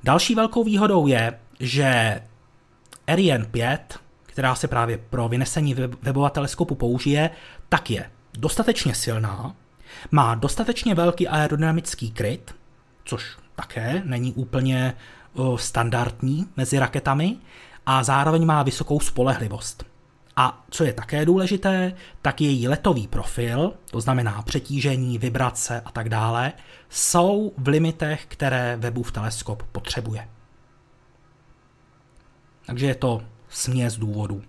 Speaker 1: Další velkou výhodou je, že Ariane 5, která se právě pro vynesení webového teleskopu použije, tak je dostatečně silná, má dostatečně velký aerodynamický kryt, což také není úplně standardní mezi raketami, a zároveň má vysokou spolehlivost. A co je také důležité, tak její letový profil, to znamená přetížení, vibrace a tak dále, jsou v limitech, které webův teleskop potřebuje. Takže je to směs důvodů.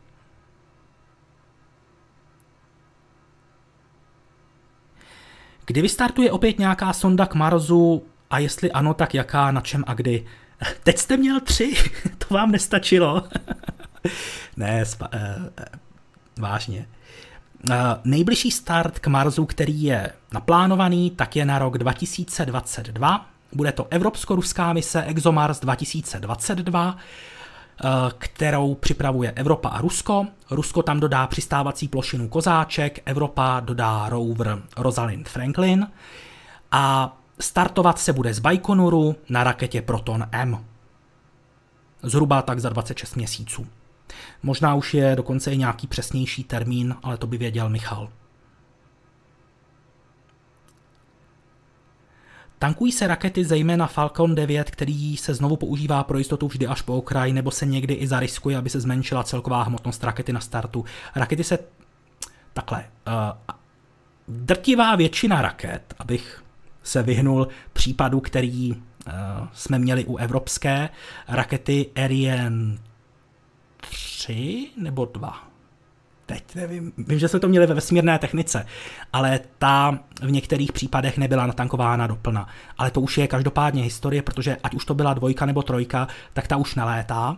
Speaker 1: Kdy vystartuje opět nějaká sonda k Marsu a jestli ano, tak jaká, na čem a kdy? Teď jste měl tři, to vám nestačilo. ne, spa, uh, vážně. Uh, nejbližší start k Marsu, který je naplánovaný, tak je na rok 2022. Bude to evropsko-ruská mise ExoMars 2022, kterou připravuje Evropa a Rusko. Rusko tam dodá přistávací plošinu Kozáček, Evropa dodá rover Rosalind Franklin a startovat se bude z Baikonuru na raketě Proton M. Zhruba tak za 26 měsíců. Možná už je dokonce i nějaký přesnější termín, ale to by věděl Michal. Tankují se rakety zejména Falcon 9, který se znovu používá pro jistotu vždy až po okraj, nebo se někdy i zariskuje, aby se zmenšila celková hmotnost rakety na startu. Rakety se takhle. Uh, drtivá většina raket, abych se vyhnul případu, který uh, jsme měli u evropské rakety Ariane 3 nebo 2 teď nevím, vím, že jsme to měli ve vesmírné technice, ale ta v některých případech nebyla natankována doplna. Ale to už je každopádně historie, protože ať už to byla dvojka nebo trojka, tak ta už nelétá.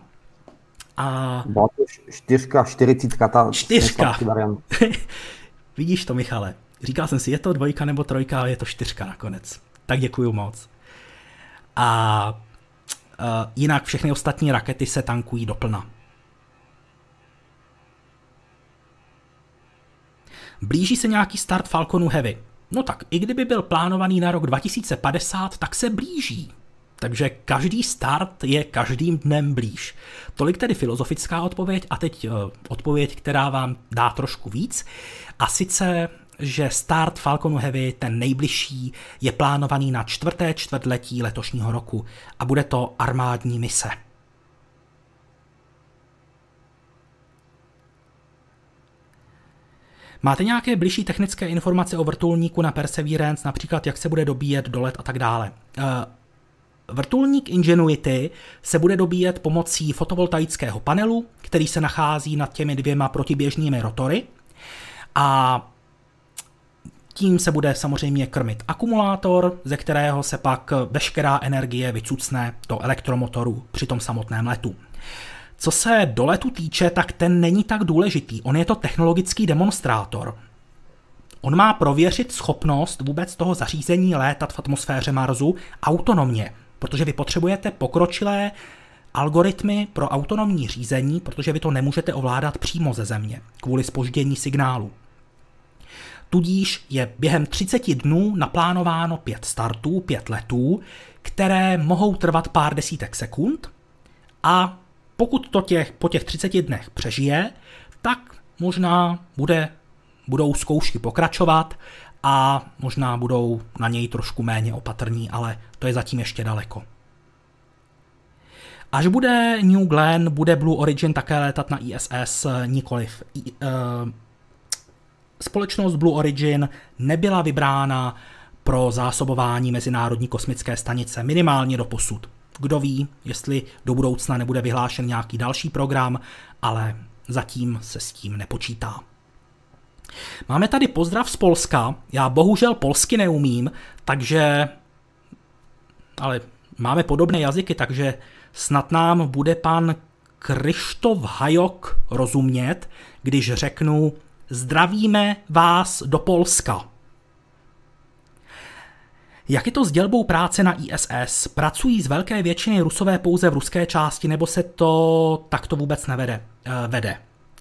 Speaker 2: A... Byla to čtyřka, čtyřicítka, ta
Speaker 1: čtyřka. Vidíš to, Michale. Říkal jsem si, je to dvojka nebo trojka, ale je to čtyřka nakonec. Tak děkuju moc. A uh, jinak všechny ostatní rakety se tankují doplna. Blíží se nějaký start Falconu Heavy. No tak i kdyby byl plánovaný na rok 2050, tak se blíží. Takže každý start je každým dnem blíž. Tolik tedy filozofická odpověď a teď uh, odpověď, která vám dá trošku víc. A sice, že start Falconu Heavy, ten nejbližší, je plánovaný na čtvrté čtvrtletí letošního roku a bude to armádní mise. Máte nějaké blížší technické informace o vrtulníku na Perseverance, například jak se bude dobíjet dolet a tak dále? Uh, Vrtulník Ingenuity se bude dobíjet pomocí fotovoltaického panelu, který se nachází nad těmi dvěma protiběžnými rotory a tím se bude samozřejmě krmit akumulátor, ze kterého se pak veškerá energie vycucne do elektromotoru při tom samotném letu. Co se doletu týče, tak ten není tak důležitý. On je to technologický demonstrátor. On má prověřit schopnost vůbec toho zařízení létat v atmosféře Marsu autonomně, protože vy potřebujete pokročilé algoritmy pro autonomní řízení, protože vy to nemůžete ovládat přímo ze Země kvůli spoždění signálu. Tudíž je během 30 dnů naplánováno pět startů, pět letů, které mohou trvat pár desítek sekund a pokud to těch, po těch 30 dnech přežije, tak možná bude, budou zkoušky pokračovat a možná budou na něj trošku méně opatrní, ale to je zatím ještě daleko. Až bude New Glenn, bude Blue Origin také létat na ISS, nikoliv. Uh, společnost Blue Origin nebyla vybrána pro zásobování Mezinárodní kosmické stanice, minimálně do posud. Kdo ví, jestli do budoucna nebude vyhlášen nějaký další program, ale zatím se s tím nepočítá. Máme tady pozdrav z Polska. Já bohužel polsky neumím, takže... Ale máme podobné jazyky, takže snad nám bude pan Krištof Hajok rozumět, když řeknu zdravíme vás do Polska. Jak je to s dělbou práce na ISS? Pracují z velké většiny Rusové pouze v ruské části, nebo se to takto vůbec nevede? Eh, vede.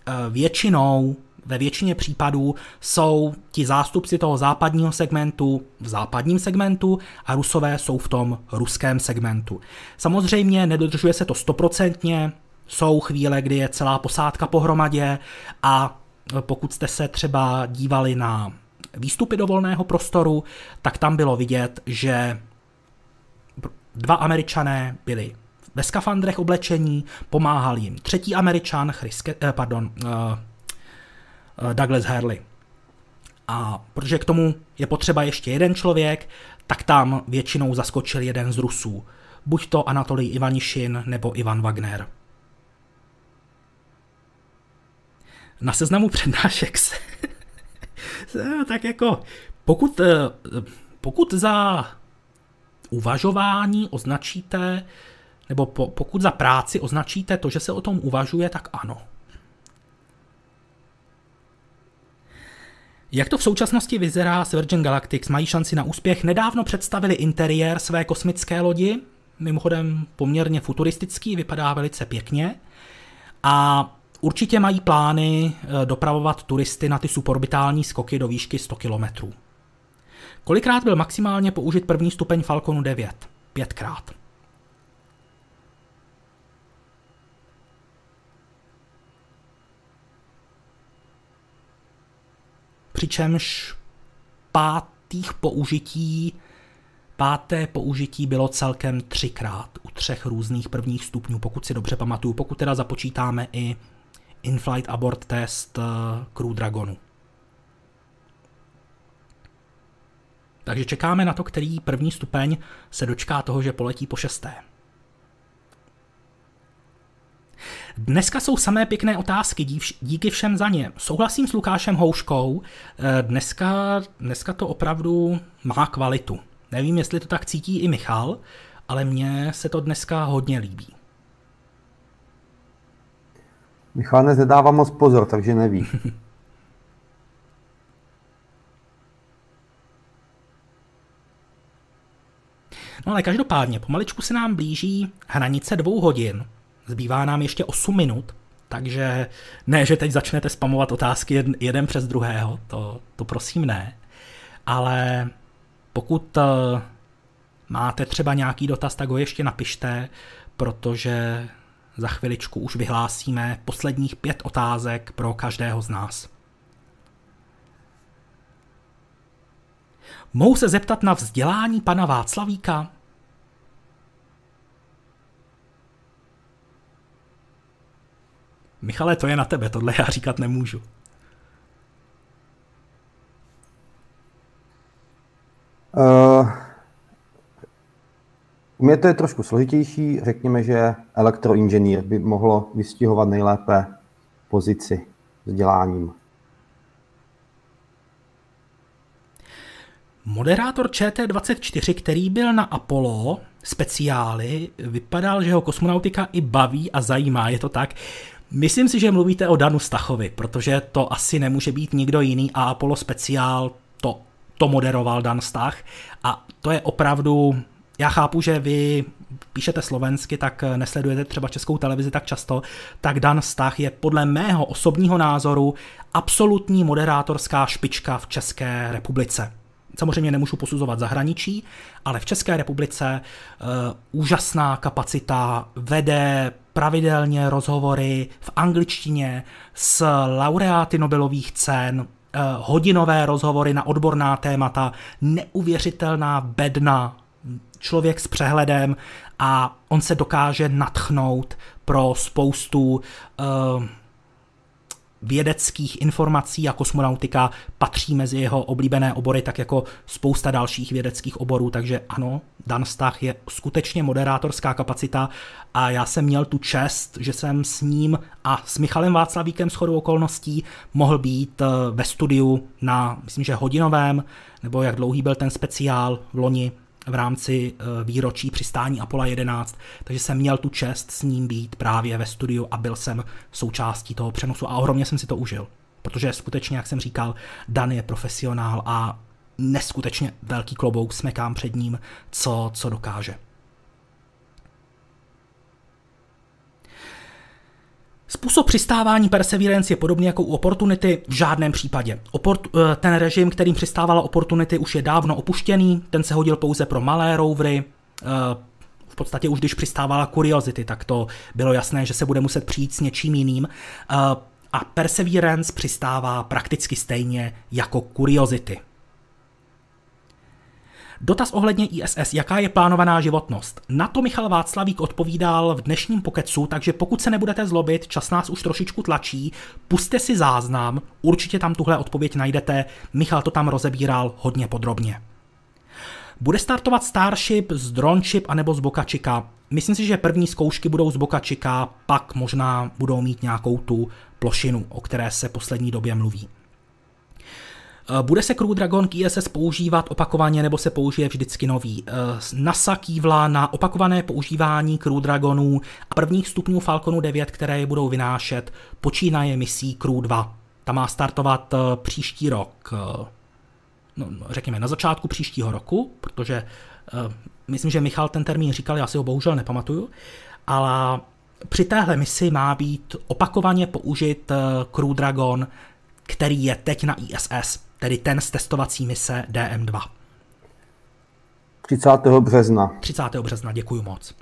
Speaker 1: Eh, většinou, ve většině případů jsou ti zástupci toho západního segmentu v západním segmentu a Rusové jsou v tom ruském segmentu. Samozřejmě nedodržuje se to stoprocentně, jsou chvíle, kdy je celá posádka pohromadě a pokud jste se třeba dívali na výstupy do volného prostoru, tak tam bylo vidět, že dva američané byli ve skafandrech oblečení, pomáhal jim třetí američan, Chryske, eh, pardon, uh, Douglas Hurley. A protože k tomu je potřeba ještě jeden člověk, tak tam většinou zaskočil jeden z Rusů. Buď to Anatolij Ivanišin nebo Ivan Wagner. Na seznamu přednášek se tak jako, pokud, eh, pokud za uvažování označíte, nebo po, pokud za práci označíte to, že se o tom uvažuje, tak ano. Jak to v současnosti vyzerá s Virgin Galactic? Mají šanci na úspěch? Nedávno představili interiér své kosmické lodi, mimochodem poměrně futuristický, vypadá velice pěkně. A Určitě mají plány eh, dopravovat turisty na ty suborbitální skoky do výšky 100 km. Kolikrát byl maximálně použit první stupeň Falconu 9? Pětkrát. Přičemž pátých použití Páté použití bylo celkem třikrát u třech různých prvních stupňů, pokud si dobře pamatuju, pokud teda započítáme i in-flight abort test eh, Crew Dragonu. Takže čekáme na to, který první stupeň se dočká toho, že poletí po šesté. Dneska jsou samé pěkné otázky, díky všem za ně. Souhlasím s Lukášem Houškou, eh, dneska, dneska to opravdu má kvalitu. Nevím, jestli to tak cítí i Michal, ale mně se to dneska hodně líbí.
Speaker 2: Michal dnes nedává moc pozor, takže neví.
Speaker 1: No ale každopádně, pomaličku se nám blíží hranice dvou hodin. Zbývá nám ještě 8 minut, takže ne, že teď začnete spamovat otázky jeden přes druhého, to, to prosím ne. Ale pokud uh, máte třeba nějaký dotaz, tak ho ještě napište, protože za chviličku už vyhlásíme posledních pět otázek pro každého z nás. Mohu se zeptat na vzdělání pana Václavíka? Michale, to je na tebe, tohle já říkat nemůžu.
Speaker 2: Uh, u mě to je trošku složitější. Řekněme, že elektroinženýr by mohlo vystihovat nejlépe pozici vzděláním.
Speaker 1: Moderátor ČT24, který byl na Apollo speciály, vypadal, že ho kosmonautika i baví a zajímá, je to tak. Myslím si, že mluvíte o Danu Stachovi, protože to asi nemůže být nikdo jiný a Apollo speciál to, to moderoval Dan Stach a to je opravdu já chápu, že vy píšete slovensky, tak nesledujete třeba českou televizi tak často, tak Dan Stach je podle mého osobního názoru absolutní moderátorská špička v České republice. Samozřejmě nemůžu posuzovat zahraničí, ale v České republice uh, úžasná kapacita, vede pravidelně rozhovory v angličtině s laureáty Nobelových cen, uh, hodinové rozhovory na odborná témata, neuvěřitelná bedna člověk s přehledem a on se dokáže natchnout pro spoustu uh, vědeckých informací a kosmonautika patří mezi jeho oblíbené obory, tak jako spousta dalších vědeckých oborů, takže ano, Dan Stach je skutečně moderátorská kapacita a já jsem měl tu čest, že jsem s ním a s Michalem Václavíkem s chodou okolností mohl být eh, ve studiu na, myslím, že hodinovém, nebo jak dlouhý byl ten speciál v loni, v rámci eh, výročí přistání Apollo 11, takže jsem měl tu čest s ním být právě ve studiu a byl jsem součástí toho přenosu a ohromně jsem si to užil. Protože skutečně, jak jsem říkal, Dan je profesionál a neskutečně velký klobouk, smekám před ním, co, co dokáže. Způsob přistávání Perseverance je podobný jako u Opportunity v žádném případě. Eh, ten režim, kterým přistávala Opportunity, už je dávno opuštěný, ten se hodil pouze pro malé rovery, eh, v podstatě už když přistávala Curiosity, tak to bylo jasné, že se bude muset přijít s něčím jiným. Eh, a Perseverance přistává prakticky stejně jako Curiosity. Dotaz ohledně ISS, jaká je plánovaná životnost? Na to Michal Václavík odpovídal v dnešním pokecu, takže pokud se nebudete zlobit, čas nás už trošičku tlačí, puste si záznam, určitě tam tuhle odpověď najdete, Michal to tam rozebíral hodně podrobně. Bude startovat Starship z Droneship anebo z Boca Chica? Myslím si, že první zkoušky budou z Boca Chica, pak možná budou mít nějakou tu plošinu, o které se poslední době mluví. Eh, bude se Crew Dragon k ISS používat opakovaně nebo se použije vždycky nový? Eh, NASA kývla na opakované používání Crew Dragonů a prvních stupňů Falconu 9, které je budou vynášet, počínaje misí Crew 2. Ta má startovat eh, příští rok, no, no, řekněme na začátku příštího roku, protože myslím, že Michal ten termín říkal, já si ho bohužel nepamatuju, ale při téhle misi má být opakovaně použit Crew Dragon, který je teď na ISS tedy ten z testovací mise DM2.
Speaker 2: 30. března.
Speaker 1: 30. března, děkuji moc.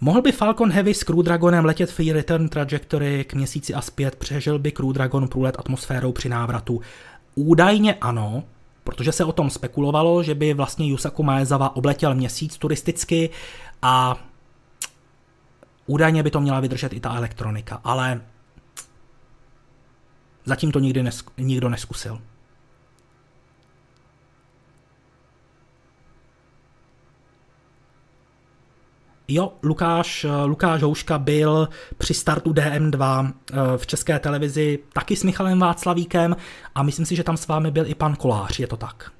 Speaker 1: Mohl by Falcon Heavy s Crew Dragonem letět Free Return Trajectory k měsíci a zpět? Přežil by Crew Dragon průlet atmosférou při návratu? Údajně ano, protože se o tom spekulovalo, že by vlastně Yusaku Maezawa obletěl měsíc turisticky a údajně by to měla vydržet i ta elektronika, ale Zatím to nikdy nes- nikdo neskusil. Jo, Lukáš, Lukáš Houška byl při startu DM2 eh, v české televizi taky s Michalem Václavíkem a myslím si, že tam s vámi byl i pan Kolář, je to tak?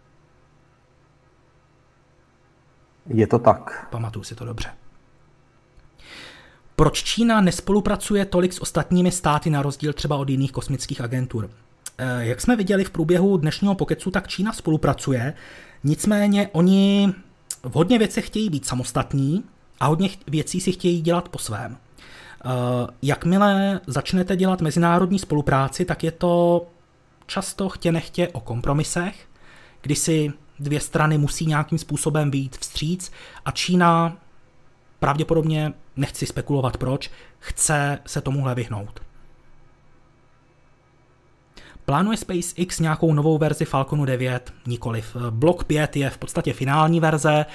Speaker 2: Je to tak.
Speaker 1: Pamatuju si to dobře. Proč Čína nespolupracuje tolik s ostatními státy na rozdíl třeba od jiných kosmických agentur? Eh, jak jsme viděli v průběhu dnešního pokecu, tak Čína spolupracuje, nicméně oni v hodně věcech chtějí být samostatní a hodně věcí si chtějí dělat po svém. Eh, jakmile začnete dělat mezinárodní spolupráci, tak je to často chtě nechtě o kompromisech, kdy si dvě strany musí nějakým způsobem být vstříc a Čína pravděpodobně, nechci spekulovat proč, chce se tomuhle vyhnout. Plánuje SpaceX nějakou novou verzi Falconu 9? Nikoliv. Block 5 je v podstatě finální verze,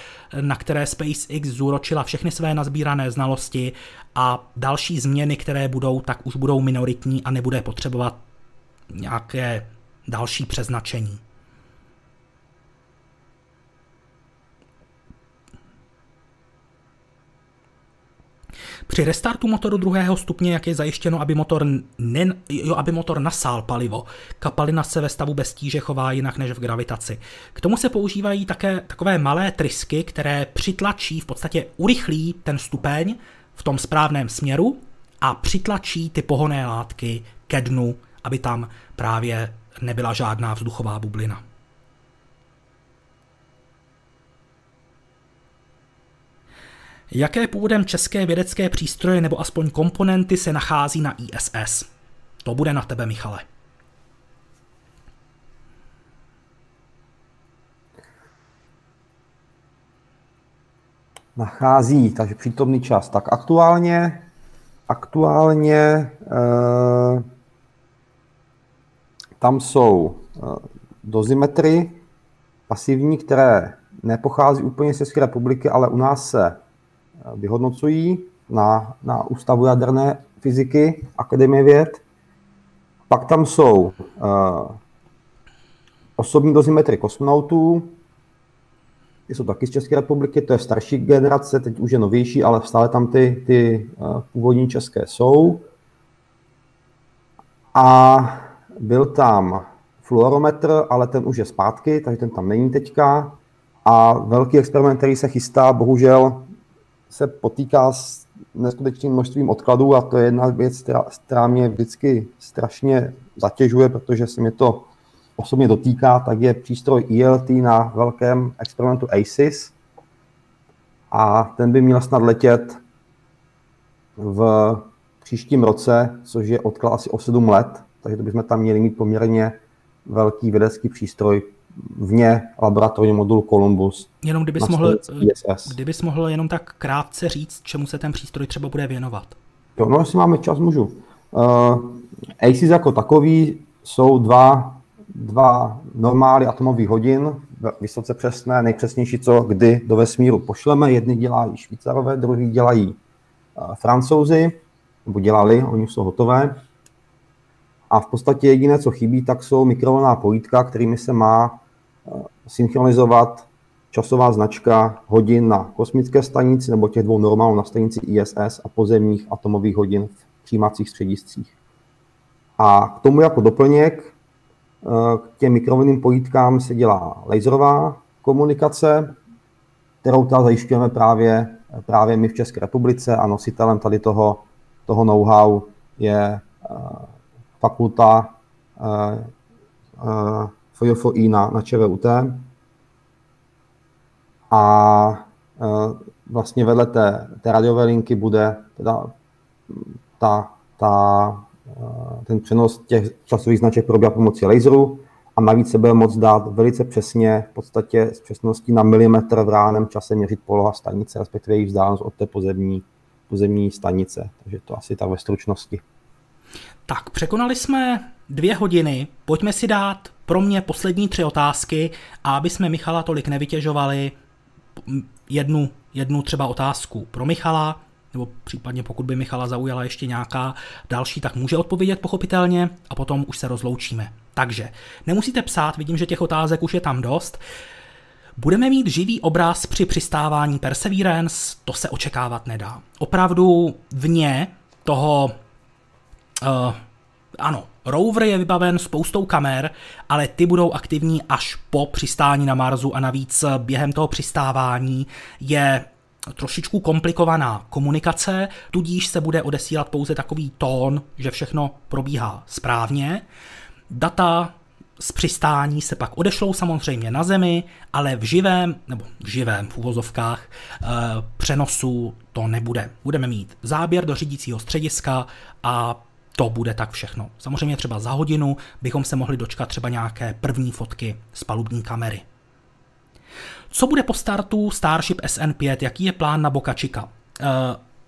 Speaker 1: na které SpaceX zúročila všechny své nazbírané znalosti a další změny, které budou, tak už budou minoritní a nebude potřebovat nějaké další přeznačení. Při restartu motoru druhého stupně, jak je zajištěno, aby motor, ne, jo, aby motor nasál palivo, kapalina se ve stavu bez tíže chová jinak než v gravitaci. K tomu se používají také takové malé trysky, které přitlačí, v podstatě urychlí ten stupeň v tom správném směru a přitlačí ty pohonné látky ke dnu, aby tam právě nebyla žádná vzduchová bublina. Jaké původem české vědecké přístroje nebo aspoň komponenty se nachází na ISS? To bude na tebe, Michale.
Speaker 2: Nachází, takže přítomný čas. Tak aktuálně, aktuálně eh, tam jsou eh, dozimetry pasivní, které nepochází úplně z České republiky, ale u nás se vyhodnocují na, na Ústavu jaderné fyziky Akademie věd. Pak tam jsou uh, osobní dozimetry kosmonautů, ty jsou taky z České republiky, to je starší generace, teď už je novější, ale stále tam ty, ty uh, původní české jsou. A byl tam fluorometr, ale ten už je zpátky, takže ten tam není teďka. A velký experiment, který se chystá, bohužel se potýká s neskutečným množstvím odkladů a to je jedna věc, která, mě vždycky strašně zatěžuje, protože se mě to osobně dotýká, tak je přístroj ELT na velkém experimentu ACES a ten by měl snad letět v příštím roce, což je odklad asi o 7 let, takže to bychom tam měli mít poměrně velký vědecký přístroj vně laboratorního modulu Columbus.
Speaker 1: Jenom kdybys mohl, kdybys mohl jenom tak krátce říct, čemu se ten přístroj třeba bude věnovat.
Speaker 2: Jo, no, jestli máme čas, můžu. Uh, ACES jako takový jsou dva, dva normály atomových hodin, vysoce přesné, nejpřesnější, co kdy do vesmíru pošleme. Jedny dělají Švýcarové, druhý dělají uh, Francouzi, nebo dělali, oni jsou hotové. A v podstatě jediné, co chybí, tak jsou mikrovlná pojítka, kterými se má uh, synchronizovat časová značka hodin na kosmické stanici nebo těch dvou normálů na stanici ISS a pozemních atomových hodin v přijímacích střediscích. A k tomu jako doplněk eh, k těm mikrovlnným pojítkám se dělá laserová komunikace, kterou ta zajišťujeme právě, právě my v České republice a nositelem tady toho, toho know-how je uh, fakulta uh, uh, FJFI na, na ČVUT. A vlastně vedle té, té radiové linky bude teda ta, ta Eh, ten přenos těch časových značek probíhá pomocí laseru a navíc se bude moct dát velice přesně, v podstatě s přesností na milimetr v reálném čase měřit poloha stanice, respektive její vzdálenost od té pozemní, pozemní stanice. Takže to asi tak ve stručnosti.
Speaker 1: Tak, překonali jsme dvě hodiny. Pojďme si dát pro mě poslední tři otázky a aby jsme Michala tolik nevytěžovali, jednu, jednu třeba otázku pro Michala, nebo případně pokud by Michala zaujala ještě nějaká další, tak může odpovědět pochopitelně a potom už se rozloučíme. Takže nemusíte psát, vidím, že těch otázek už je tam dost. Budeme mít živý obraz při přistávání Perseverance, to se očekávat nedá. Opravdu vně toho, uh, ano, rover je vybaven spoustou kamer, ale ty budou aktivní až po přistání na Marsu a navíc během toho přistávání je trošičku komplikovaná komunikace, tudíž se bude odesílat pouze takový tón, že všechno probíhá správně. Data z přistání se pak odešlou samozřejmě na Zemi, ale v živém, nebo v živém v uvozovkách, e, přenosu to nebude. Budeme mít záběr do řídícího střediska a to bude tak všechno. Samozřejmě třeba za hodinu bychom se mohli dočkat třeba nějaké první fotky z palubní kamery. Co bude po startu Starship SN5? Jaký je plán na Boca Chica? Eh,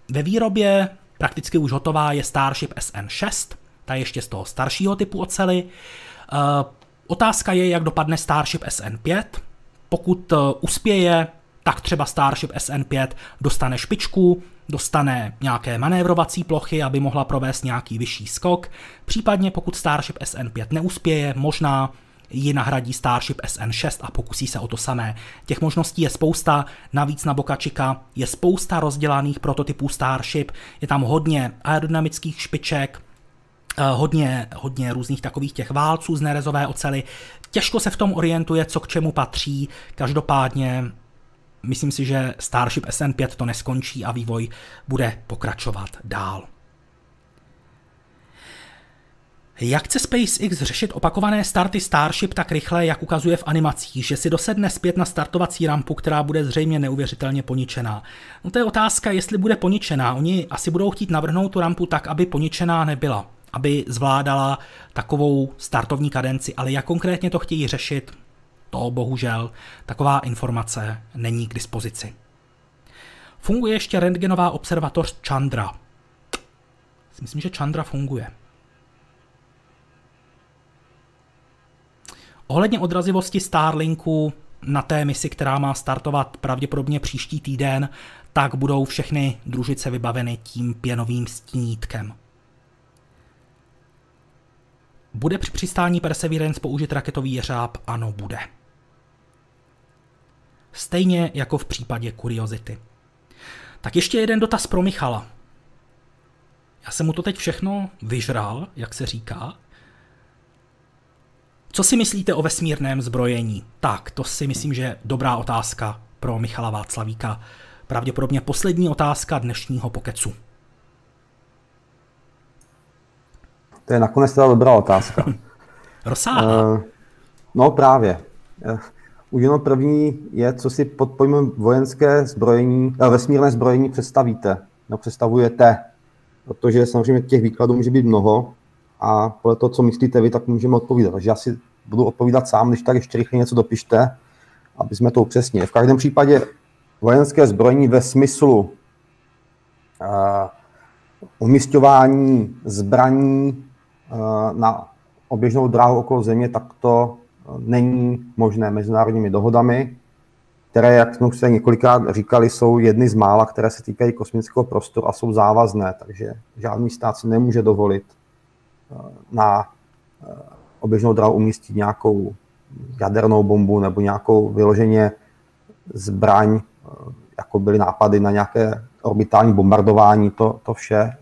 Speaker 1: ve výrobě prakticky už hotová je Starship SN6, ta je ještě z toho staršího typu ocely. Eh, otázka je, jak dopadne Starship SN5. Pokud eh, uspěje, tak třeba Starship SN5 dostane špičku, dostane nějaké manévrovací plochy, aby mohla provést nějaký vyšší skok. Případně pokud Starship SN5 neuspěje, možná ji nahradí Starship SN6 a pokusí se o to samé. Těch možností je spousta, navíc na Boca Chica je spousta rozdělaných prototypů Starship, je tam hodně aerodynamických špiček, eh, hodně, hodně různých takových těch válců z nerezové ocely. Těžko se v tom orientuje, co k čemu patří, každopádně myslím si, že Starship SN5 to neskončí a vývoj bude pokračovat dál. Jak chce SpaceX řešit opakované starty Starship tak rychle, jak ukazuje v animacích, že si dosedne zpět na startovací rampu, která bude zřejmě neuvěřitelně poničená? No to je otázka, jestli bude poničená. Oni asi budou chtít navrhnout tu rampu tak, aby poničená nebyla, aby zvládala takovou startovní kadenci, ale jak konkrétně to chtějí řešit, to bohužel taková informace není k dispozici. Funguje ještě rentgenová observatoř Chandra. Myslím, že Chandra funguje. Ohledně odrazivosti Starlinku na té misi, která má startovat pravděpodobně příští týden, tak budou všechny družice vybaveny tím pěnovým stínítkem. Bude při přistání Perseverance použit raketový jeřáb? Ano, bude. Stejně jako v případě Curiosity. Tak ještě jeden dotaz pro Michala. Já jsem mu to teď všechno vyžral, jak se říká, co si myslíte o vesmírném zbrojení? Tak, to si myslím, že je dobrá otázka pro Michala Václavíka. Pravděpodobně poslední otázka dnešního pokecu.
Speaker 2: To je nakonec teda dobrá otázka.
Speaker 1: Rozsáhlá. Uh,
Speaker 2: No právě. Už jenom první je, co si pod pojmem vojenské zbrojení, vesmírné zbrojení představíte, no představujete, protože samozřejmě těch výkladů může být mnoho a podle toho, co myslíte vy, tak můžeme odpovídat. Takže já si budu odpovídat sám, když tak ještě rychle něco dopište, aby jsme to upřesnili. V každém případě vojenské zbrojení ve smyslu uh, umistování zbraní uh, na oběžnou dráhu okolo země, tak to není možné mezinárodními dohodami, které, jak jsme už se několikrát říkali, jsou jedny z mála, které se týkají kosmického prostoru a jsou závazné, takže žádný stát si nemůže dovolit eh, na eh, oběžnou dráhu umístit nějakou jadernou bombu nebo nějakou vyloženě zbraň, eh, jako byly nápady na nějaké orbitální bombardování, to, to vše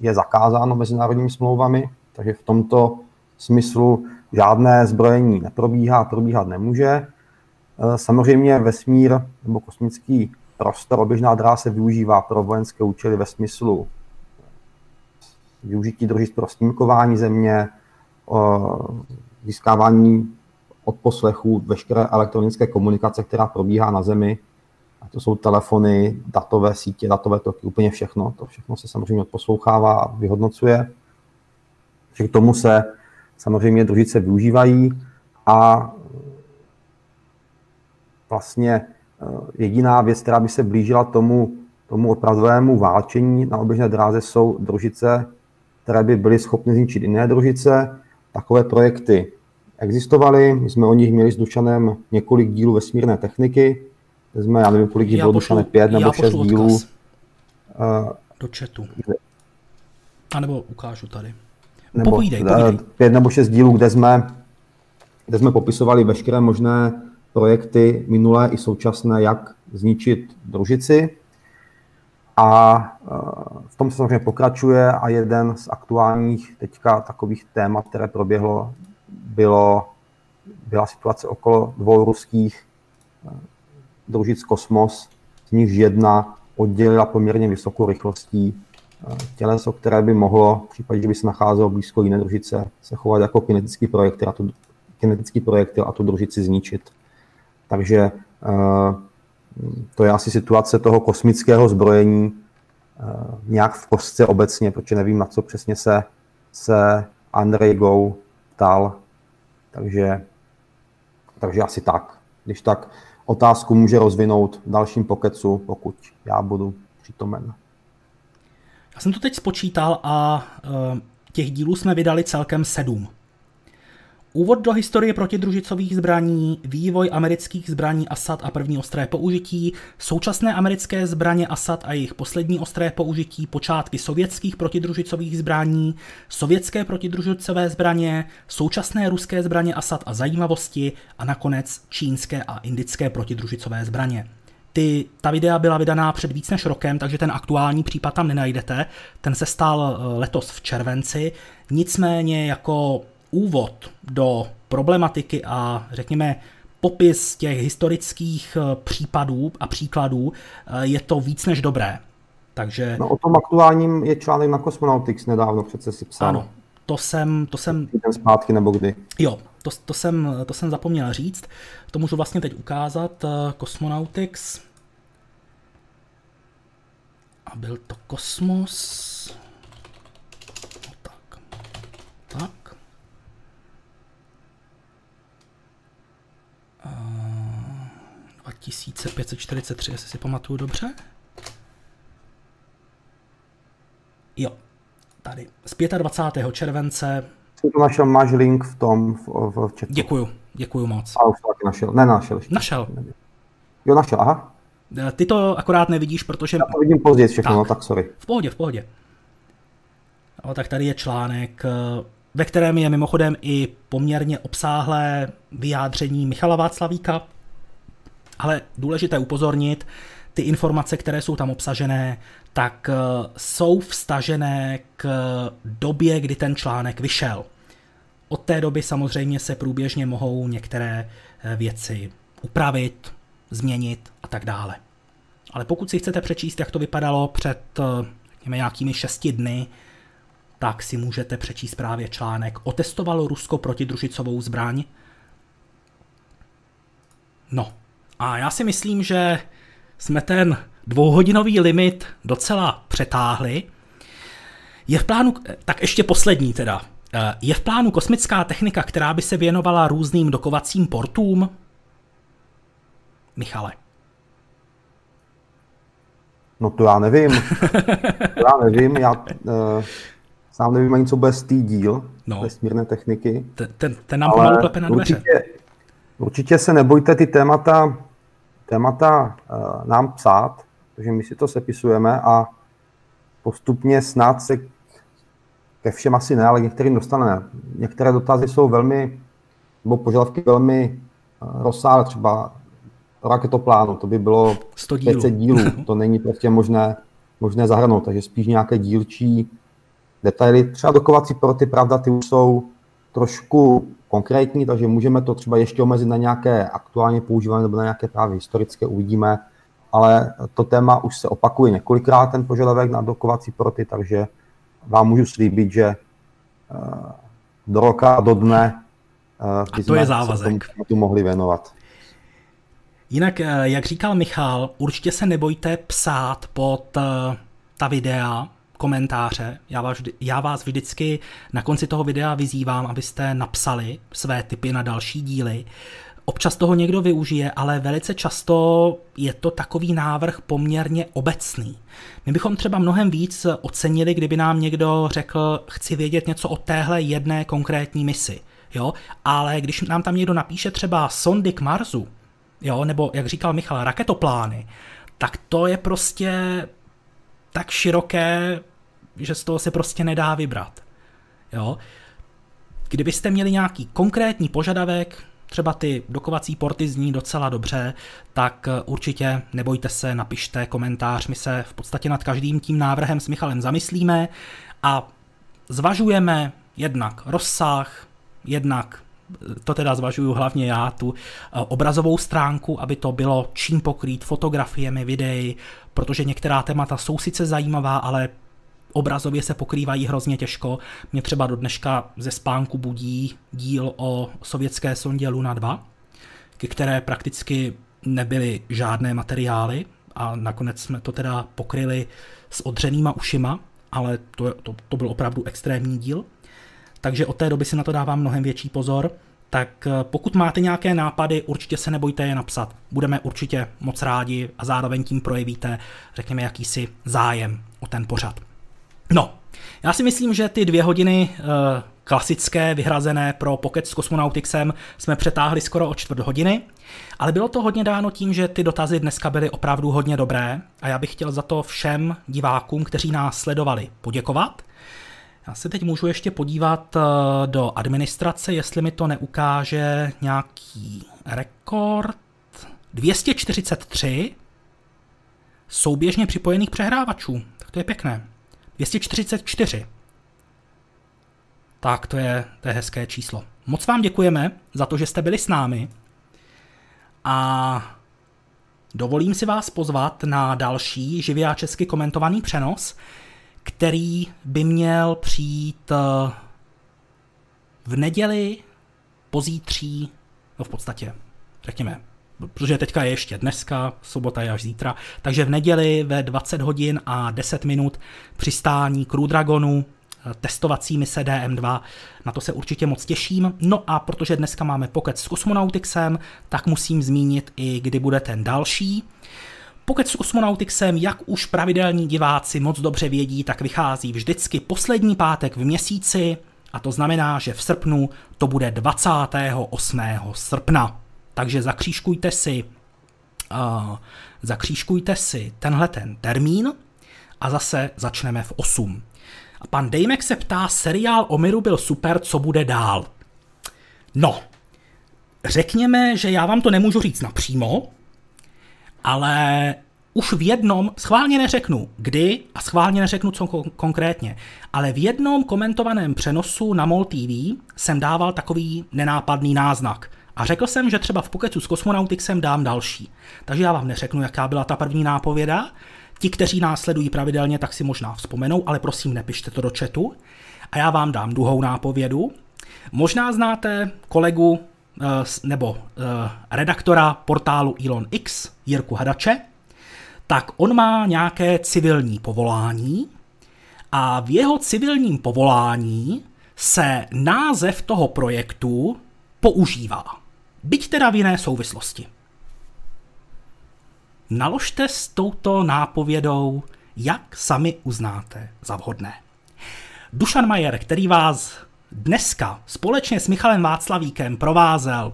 Speaker 2: je zakázáno mezinárodními smlouvami, takže v tomto smyslu žádné zbrojení neprobíhá, probíhat nemůže. E, samozřejmě vesmír nebo kosmický prostor, oběžná dráha se využívá pro vojenské účely ve smyslu využití družic pro snímkování země, získávání odposlechů veškeré elektronické komunikace, která probíhá na Zemi. A to jsou telefony, datové sítě, datové toky, úplně všechno. To všechno se samozřejmě odposlouchává a vyhodnocuje. Takže k tomu se samozřejmě družice využívají a vlastně eh, jediná věc, která by se blížila tomu, tomu opravdovému válčení na oběžné dráze, jsou družice, které by byly schopny zničit jiné družice. Takové projekty existovaly, my jsme o nich měli s Dušanem několik dílů vesmírné techniky, jsme, já nevím, kolik jich bylo, Dušané, pět nebo šest dílů.
Speaker 1: Uh, do chatu. A nebo ukážu tady
Speaker 2: nebo povídej, povídej. pět nebo šest dílů, kde jsme, kde jsme popisovali veškeré možné projekty minulé i současné, jak zničit družici. A e, v tom se samozřejmě pokračuje a jeden z aktuálních teďka takových témat, které proběhlo, bylo, byla situace okolo dvou ruských e, družic Kosmos, z nichž jedna oddělila poměrně vysokou rychlostí těleso, které by mohlo, v případě, že by se nacházelo blízko jiné družice, se chovat jako kinetický projektil a tu, kinetický projektil a tu družici zničit. Takže eh, to je asi situace toho kosmického zbrojení eh, nějak v kostce obecně, protože nevím, na co přesně se, se Andrej Go ptal. Takže, takže asi tak. Když tak otázku může rozvinout v dalším pokecu, pokud já budu přítomen.
Speaker 1: Já jsem to teď spočítal a uh, těch dílů jsme vydali celkem sedm. Úvod do historie protidružicových zbraní, vývoj amerických zbraní Assad a první ostré použití, současné americké zbraně Assad a jejich poslední ostré použití, počátky sovětských protidružicových zbraní, sovětské protidružicové zbraně, současné ruské zbraně Assad a zajímavosti a nakonec čínské a indické protidružicové zbraně. Ty, ta videa byla vydaná před víc než rokem, takže ten aktuální případ tam nenajdete. Ten se stal eh, letos v červenci. Nicméně jako úvod do problematiky a řekněme popis těch historických eh, případů a příkladů eh, je to víc než dobré. Takže...
Speaker 2: No, o tom aktuálním je článek na Cosmonautics nedávno přece si psal.
Speaker 1: Ano, to jsem... To jsem...
Speaker 2: Ten zpátky nebo kdy?
Speaker 1: Jo, to, to, jsem, to jsem zapomněl říct. To můžu vlastně teď ukázat. Eh, Cosmonautics. A byl to Kosmos. No tak. Tak. Uh, 2543, jestli si pamatuju dobře. Jo, tady. Z 25. července
Speaker 2: jsem to našel, máš link v tom, v, v chatu.
Speaker 1: Děkuju, děkuju moc.
Speaker 2: A už to taky našel, ne, našel ještě.
Speaker 1: Našel.
Speaker 2: Jo, našel, aha.
Speaker 1: Eh, ty to akorát nevidíš, protože...
Speaker 2: Já to vidím později všechno, tak, no, tak sorry.
Speaker 1: V pohodě, v pohodě. No, tak tady je článek, eh, ve kterém je mimochodem i poměrně obsáhlé vyjádření Michala Václavíka, ale důležité upozornit, ty informace, které jsou tam obsažené, tak eh, jsou vstažené k době, kdy ten článek vyšel. Od té doby samozřejmě se průběžně mohou některé eh, věci upravit, změnit a tak dále. Ale pokud si chcete přečíst, jak to vypadalo před eh, řekněme, nějakými šesti dny, tak si můžete přečíst právě článek Otestovalo Rusko protidružicovou zbraň No a já si myslím, že jsme ten dvouhodinový limit docela přetáhli. Je v plánu, tak ještě poslední teda, eh, je v plánu kosmická technika, která by se věnovala různým dokovacím portům? Michale.
Speaker 2: No to já nevím. to já nevím, já uh, sám nevím ani, co bude z díl no. vesmírné techniky.
Speaker 1: Ten, ten, ten nám pomalu klepe na dveře.
Speaker 2: Určitě, určitě se nebojte ty témata, témata uh, nám psát, takže my si to sepisujeme a postupně snad se ke všem asi ne, ale některým dostaneme. Některé dotazy jsou velmi, nebo požadavky velmi uh, rozsáhlé, třeba raketoplánu, to by bylo 100 dílů. 500 dílů, to není prostě možné, možné zahrnout, takže spíš nějaké dílčí detaily. Třeba dokovací proty, pravda, ty už jsou trošku konkrétní, takže můžeme to třeba ještě omezit na nějaké aktuálně používané nebo na nějaké právě historické, uvidíme, ale to téma už se opakuje několikrát, ten požadavek na dokovací proty, takže vám můžu slíbit, že eh, do roka a do dne
Speaker 1: uh, a to je závazek.
Speaker 2: Se tomu mohli věnovat.
Speaker 1: Jinak, eh, jak říkal Michal, určitě se nebojte psát pod eh, ta videa, komentáře. Já vás, já vás vždycky na konci toho videa vyzývám, abyste napsali své tipy na další díly. Občas toho někdo využije, ale velice často je to takový návrh poměrně obecný. My bychom třeba mnohem víc ocenili, kdyby nám někdo řekl, chci vědět něco o téhle jedné konkrétní misi. Jo? Ale když nám tam někdo napíše třeba sondy k Marsu, jo, nebo jak říkal Michal, raketoplány, tak to je prostě tak široké, že z toho se prostě nedá vybrat. Jo. Kdybyste měli nějaký konkrétní požadavek, třeba ty dokovací porty zní docela dobře, tak určitě nebojte se, napište komentář, my se v podstatě nad každým tím návrhem s Michalem zamyslíme a zvažujeme jednak rozsah, jednak to teda zvažuju hlavně já, tu eh, obrazovou stránku, aby to bylo čím pokrýt fotografiemi, videí, protože některá témata jsou sice zajímavá, ale obrazově se pokrývají hrozně těžko. Mě třeba do dneška ze spánku budí díl o sovětské sondě Luna 2, ke které prakticky nebyly žádné materiály a nakonec jsme to teda pokryli s odřenýma ušima, ale to, to, to byl opravdu extrémní díl takže od té doby si na to dávám mnohem větší pozor. Tak eh, pokud máte nějaké nápady, určitě se nebojte je napsat. Budeme určitě moc rádi a zároveň tím projevíte, řekněme, jakýsi zájem o ten pořad. No, já si myslím, že ty dvě hodiny e, klasické, vyhrazené pro Pocket s Cosmonautixem jsme přetáhli skoro o čtvrt hodiny, ale bylo to hodně dáno tím, že ty dotazy dneska byly opravdu hodně dobré a já bych chtěl za to všem divákům, kteří nás sledovali, poděkovat. Já se teď můžu ještě podívat eh, do administrace, jestli mi to neukáže nějaký rekord. 243 souběžně připojených přehrávačů. Tak to je pěkné. 244. Tak to je, to je hezké číslo. Moc vám děkujeme za to, že jste byli s námi. A dovolím si vás pozvat na další živě a česky komentovaný přenos, který by měl přijít eh, v neděli, pozítří, no v podstatě, řekněme, protože teďka je ještě dneska, sobota je až zítra, takže v neděli ve 20 hodin a 10 minut přistání Crew Dragonu, eh, testovací mise DM2, na to se určitě moc těším. No a protože dneska máme pokec s Cosmonautixem, tak musím zmínit i kdy bude ten další. Pokud s Cosmonautixem, jak už pravidelní diváci moc dobře vědí, tak vychází vždycky poslední pátek v měsíci, a to znamená, že v srpnu to bude 28. srpna. Takže zakřížkujte si, uh, zakřížkujte si tenhle ten termín a zase začneme v 8. A pan Dejmek se ptá, seriál o Miru byl super, co bude dál? No, řekněme, že já vám to nemůžu říct napřímo, ale už v jednom, schválně neřeknu kdy a schválně neřeknu co konkrétně, ale v jednom komentovaném přenosu na MOL TV jsem dával takový nenápadný náznak. A řekl jsem, že třeba v Pokecu s Kosmonautixem dám další. Takže já vám neřeknu, jaká byla ta první nápověda. Ti, kteří nás sledují pravidelně, tak si možná vzpomenou, ale prosím, nepište to do chatu. A já vám dám druhou nápovědu. Možná znáte kolegu nebo redaktora portálu Elon X, Jirku Hadače, tak on má nějaké civilní povolání a v jeho civilním povolání se název toho projektu používá. Byť teda v jiné souvislosti. Naložte s touto nápovědou, jak sami uznáte za vhodné. Dušan Majer, který vás dneska společně s Michalem Václavíkem provázel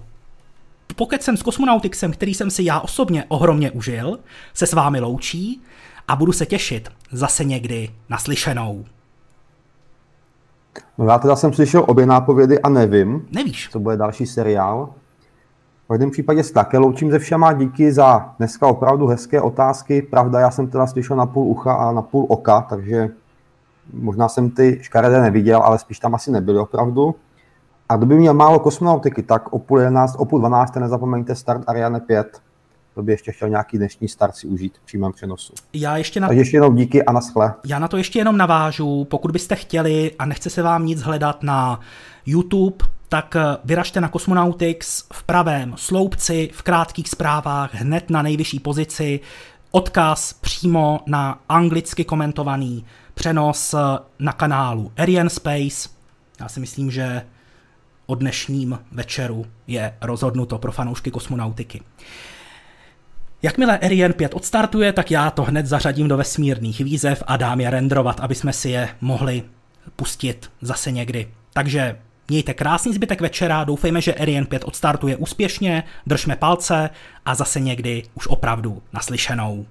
Speaker 1: pokecem s kosmonautixem, který jsem si já osobně ohromně užil, se s vámi loučí a budu se těšit zase někdy naslyšenou.
Speaker 2: No já teda jsem slyšel obě nápovědy a nevím,
Speaker 1: Nevíš.
Speaker 2: co bude další seriál. V každém případě se také loučím ze všema, díky za dneska opravdu hezké otázky. Pravda, já jsem teda slyšel na půl ucha a na půl oka, takže možná jsem ty škaredé neviděl, ale spíš tam asi nebyly opravdu. A kdo by měl málo kosmonautiky, tak o půl, 11, o půl 12 nezapomeňte start Ariane 5. To by ještě chtěl nějaký dnešní start si užít v přímém přenosu.
Speaker 1: Já ještě na...
Speaker 2: Takže ještě jednou díky a naschle.
Speaker 1: Já na to ještě jenom navážu. Pokud byste chtěli a nechce se vám nic hledat na YouTube, tak eh, vyražte na Cosmonautics v pravém sloupci, v krátkých zprávách, hned na nejvyšší pozici, odkaz přímo na anglicky komentovaný přenos eh, na kanálu Ariane Space. Já si myslím, že o dnešním večeru je rozhodnuto pro fanoušky kosmonautiky. Jakmile Ariane 5 odstartuje, tak já to hned zařadím do vesmírných výzev a dám je renderovat, aby jsme si je mohli pustit zase někdy. Takže mějte krásný zbytek večera, doufejme, že Ariane 5 odstartuje úspěšně, držme palce a zase někdy už opravdu naslyšenou.